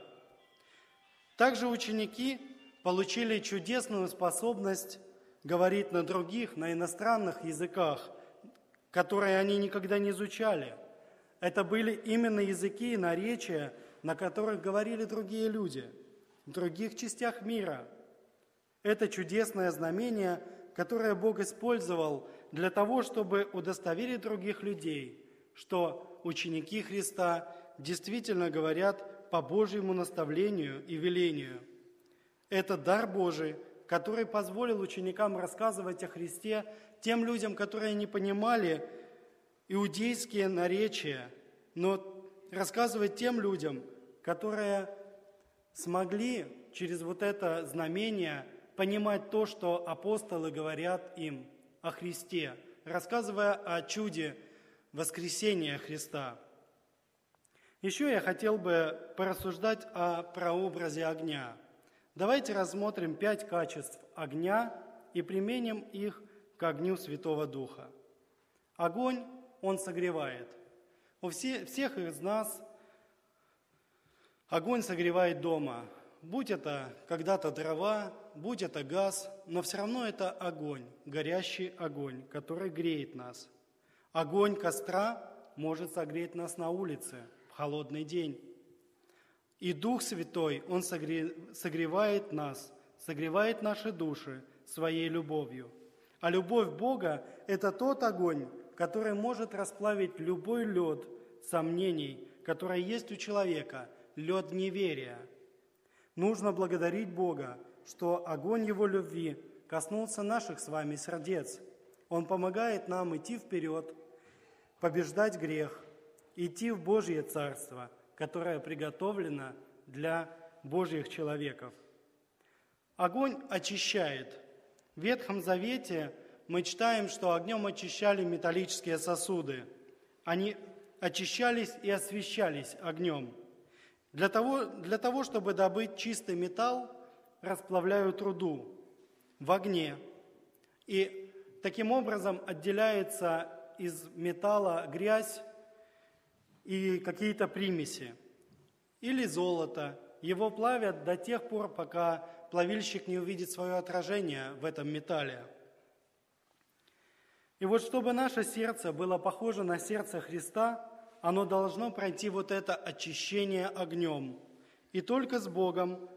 Также ученики получили чудесную способность говорить на других, на иностранных языках – которые они никогда не изучали. Это были именно языки и наречия, на которых говорили другие люди в других частях мира. Это чудесное знамение, которое Бог использовал для того, чтобы удостоверить других людей, что ученики Христа действительно говорят по Божьему наставлению и велению. Это дар Божий, который позволил ученикам рассказывать о Христе тем людям, которые не понимали иудейские наречия, но рассказывать тем людям, которые смогли через вот это знамение понимать то, что апостолы говорят им о Христе, рассказывая о чуде воскресения Христа. Еще я хотел бы порассуждать о прообразе огня. Давайте рассмотрим пять качеств огня и применим их к огню Святого Духа. Огонь, он согревает. У всех из нас огонь согревает дома. Будь это когда-то дрова, будь это газ, но все равно это огонь, горящий огонь, который греет нас. Огонь костра может согреть нас на улице в холодный день. И Дух Святой, Он согревает нас, согревает наши души своей любовью. А любовь Бога – это тот огонь, который может расплавить любой лед сомнений, который есть у человека, лед неверия. Нужно благодарить Бога, что огонь Его любви коснулся наших с вами сердец. Он помогает нам идти вперед, побеждать грех, идти в Божье Царство, которое приготовлено для Божьих человеков. Огонь очищает. В Ветхом Завете мы читаем, что огнем очищали металлические сосуды. Они очищались и освещались огнем. Для того, для того, чтобы добыть чистый металл, расплавляют руду в огне. И таким образом отделяется из металла грязь и какие-то примеси. Или золото. Его плавят до тех пор, пока плавильщик не увидит свое отражение в этом металле. И вот чтобы наше сердце было похоже на сердце Христа, оно должно пройти вот это очищение огнем. И только с Богом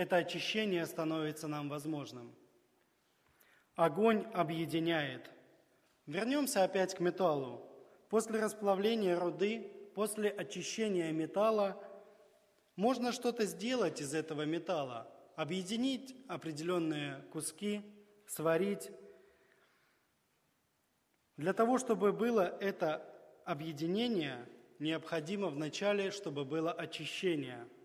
это очищение становится нам возможным. Огонь объединяет. Вернемся опять к металлу. После расплавления руды, после очищения металла, можно что-то сделать из этого металла, объединить определенные куски, сварить. Для того, чтобы было это объединение, необходимо вначале, чтобы было очищение –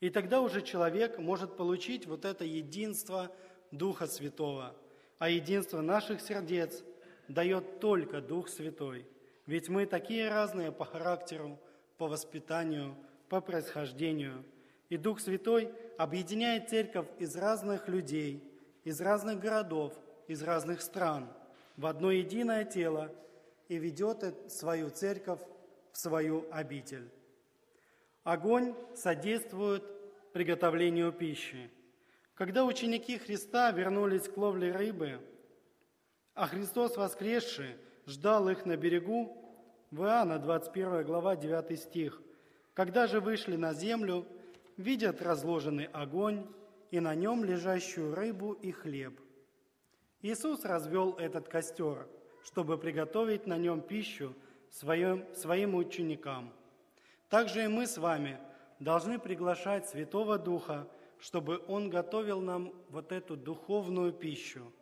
и тогда уже человек может получить вот это единство Духа Святого. А единство наших сердец дает только Дух Святой. Ведь мы такие разные по характеру, по воспитанию, по происхождению. И Дух Святой объединяет церковь из разных людей, из разных городов, из разных стран в одно единое тело и ведет свою церковь в свою обитель. Огонь содействует приготовлению пищи. Когда ученики Христа вернулись к ловле рыбы, а Христос воскресший ждал их на берегу, в Иоанна 21 глава 9 стих, когда же вышли на землю, видят разложенный огонь и на нем лежащую рыбу и хлеб. Иисус развел этот костер, чтобы приготовить на нем пищу своим, своим ученикам – также и мы с вами должны приглашать Святого Духа, чтобы Он готовил нам вот эту духовную пищу.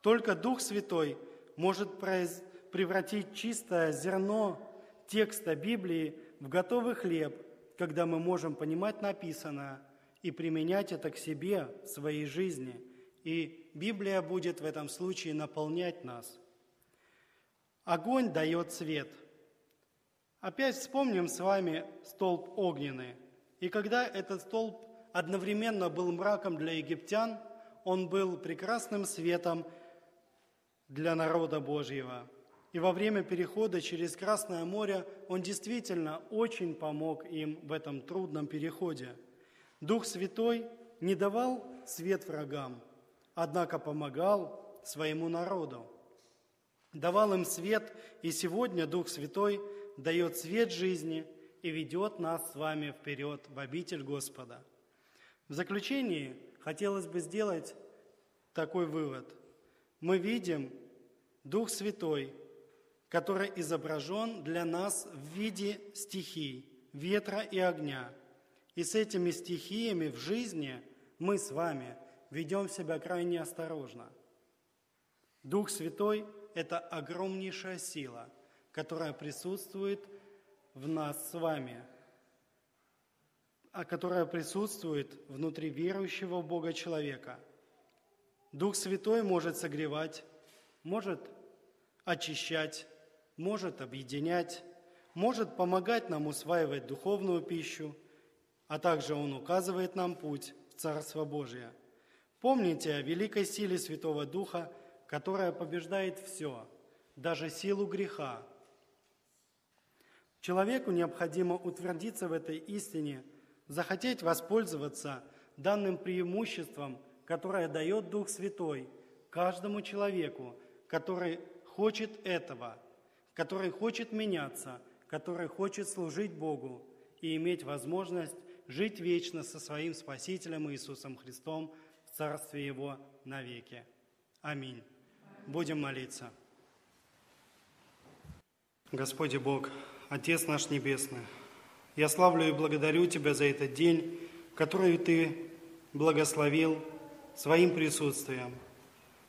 Только Дух Святой может превратить чистое зерно текста Библии в готовый хлеб, когда мы можем понимать написанное и применять это к себе в своей жизни. И Библия будет в этом случае наполнять нас. Огонь дает свет – Опять вспомним с вами столб огненный. И когда этот столб одновременно был мраком для египтян, он был прекрасным светом для народа Божьего. И во время перехода через Красное море он действительно очень помог им в этом трудном переходе. Дух Святой не давал свет врагам, однако помогал своему народу. Давал им свет, и сегодня Дух Святой – дает свет жизни и ведет нас с вами вперед в обитель Господа. В заключении хотелось бы сделать такой вывод. Мы видим Дух Святой, который изображен для нас в виде стихий, ветра и огня. И с этими стихиями в жизни мы с вами ведем себя крайне осторожно. Дух Святой – это огромнейшая сила, которая присутствует в нас с вами, а которая присутствует внутри верующего в Бога человека. Дух Святой может согревать, может очищать, может объединять, может помогать нам усваивать духовную пищу, а также Он указывает нам путь в Царство Божие. Помните о великой силе Святого Духа, которая побеждает все, даже силу греха. Человеку необходимо утвердиться в этой истине, захотеть воспользоваться данным преимуществом, которое дает Дух Святой каждому человеку, который хочет этого, который хочет меняться, который хочет служить Богу и иметь возможность жить вечно со своим Спасителем Иисусом Христом в Царстве Его навеки. Аминь. Будем молиться. Господи Бог, Отец наш Небесный, я славлю и благодарю Тебя за этот день, который Ты благословил своим присутствием –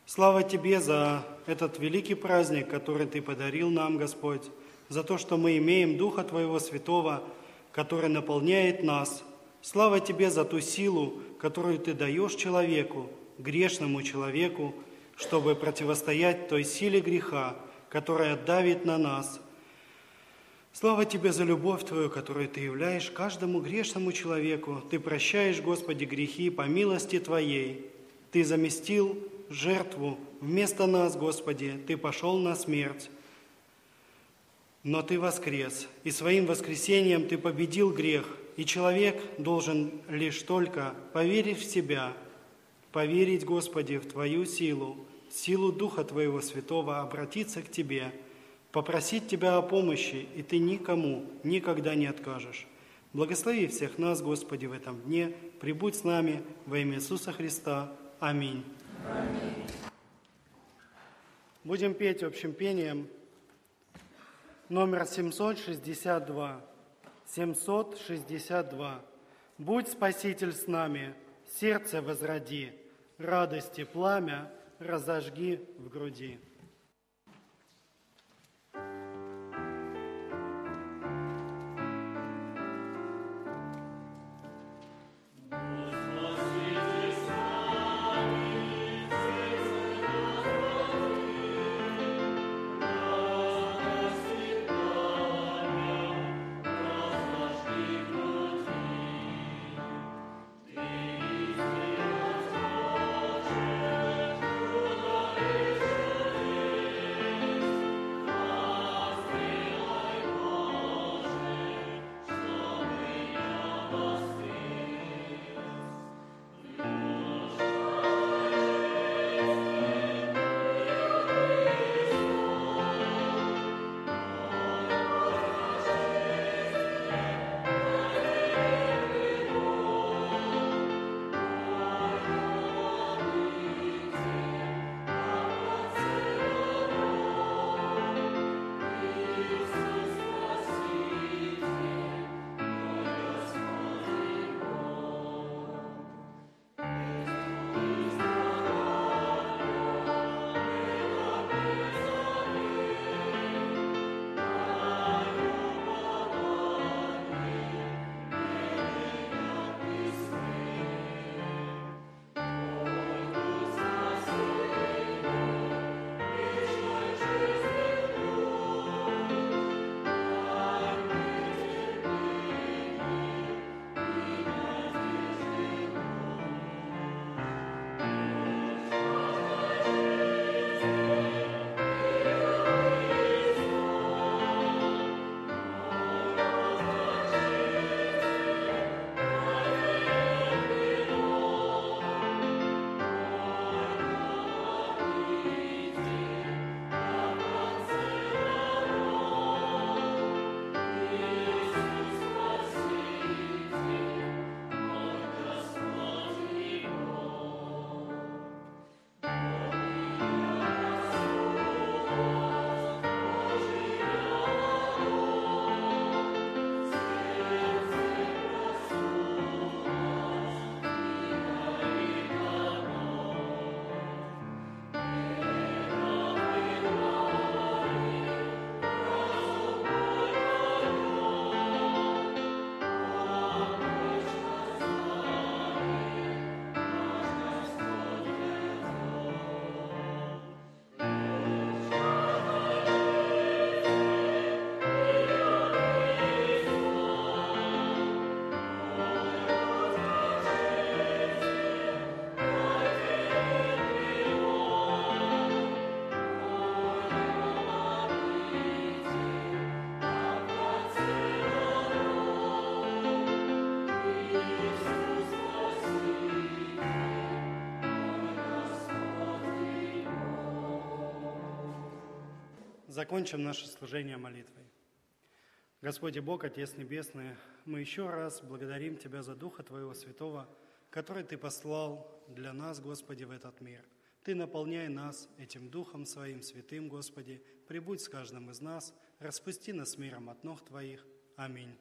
Слава Тебе за этот великий праздник, который Ты подарил нам, Господь, за то, что мы имеем Духа Твоего Святого, который наполняет нас. Слава Тебе за ту силу, которую Ты даешь человеку, грешному человеку, чтобы противостоять той силе греха, которая давит на нас. Слава Тебе за любовь Твою, которую Ты являешь каждому грешному человеку. Ты прощаешь, Господи, грехи по милости Твоей. Ты заместил жертву вместо нас, Господи, Ты пошел на смерть, но Ты воскрес, и своим воскресением Ты победил грех, и человек должен лишь только поверить в Тебя, поверить, Господи, в Твою силу, силу Духа Твоего Святого, обратиться к Тебе, попросить Тебя о помощи, и Ты никому никогда не откажешь. Благослови всех нас, Господи, в этом дне. Прибудь с нами во имя Иисуса Христа. Аминь. Будем петь общим пением номер 762. 762. Будь Спаситель с нами, сердце возроди, радости пламя разожги в груди. Закончим наше служение молитвой. Господи Бог, Отец Небесный, мы еще раз благодарим Тебя за Духа Твоего Святого, который Ты послал для нас, Господи, в этот мир. Ты наполняй нас этим Духом Своим Святым, Господи, прибудь с каждым из нас, распусти нас миром от ног Твоих. Аминь.